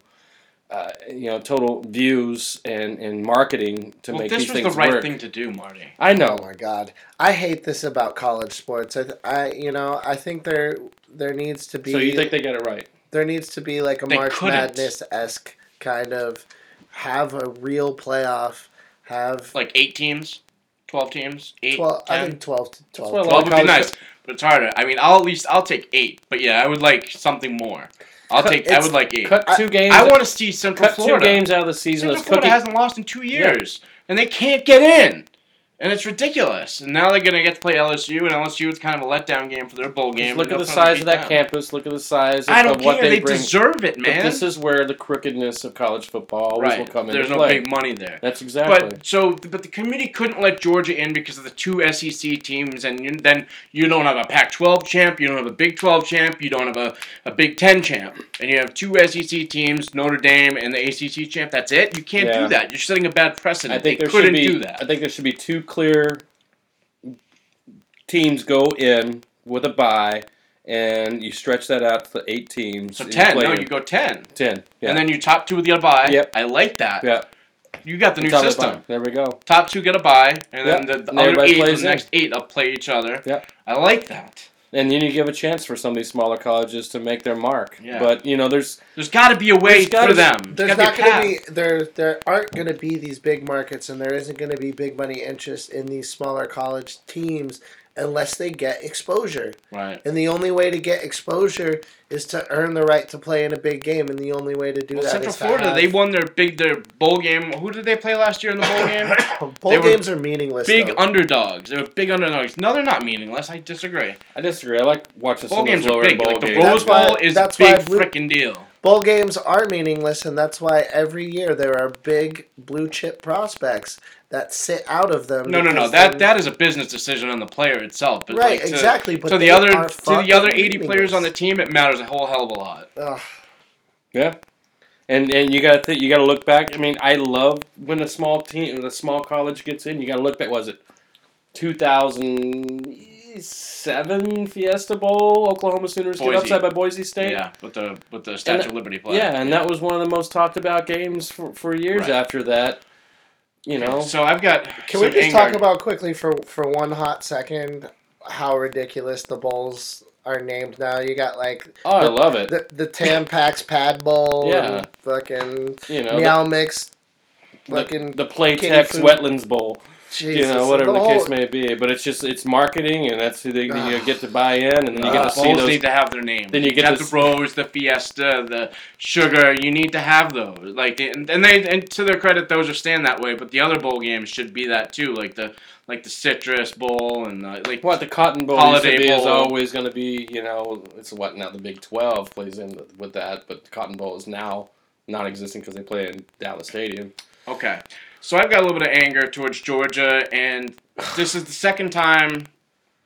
[SPEAKER 2] uh, you know total views and, and marketing to
[SPEAKER 3] well,
[SPEAKER 2] make
[SPEAKER 3] this
[SPEAKER 2] these
[SPEAKER 3] was
[SPEAKER 2] things
[SPEAKER 3] the right
[SPEAKER 2] work.
[SPEAKER 3] thing to do, Marty.
[SPEAKER 2] I know.
[SPEAKER 1] Oh my god, I hate this about college sports. I, th- I, you know, I think there there needs to be.
[SPEAKER 2] So you think they get it right?
[SPEAKER 1] there needs to be like a
[SPEAKER 3] They
[SPEAKER 1] March
[SPEAKER 3] couldn't.
[SPEAKER 1] Madness esque kind of have a real playoff. Have
[SPEAKER 3] Like eight teams, twelve teams, eight,
[SPEAKER 1] twelve. I
[SPEAKER 3] 10?
[SPEAKER 1] think twelve to twelve.
[SPEAKER 2] what a lot
[SPEAKER 3] Twelve would be nice, but it's harder. I mean, I'll at least I'll take eight. But yeah, I would like something more. I'll
[SPEAKER 2] Cut-
[SPEAKER 3] take. I
[SPEAKER 1] it's-
[SPEAKER 3] would like eight.
[SPEAKER 2] Cut two games.
[SPEAKER 3] I want to see Central
[SPEAKER 2] cut
[SPEAKER 3] Florida.
[SPEAKER 2] two games out of the season.
[SPEAKER 3] Central
[SPEAKER 2] Let's
[SPEAKER 3] Florida
[SPEAKER 2] cookie.
[SPEAKER 3] hasn't lost in two years, and they can't get in. And it's ridiculous. And now they're going to get to play LSU, and LSU is kind of a letdown game for their bowl game.
[SPEAKER 2] Just look at the size of that
[SPEAKER 3] them.
[SPEAKER 2] campus. Look at the size of,
[SPEAKER 3] I don't
[SPEAKER 2] of what
[SPEAKER 3] care.
[SPEAKER 2] they,
[SPEAKER 3] They,
[SPEAKER 2] bring.
[SPEAKER 3] deserve it,
[SPEAKER 2] But
[SPEAKER 3] man.
[SPEAKER 2] this is where the crookedness of college football always will
[SPEAKER 3] right.
[SPEAKER 2] come into
[SPEAKER 3] There's no
[SPEAKER 2] play.
[SPEAKER 3] big money there.
[SPEAKER 2] That's exactly.
[SPEAKER 3] But so, but the committee couldn't let Georgia in because of the two SEC teams, and you, then you don't have a Pac-12 champ, you don't have a Big 12 champ, you don't have a, a Big 10 champ, and you have two SEC teams, Notre Dame and the ACC champ. That's it. You can't
[SPEAKER 2] Yeah.
[SPEAKER 3] do that. You're setting a bad precedent.
[SPEAKER 2] I think
[SPEAKER 3] they couldn't
[SPEAKER 2] be.
[SPEAKER 3] do that.
[SPEAKER 2] I think there should be two clear teams go in with a bye, and you stretch that out to eight teams.
[SPEAKER 3] so ten.
[SPEAKER 2] play
[SPEAKER 3] No, you go ten.
[SPEAKER 2] Ten. Yeah.
[SPEAKER 3] and then you top two with the bye.
[SPEAKER 2] Yep.
[SPEAKER 3] I like that.
[SPEAKER 2] yeah.
[SPEAKER 3] You got the new
[SPEAKER 2] on
[SPEAKER 3] system.
[SPEAKER 2] There we go.
[SPEAKER 3] Top two get a bye, and then the, the other eight, the
[SPEAKER 2] in.
[SPEAKER 3] next eight, will play each other.
[SPEAKER 2] Yep.
[SPEAKER 3] I like that.
[SPEAKER 2] And then you give a chance for some of these smaller colleges to make their mark.
[SPEAKER 3] Yeah.
[SPEAKER 2] But you know, there's
[SPEAKER 3] There's got to be a way for
[SPEAKER 2] be-
[SPEAKER 3] them.
[SPEAKER 1] There's
[SPEAKER 3] There's
[SPEAKER 1] not going
[SPEAKER 3] to
[SPEAKER 1] to be there. There aren't going to be these big markets, and there isn't going to be big money interest in these smaller college teams unless they get exposure.
[SPEAKER 3] right.
[SPEAKER 1] And the only way to get exposure is to earn the right to play in a big game, and the only way to do
[SPEAKER 3] Well,
[SPEAKER 1] that
[SPEAKER 3] Central
[SPEAKER 1] is to
[SPEAKER 3] Florida,
[SPEAKER 1] have-
[SPEAKER 3] they won their big their bowl game. Who did they play last year in the bowl game?
[SPEAKER 1] bowl
[SPEAKER 3] they
[SPEAKER 1] games are meaningless.
[SPEAKER 3] big
[SPEAKER 1] though.
[SPEAKER 3] underdogs. They were big underdogs. No, they're not meaningless. I disagree.
[SPEAKER 2] I disagree. I like watching
[SPEAKER 3] Bowl games are big.
[SPEAKER 2] bowl
[SPEAKER 3] Like the
[SPEAKER 2] games.
[SPEAKER 3] Rose
[SPEAKER 1] That's why-
[SPEAKER 3] Bowl is
[SPEAKER 1] that's
[SPEAKER 3] big
[SPEAKER 1] Blue-
[SPEAKER 3] freaking deal.
[SPEAKER 1] Bowl games are meaningless, and that's why every year there are big blue chip prospects that sit out of them.
[SPEAKER 3] No, no, no. That
[SPEAKER 1] then-
[SPEAKER 3] that is a business decision on the player itself. But
[SPEAKER 1] right,
[SPEAKER 3] like, to,
[SPEAKER 1] exactly. But
[SPEAKER 3] to the other
[SPEAKER 1] are
[SPEAKER 3] to the other eighty players on the team, it matters a whole hell of a lot.
[SPEAKER 1] Ugh.
[SPEAKER 2] Yeah. And and you got to think you got to look back. I mean, I love when a small team, when a small college gets in. You got to look back. Was it 2007 Fiesta Bowl? Oklahoma Sooners get
[SPEAKER 3] Boise.
[SPEAKER 2] upset by Boise State.
[SPEAKER 3] Yeah, with the with the Statue
[SPEAKER 2] And-
[SPEAKER 3] of Liberty play.
[SPEAKER 2] Yeah, and that was one of the most talked about games for, for years
[SPEAKER 3] Right.
[SPEAKER 2] after that. You know,
[SPEAKER 3] So I've got.
[SPEAKER 1] Can we just
[SPEAKER 3] anger.
[SPEAKER 1] talk about quickly for for one hot second how ridiculous the bowls are named now. You got like
[SPEAKER 2] Oh, I love it.
[SPEAKER 1] the the Tampax Pad Bowl,
[SPEAKER 2] Yeah.
[SPEAKER 1] and fucking
[SPEAKER 2] You know,
[SPEAKER 1] Meow Mix, fucking
[SPEAKER 2] the, the Playtex. Wetlands Bowl.
[SPEAKER 1] Jesus,
[SPEAKER 2] you know, whatever the,
[SPEAKER 1] whole-
[SPEAKER 2] case may be. But it's just it's marketing, and that's who they you get to buy in, and then you get to see
[SPEAKER 3] Bowls
[SPEAKER 2] those.
[SPEAKER 3] need to have their name.
[SPEAKER 2] Then you get
[SPEAKER 3] have
[SPEAKER 2] to
[SPEAKER 3] the
[SPEAKER 2] s-
[SPEAKER 3] rose, the fiesta, the sugar. You need to have those. Like, and, and they and to their credit, those are staying that way. But the other bowl games should be that too. Like the like the citrus bowl and uh, like
[SPEAKER 2] What the Cotton Bowl
[SPEAKER 3] Holiday
[SPEAKER 2] used to be is always going to be, you know, it's what now the Big Twelve plays in with that, but the Cotton Bowl is now non-existent because they play in Dallas Stadium.
[SPEAKER 3] Okay. So I've got a little bit of anger towards Georgia, and this is the second time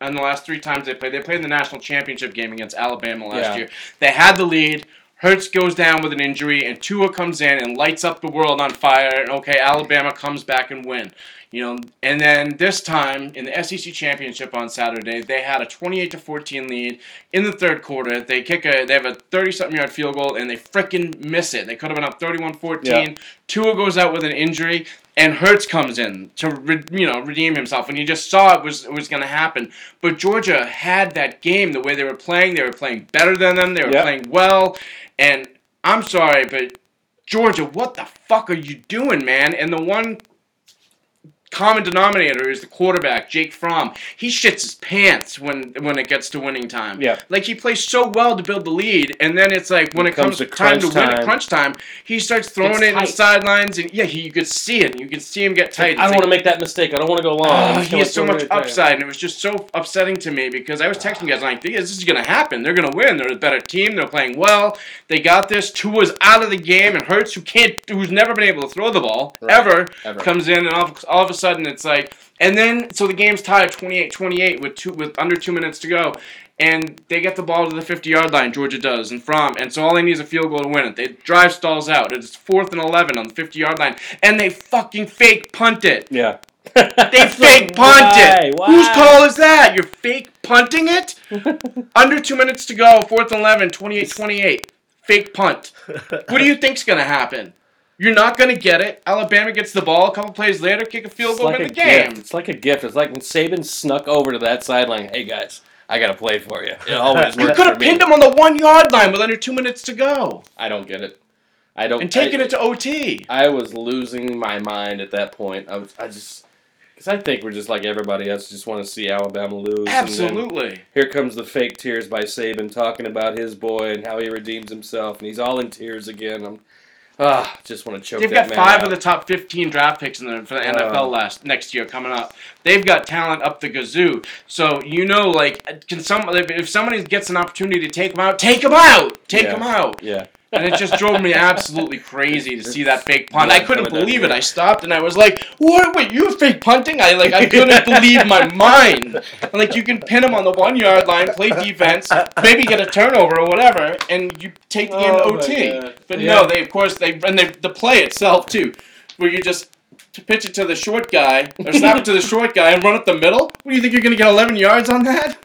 [SPEAKER 3] and the last three times they played. They played in the national championship game against Alabama last
[SPEAKER 2] Yeah.
[SPEAKER 3] year. They had the lead. Hurts goes down with an injury, and Tua comes in and lights up the world on fire. And okay, Alabama comes back and win. You know, and then this time in the SEC championship on Saturday, they had a 28 to 14 lead in the third quarter. They kick a, they have a 30 something yard field goal, and they frickin' miss it. They could have been up 31 14. Tua goes out with an injury, and Hurts comes in to re, you know redeem himself, and you just saw it was it was going to happen. But Georgia had that game the way they were playing. They were playing better than them. They were
[SPEAKER 2] Yep.
[SPEAKER 3] playing well, and I'm sorry, but Georgia, what the fuck are you doing, man? And the one common denominator is the quarterback, Jake Fromm. He shits his pants when when it gets to winning time.
[SPEAKER 2] Yeah.
[SPEAKER 3] Like he plays so well to build the lead, and then it's like when it, comes,
[SPEAKER 2] to
[SPEAKER 3] time to
[SPEAKER 2] crunch
[SPEAKER 3] win at
[SPEAKER 2] time.
[SPEAKER 3] crunch time, he starts throwing
[SPEAKER 2] Gets
[SPEAKER 3] it in the sidelines, and yeah, he, you could see it. You could see him get tight.
[SPEAKER 2] I don't want to make that mistake. I don't want to go long. I'm
[SPEAKER 3] Oh, he has so much
[SPEAKER 2] it right there.
[SPEAKER 3] upside, and it was just so upsetting to me because I was texting guys like, "This is going to happen. They're going to win. They're a better team. They're playing well. They got this." Tua's out of the game, and Hurts, who can't, who's never been able to throw the ball
[SPEAKER 2] Right.
[SPEAKER 3] ever,
[SPEAKER 2] Ever.
[SPEAKER 3] comes in, and all, all of a sudden it's like, and then so the game's tied 28-28 with two with under two minutes to go. And they get the ball to the 50 yard line, Georgia does, and from. And so all they need is a field goal to win it. They drive stalls out. It's fourth and 11 on the 50 yard line. And they fucking fake punt it.
[SPEAKER 2] Yeah.
[SPEAKER 3] They fake punt it.
[SPEAKER 2] Why?
[SPEAKER 3] Whose call is that? You're fake punting it? Under two minutes to go, fourth and 11, 28 28. Fake punt. What do you think's going to happen? You're not going to get it. Alabama gets the ball. A couple plays later, kick a field goal,
[SPEAKER 2] like
[SPEAKER 3] win the game.
[SPEAKER 2] gift. It's like a gift. It's like when Saban snuck over to that sideline. Hey guys, I got to play for you. It always
[SPEAKER 3] You could have pinned him on the one yard line with under two minutes to go
[SPEAKER 2] I don't get it. I don't.
[SPEAKER 3] and taking
[SPEAKER 2] I,
[SPEAKER 3] it to OT.
[SPEAKER 2] I was losing my mind at that point. I was. I just. Because I think we're just like everybody else. Just want to see Alabama lose.
[SPEAKER 3] Absolutely.
[SPEAKER 2] here comes the fake tears by Saban talking about his boy and how he redeems himself, and he's all in tears again. I'm. Ah, just want to choke
[SPEAKER 3] They've got five
[SPEAKER 2] out.
[SPEAKER 3] of the top 15 draft picks in the, for the NFL
[SPEAKER 2] Uh.
[SPEAKER 3] last next year coming up. They've got talent up the gazoo. So you know, like, can some if- if somebody gets an opportunity to take them out, take them out, take
[SPEAKER 2] Yeah.
[SPEAKER 3] them out.
[SPEAKER 2] Yeah.
[SPEAKER 3] And it just drove me absolutely crazy to see that fake punt. I couldn't
[SPEAKER 2] Blood coming down
[SPEAKER 3] believe it. I stopped and I was like, "What? Wait, you fake punting?" I like I couldn't believe my mind. Like you can pin them on the one yard line, play defense, maybe get a turnover or whatever, and you take the end
[SPEAKER 2] Oh my
[SPEAKER 3] OT. But
[SPEAKER 2] Yeah.
[SPEAKER 3] no, they of course they and they the play itself too, where you just to pitch it to the short guy or snap it to the short guy and run up the middle. What do you think you're gonna get 11 yards on that?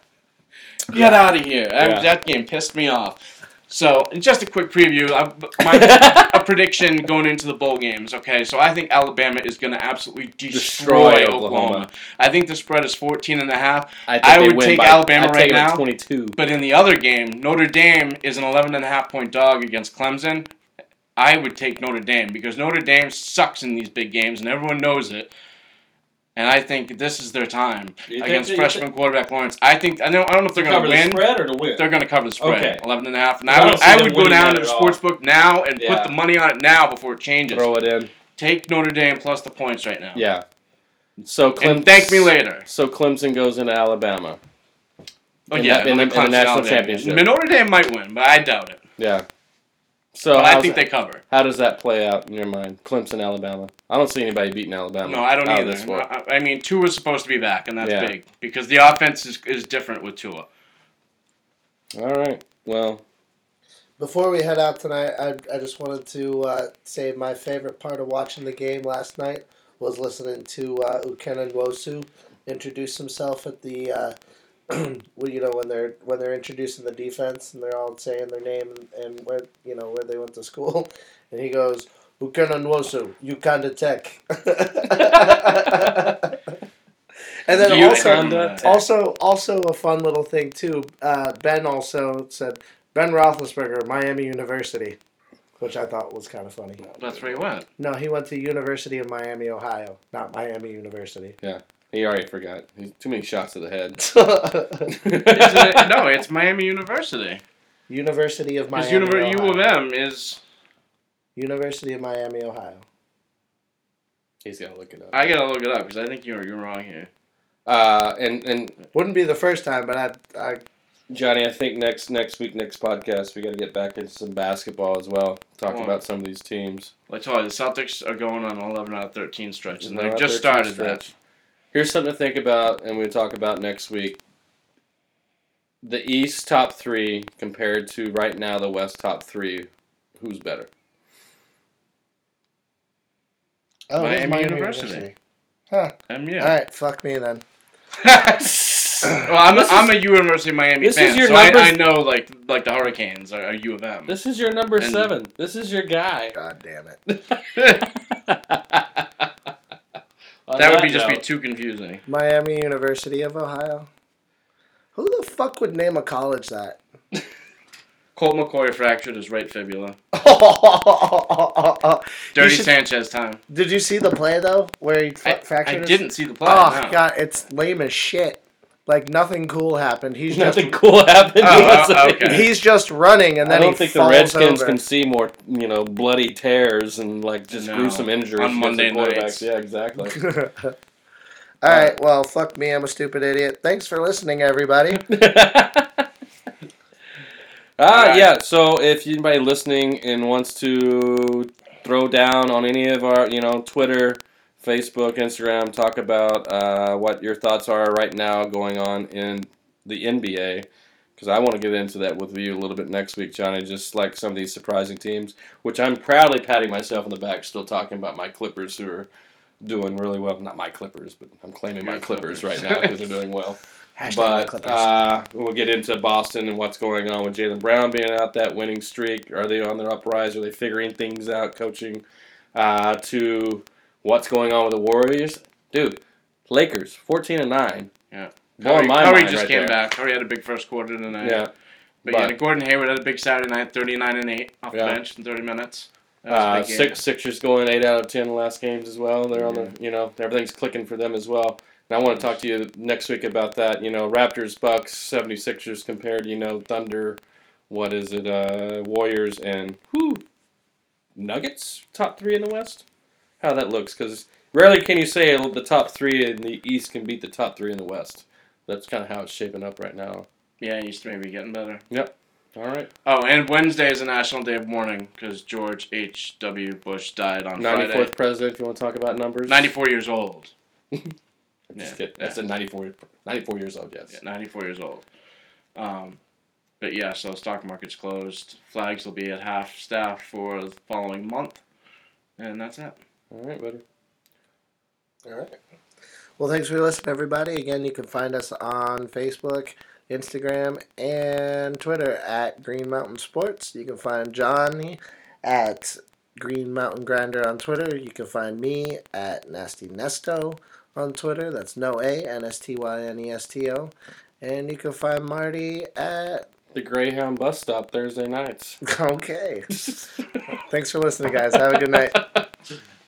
[SPEAKER 3] Get out of here! I- that game pissed me off. So, and just a quick preview. I, my, a prediction going into the bowl games. Okay, so I think Alabama is going to absolutely destroy,
[SPEAKER 2] Destroy
[SPEAKER 3] Oklahoma.
[SPEAKER 2] Oklahoma.
[SPEAKER 3] I think the spread is 14 and a half.
[SPEAKER 2] I, think
[SPEAKER 3] I would take
[SPEAKER 2] by,
[SPEAKER 3] Alabama
[SPEAKER 2] I'd
[SPEAKER 3] right
[SPEAKER 2] take them at
[SPEAKER 3] now.
[SPEAKER 2] 22.
[SPEAKER 3] But in the other game, Notre Dame is an 11 and a half point dog against Clemson. I would take Notre Dame because Notre Dame sucks in these big games and everyone knows it. And I think this is their time
[SPEAKER 2] You
[SPEAKER 3] against
[SPEAKER 2] that-
[SPEAKER 3] freshman quarterback Lawrence. I think I know I don't know if they're going
[SPEAKER 2] cover
[SPEAKER 3] to
[SPEAKER 2] the
[SPEAKER 3] win.
[SPEAKER 2] spread or to win?
[SPEAKER 3] They're going to cover the spread,
[SPEAKER 2] Okay.
[SPEAKER 3] 11 and a half. And
[SPEAKER 2] I
[SPEAKER 3] I would, I would go down to the sports book now and
[SPEAKER 2] Yeah.
[SPEAKER 3] put the money on it now before it changes.
[SPEAKER 2] Throw it in.
[SPEAKER 3] Take Notre Dame plus the points right now.
[SPEAKER 2] Yeah. So Clemson.
[SPEAKER 3] And thank me later.
[SPEAKER 2] So Clemson goes into Alabama.
[SPEAKER 3] Oh
[SPEAKER 2] In
[SPEAKER 3] yeah,
[SPEAKER 2] the- in the- in the national championship.
[SPEAKER 3] Notre Dame might win, but I doubt it.
[SPEAKER 2] Yeah. So
[SPEAKER 3] But I think they cover.
[SPEAKER 2] how does that play out in your mind? Clemson, Alabama. I don't see anybody beating Alabama.
[SPEAKER 3] No, I don't
[SPEAKER 2] out of this
[SPEAKER 3] either.
[SPEAKER 2] one.
[SPEAKER 3] I, I mean, Tua's supposed to be back, and that's
[SPEAKER 2] Yeah.
[SPEAKER 3] big because the offense is, is different with Tua.
[SPEAKER 2] All right. Well,
[SPEAKER 1] Before we head out tonight, I, I just wanted to uh, say my favorite part of watching the game last night was listening to uh, Uchenna Nwosu introduce himself at the, uh, well, you know, when they're when they're introducing the defense and they're all saying their name and, and where you know where they went to school, and he goes Uchenna Nwosu, Uganda Tech. And then
[SPEAKER 3] You
[SPEAKER 1] also,
[SPEAKER 3] couldn't,
[SPEAKER 1] also, also a fun little thing too. Uh, ben also said Ben Roethlisberger, Miami University, which I thought was kind of funny.
[SPEAKER 3] That's where he went.
[SPEAKER 1] No, he went to University of Miami, Ohio, not Miami University.
[SPEAKER 2] He already forgot. He's too many shots to the head.
[SPEAKER 3] Isn't it? No, it's Miami University.
[SPEAKER 1] University of
[SPEAKER 3] Because
[SPEAKER 1] Miami,
[SPEAKER 3] Univer- U of M is.
[SPEAKER 1] University of Miami, Ohio.
[SPEAKER 2] He's gotta look it up.
[SPEAKER 3] I gotta look it up because I think you're you're wrong here.
[SPEAKER 2] uh, and and
[SPEAKER 1] Wouldn't be the first time, but I, I
[SPEAKER 2] Johnny, I think next next week, next podcast, we got to get back into some basketball as well. Talk
[SPEAKER 3] Well,
[SPEAKER 2] about some of these teams.
[SPEAKER 3] Like I told you, the Celtics are going on an 11 out of 13 stretch, and they
[SPEAKER 2] Eleven out of
[SPEAKER 3] just
[SPEAKER 2] 13
[SPEAKER 3] started that.
[SPEAKER 2] stretch. Here's something to think about, and we'll talk about next week. The East top three compared to right now the West top three. Who's better?
[SPEAKER 1] oh, it is
[SPEAKER 3] Miami University.
[SPEAKER 1] Huh.
[SPEAKER 3] Um,
[SPEAKER 1] All
[SPEAKER 3] yeah.
[SPEAKER 1] right, fuck me then.
[SPEAKER 3] well, I'm,
[SPEAKER 2] This
[SPEAKER 3] a, I'm
[SPEAKER 2] is-
[SPEAKER 3] a University of Miami
[SPEAKER 2] this
[SPEAKER 3] fan,
[SPEAKER 2] is your
[SPEAKER 3] so I, I know like like the Hurricanes are, are U of M.
[SPEAKER 2] This is your number
[SPEAKER 3] And-
[SPEAKER 2] seven. This is your guy.
[SPEAKER 1] God damn it.
[SPEAKER 2] On
[SPEAKER 3] that would be just be too confusing.
[SPEAKER 1] Miami University of Ohio. Who the fuck would name a college that?
[SPEAKER 3] Colt McCoy fractured his right fibula.
[SPEAKER 1] Dirty
[SPEAKER 3] Dirty
[SPEAKER 1] should-
[SPEAKER 3] Sanchez time.
[SPEAKER 1] Did you see the play though, where he
[SPEAKER 3] I,
[SPEAKER 1] f- fractured?
[SPEAKER 3] I
[SPEAKER 1] his-
[SPEAKER 3] didn't see the play.
[SPEAKER 1] Oh
[SPEAKER 3] no.
[SPEAKER 1] god, it's lame as shit. Like nothing cool happened. He's just
[SPEAKER 2] Nothing cool happened.
[SPEAKER 3] Oh, oh, okay.
[SPEAKER 1] he's just running and then I
[SPEAKER 2] don't
[SPEAKER 1] he
[SPEAKER 2] think the Redskins
[SPEAKER 1] over.
[SPEAKER 2] can see more, you know, bloody tears and like just
[SPEAKER 3] No.
[SPEAKER 2] gruesome injuries
[SPEAKER 3] On Monday
[SPEAKER 2] the quarterbacks.
[SPEAKER 3] nights.
[SPEAKER 2] Yeah, exactly.
[SPEAKER 1] All right, well, fuck me, I'm a stupid idiot. Thanks for listening, everybody.
[SPEAKER 2] Ah,
[SPEAKER 3] Alright.
[SPEAKER 2] yeah. So if anybody listening and wants to throw down on any of our, you know, Twitter, Facebook, Instagram, talk about uh, what your thoughts are right now going on in the NBA, because I want to get into that with you a little bit next week, Johnny. Just like some of these surprising teams, which I'm proudly patting myself on the back, still talking about my Clippers who are doing really well. Not my Clippers, but I'm claiming my Clippers,
[SPEAKER 3] Clippers.
[SPEAKER 2] right now because they're doing well.
[SPEAKER 1] Hashtag
[SPEAKER 2] But uh, we'll get into Boston and what's going on with Jaylen Brown being out that winning streak. Are they on their uprise? Are they figuring things out, coaching? Uh, to what's going on with the Warriors, dude. Lakers, fourteen and nine.
[SPEAKER 3] Yeah. Curry,
[SPEAKER 2] my
[SPEAKER 3] Curry just
[SPEAKER 2] right
[SPEAKER 3] came
[SPEAKER 2] there.
[SPEAKER 3] back. Curry had a big first quarter tonight.
[SPEAKER 2] Yeah,
[SPEAKER 3] But,
[SPEAKER 2] but-
[SPEAKER 3] yeah, Gordon Hayward had a big Saturday night, 39 and 8 off
[SPEAKER 2] Yeah.
[SPEAKER 3] the bench in 30 minutes. That was a
[SPEAKER 2] uh, six Sixers going eight out of ten last games as well. They're on the you know everything's clicking for them as well. And I want to talk to you next week about that. You know, Raptors, Bucks, 76ers compared. You know, Thunder. What is it? Uh, Warriors and who? Nuggets, top three in the West. How that looks? Because rarely can you say the top three in the East can beat the top three in the West. That's kind of how it's shaping up right now.
[SPEAKER 3] Yeah, he's maybe getting better. Yep.
[SPEAKER 2] All right,
[SPEAKER 3] Oh, and Wednesday is a National Day of Mourning because George H. W. Bush died on
[SPEAKER 2] ninety
[SPEAKER 3] Friday.
[SPEAKER 2] fourth president. If you want to talk about numbers,
[SPEAKER 3] 94 years old. Yeah.
[SPEAKER 2] That's a 94, 94 years old. Yes.
[SPEAKER 3] Yeah, 94 years old. Um, but yeah, so stock market's closed. Flags will be at half staff for the following month. And that's it.
[SPEAKER 2] All right, buddy.
[SPEAKER 1] All right. Well, thanks for listening, everybody. Again, you can find us on Facebook, Instagram, and Twitter at Green Mountain Sports. You can find Johnny at Green Mountain Grinder on Twitter. You can find me at Nasty Nesto on Twitter. That's no A, N S T Y N E S T O. And you can find Marty at.
[SPEAKER 2] The Greyhound bus stop Thursday nights.
[SPEAKER 1] Okay. Thanks for listening, guys. Have a good night.